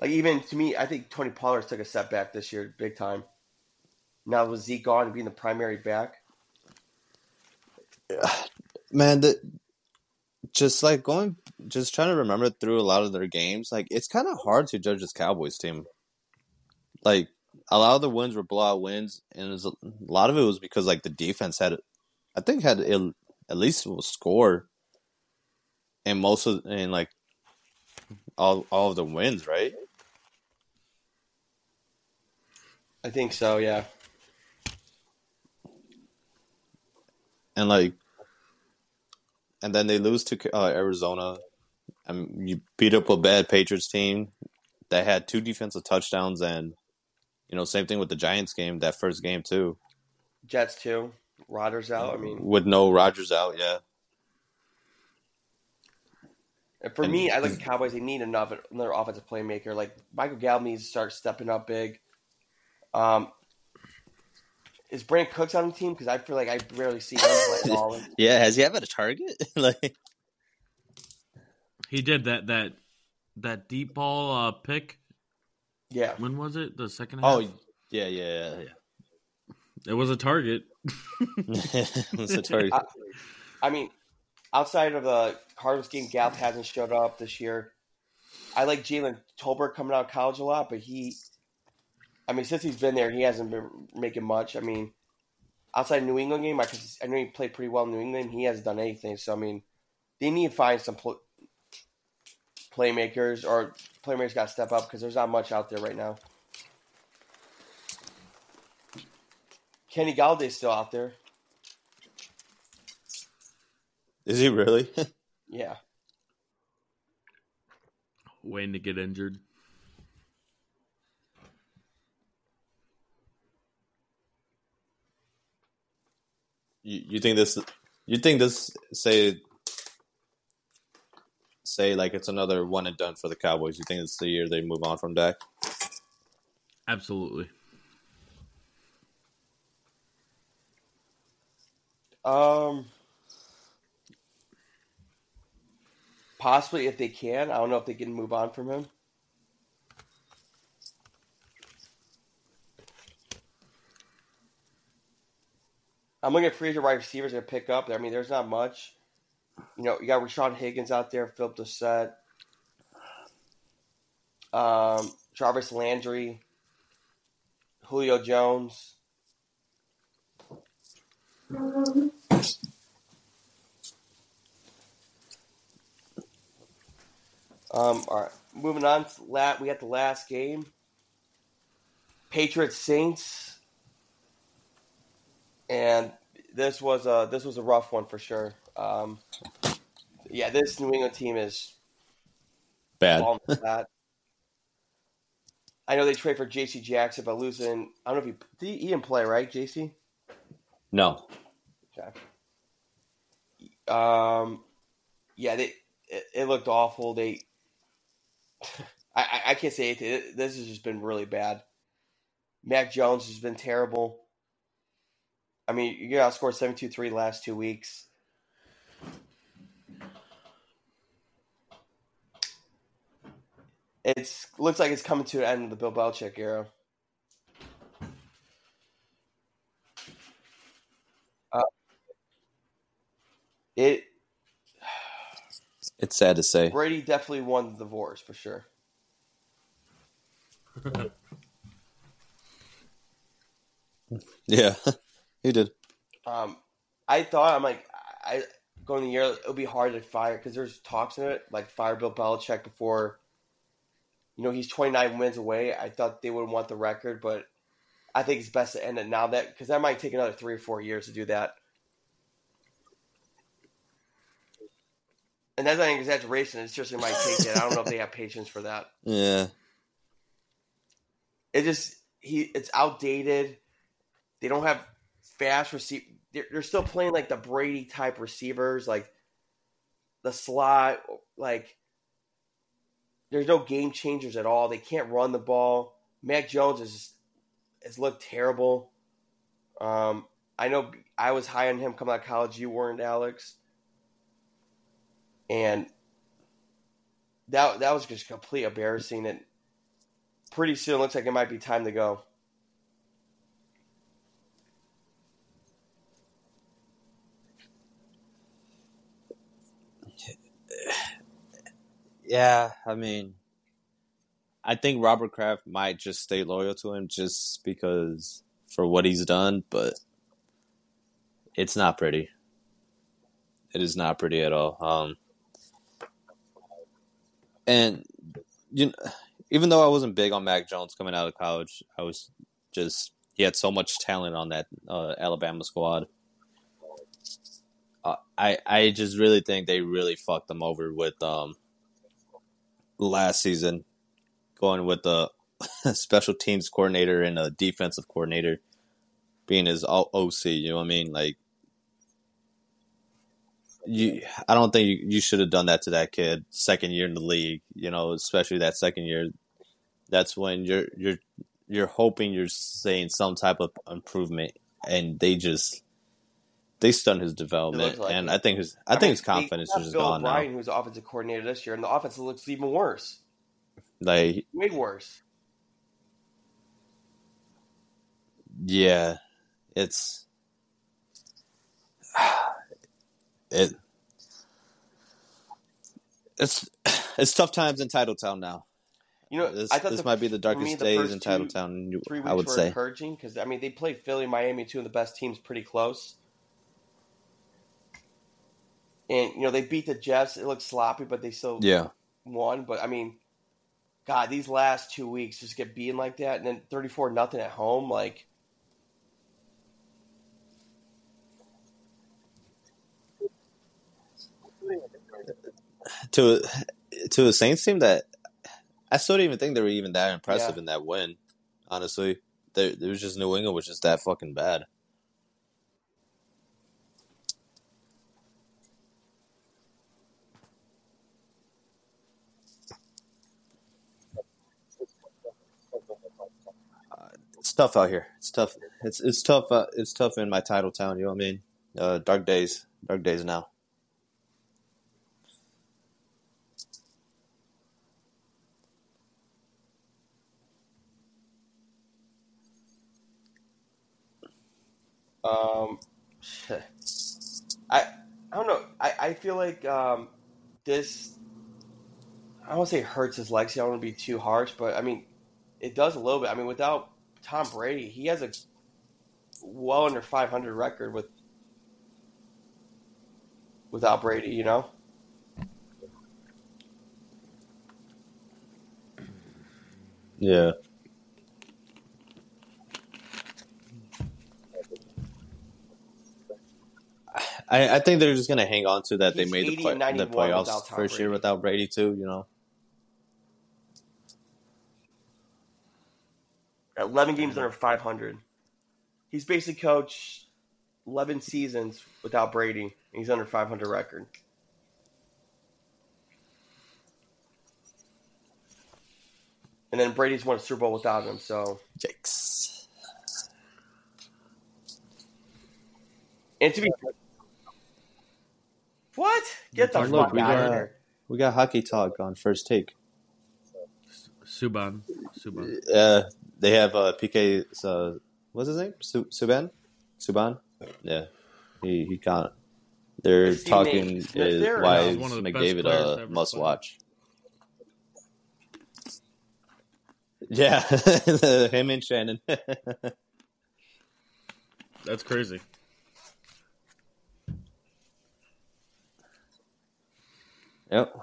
like even to me, I think Tony Pollard took a step back this year, big time. Now with Zeke gone and being the primary back, man. The, just like going, just trying to remember through a lot of their games. Like it's kind of hard to judge this Cowboys team. Like a lot of the wins were blowout wins, and was, a lot of it was because like the defense had, I think had a, at least a score. And most of and like all all of the wins, right? I think so. Yeah, and like, and then they lose to uh, Arizona. I mean, you beat up a bad Patriots team that had two defensive touchdowns, and you know, same thing with the Giants game, that first game too, Jets too. Rodgers out. I mean, with no Rodgers out. Yeah, and for And- me, I like the Cowboys. They need another another offensive playmaker. Like Michael Gallup needs to start stepping up big. Um, is Brandin Cooks on the team? Because I feel like I rarely see him play at all. yeah. Has he ever had a target? [LAUGHS] like, He did that that that deep ball uh, pick. Yeah, When was it? The second oh, half. oh yeah, yeah, oh, yeah. it was a target. [LAUGHS] [LAUGHS] It's a target. I, I mean, outside of the Cardinals game, Gallup hasn't showed up this year. I like Jalen Tolbert coming out of college a lot, but he, I mean, since he's been there, he hasn't been making much. I mean, outside New England game, I, could, I know he played pretty well in New England. He hasn't done anything. So I mean, they need to find some pl- playmakers or playmakers got to step up because there's not much out there right now. Kenny Golladay's still out there. Is he really? [LAUGHS] Yeah. Waiting to get injured. you, you think this? You think this? Say, say like it's another one and done for the Cowboys. You think it's the year they move on from Dak? Absolutely. Um, possibly if they can. I don't know if they can move on from him. I'm looking at free agent wide receivers to pick up. I mean, there's not much. You know, you got Rashard Higgins out there, Phillip Dorsett, um, Jarvis Landry, Julio Jones. Um, all right, moving on. To la we got the last game. Patriots Saints, and this was a this was a rough one for sure. Um, yeah, this New England team is Bad. I know they trade for J.C. Jackson, but losing. I don't know if he did he, he didn't play right, J.C. No. Okay. Um, yeah, they it, it looked awful. They, [LAUGHS] I, I, can't say anything. This has just been really bad. Mac Jones has been terrible. I mean, you got outscored 7-2-3 last two weeks. It's looks like it's coming to an end of the Bill Belichick era. Uh, it It's sad to say. Brady definitely won the divorce for sure. [LAUGHS] Yeah, he did. Um, I thought I'm like I going the year it'll be hard to fire because there's talks in it like fire Bill Belichick before. You know he's 29 wins away. I thought they would want the record, but I think it's best to end it now that because that might take another three or four years to do that. And that's not an exaggeration. It's just it might take it. I don't know if they have patience for that. [LAUGHS] Yeah, It just he it's outdated. They don't have fast receive. They're, they're still playing like the Brady type receivers, like the slot. Like there's no game changers at all. They can't run the ball. Mac Jones has looked terrible. Um, I know I was high on him coming out of college. You weren't, Alex. And that that was just complete embarrassing. And pretty soon, looks like it might be time to go. Yeah. I mean, I think Robert Kraft might just stay loyal to him just because for what he's done, but it's not pretty. It is not pretty at all. Um, and you, know, even though I wasn't big on Mac Jones coming out of college, I was just he had so much talent on that uh, Alabama squad. Uh, I I just really think they really fucked them over with um last season, going with the [LAUGHS] special teams coordinator and a defensive coordinator being his OC. You know what I mean? Like you, I don't think you, you should have done that to that kid second year in the league. You know, especially that second year. That's when you're you're you're hoping you're seeing some type of improvement, and they just they stun his development, like and it. I think his I, think mean, his confidence is just Bill gone now. O'Brien, who's offensive coordinator this year, and the offense looks even worse, Like way worse. Yeah, it's [SIGHS] it it's [SIGHS] it's tough times in Titletown now. You know, This I thought this the- might be the for me, darkest the days in Titletown. Three weeks I would were say. encouraging because I mean they played Philly, Miami, two of the best teams, pretty close. And you know they beat the Jets. It looked sloppy, but they still Yeah, won. But I mean, God, these last two weeks just get beaten like that, and then thirty-four nothing at home. Like, to to a Saints team that I still don't even think they were even that impressive Yeah. in that win. Honestly, there, it was just New England was just that fucking bad. It's tough out here. It's tough. It's it's tough. Uh, it's tough in my title town. You know what I mean? Uh, dark days. Dark days now. um, I I don't know. I I feel like um, this. I don't want to say hurts his legacy. I don't want to be too harsh, but I mean, it does a little bit. I mean, without Tom Brady, he has a well under 500 record with without Brady. You know. Yeah. I, I think they're just gonna hang on to that they made the, play, the playoffs first year without Brady too. You know. 11 games mm-hmm. under 500. He's basically coached 11 seasons without Brady, and he's under 500 record. And then Brady's won a Super Bowl without him, so Yikes. and to be what? Get the fuck out of here! We got hockey talk on first take. Subban. Subban. Uh, they have uh, PK. Uh, what's his name? Su- Subban. Subban. Yeah, he he got. They're Is talking named Smith is there or why is One of the McDavid a ever must played. watch. Yeah, [LAUGHS] him and Shannon. [LAUGHS] That's crazy. yep.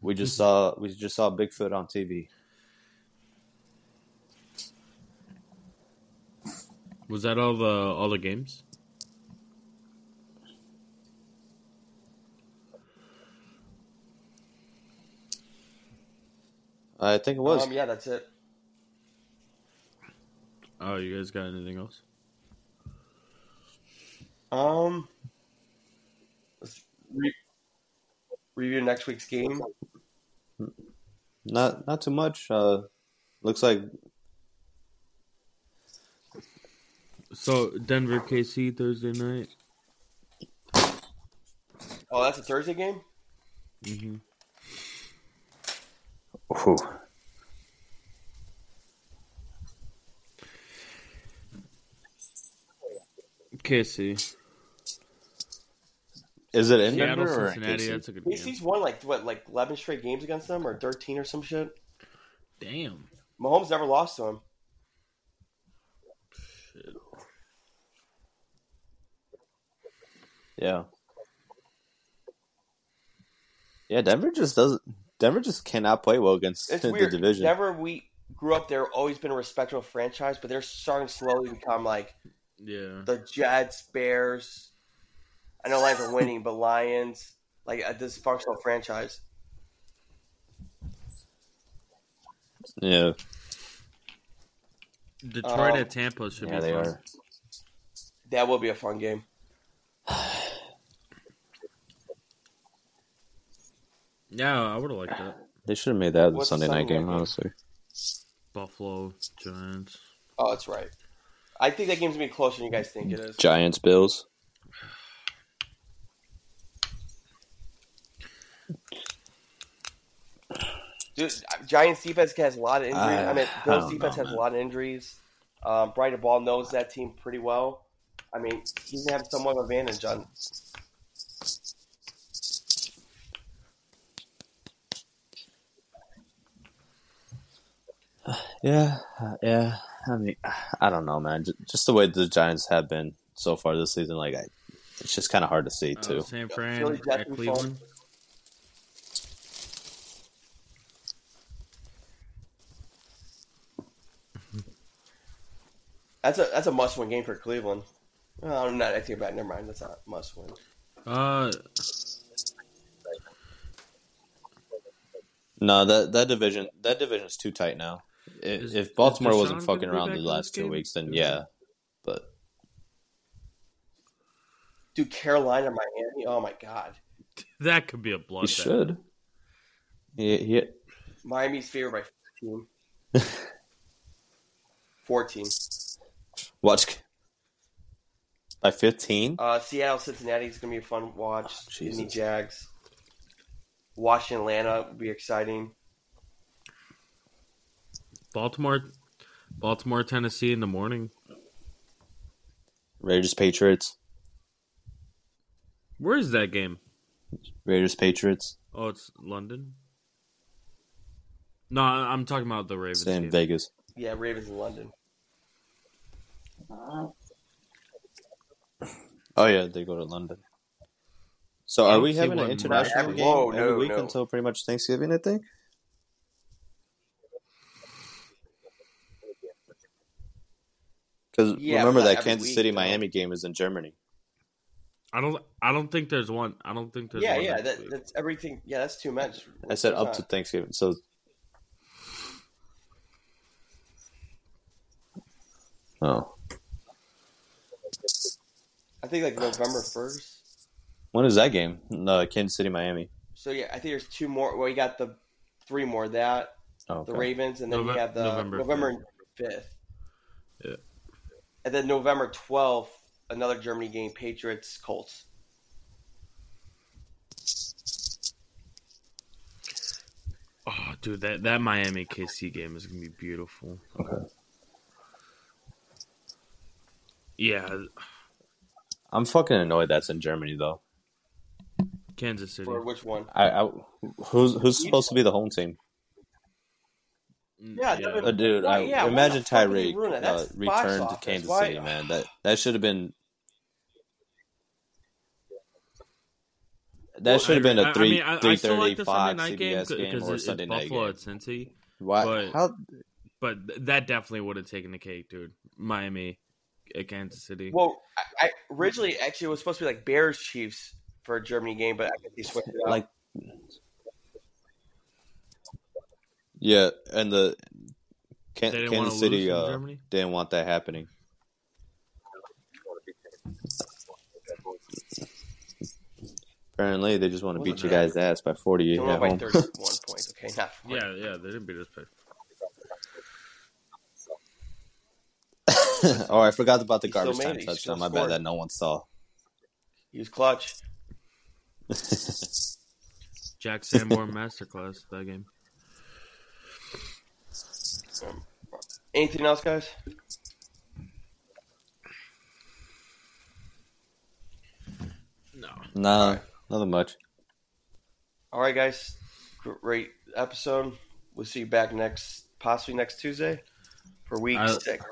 We just saw we just saw Bigfoot on TV. Was that all the all the games? I think it was. Um, yeah, that's it. Oh, you guys got anything else? Um, let's re- review next week's game. Not not too much. Uh, looks like So Denver KC Thursday night. Oh, that's a Thursday game. hmm Ooh. KC. Is it in Seattle Denver or in Cincinnati. KC? That's a good game. KC's won like what, like eleven straight games against them, or thirteen or some shit. Damn. Mahomes never lost to him. Shit. Yeah. Yeah, Denver just doesn't. Denver just cannot play well against It's the weird. division. Never we grew up there, always been a respectable franchise, but they're starting to slowly become like Yeah. the Jets, Bears. I know Lions are winning, but Lions like a dysfunctional franchise. Yeah, Detroit Um, at Tampa should yeah, be they fun. are. That will be a fun game. [SIGHS] Yeah, I would have liked that. They should have made that the What's the Sunday night Sunday night game. game? Honestly, Buffalo Giants. Oh, that's right. I think that game's gonna be closer than you guys think it is. Giants, Bills. Dude, Giants defense has a lot of injuries. I mean, I Bills don't defense know, has a lot of injuries. Um, Brian Daboll knows that team pretty well. I mean, he's gonna have somewhat of an advantage on. [SIGHS] Yeah, uh, yeah. I mean, [SIGHS] I don't know, man. Just, just the way the Giants have been so far this season, like, I, it's just kind of hard to see Uh, too. San Fran Philly Jets at That's a that's a must win game for Cleveland. Oh, I'm not. I think about. it. Never mind. That's not a must win. Uh, No, that that division that division is too tight now. I- Is- if Baltimore wasn't fucking around the last two game? weeks, then yeah. But Dude, Carolina, Miami. Oh my God, [LAUGHS] that could be a he bloodbath. should. He, he, Miami's favored by 15. 14. [LAUGHS] watch by fifteen. Uh, Seattle, Cincinnati is gonna be a fun watch. Sydney Jesus. Jags. Washington, Atlanta will be exciting. Baltimore, Baltimore, Tennessee in the morning. Raiders, Patriots. Where is that game? Raiders, Patriots. Oh, it's London. No, I- I'm talking about the Ravens. Same. Vegas. Yeah, Ravens in London. Oh yeah, they go to London. So are we having an international right? game Whoa, every no, week no. until pretty much Thanksgiving? I think. Because Yeah, remember that Kansas week, City though. Miami game is in Germany. I don't. I don't think there's one. I don't think there's. Yeah, one yeah, that, that's everything. Yeah, that's two matches. I said up It's to Thanksgiving. So oh, I think like November first. When is that game? No, Kansas City, Miami. So yeah, I think there's two more. Well, we got the three more. That Oh, the. Ravens, and then Nove- we have the November November fifth. Yeah. And then November twelfth, another Germany game: Patriots Colts. Oh, dude, that that Miami KC game is gonna be beautiful. Okay. Yeah, I'm fucking annoyed that's in Germany though. Kansas City. For which one? I, I who's who's supposed to be the home team? Yeah, yeah. Uh, dude, I, yeah, imagine the fuck Tyreek ruin uh, That's box return to. Kansas Why- City, man. That that should have been that Well, should have been a three mean, I- I three like the Sunday Fox night game CBS game because or it's Sunday night Buffalo game. at Cincy. Why? but- how? But that definitely would have taken the cake, dude. Miami at Kansas City. Well, I, I originally actually it was supposed to be like Bears Chiefs for a Germany game, but I think they switched it up. Like, yeah, and the Can- Kansas City uh, Germany? didn't want that happening. Apparently, they just want to beat you guys' ass by forty They at won by home. thirty-one points. Okay, not 40. yeah, yeah, they didn't beat us by. [LAUGHS] oh, I forgot about the He garbage time touchdown. still My bad that no one saw. He was clutch. [LAUGHS] Jack Sanborn masterclass that game. Anything else, guys? No. Nah, nothing much. All right, guys. Great episode. We'll see you back next, possibly next Tuesday for week I- six.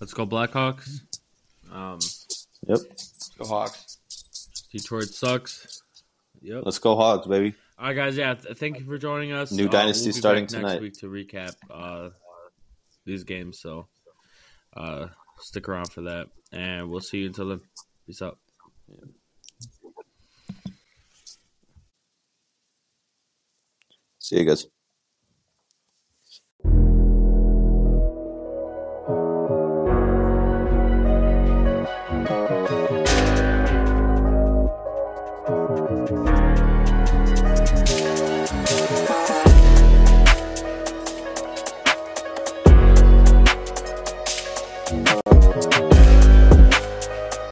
Let's go Blackhawks. Um, Yep. Let's go Hawks. Detroit sucks. Yep. Let's go Hawks, baby. All right, guys. Yeah, th- thank you for joining us. New Uh, dynasty we'll be starting back tonight. next week to recap uh, these games. So, uh, stick around for that, and we'll see you until then. Peace out. See you guys.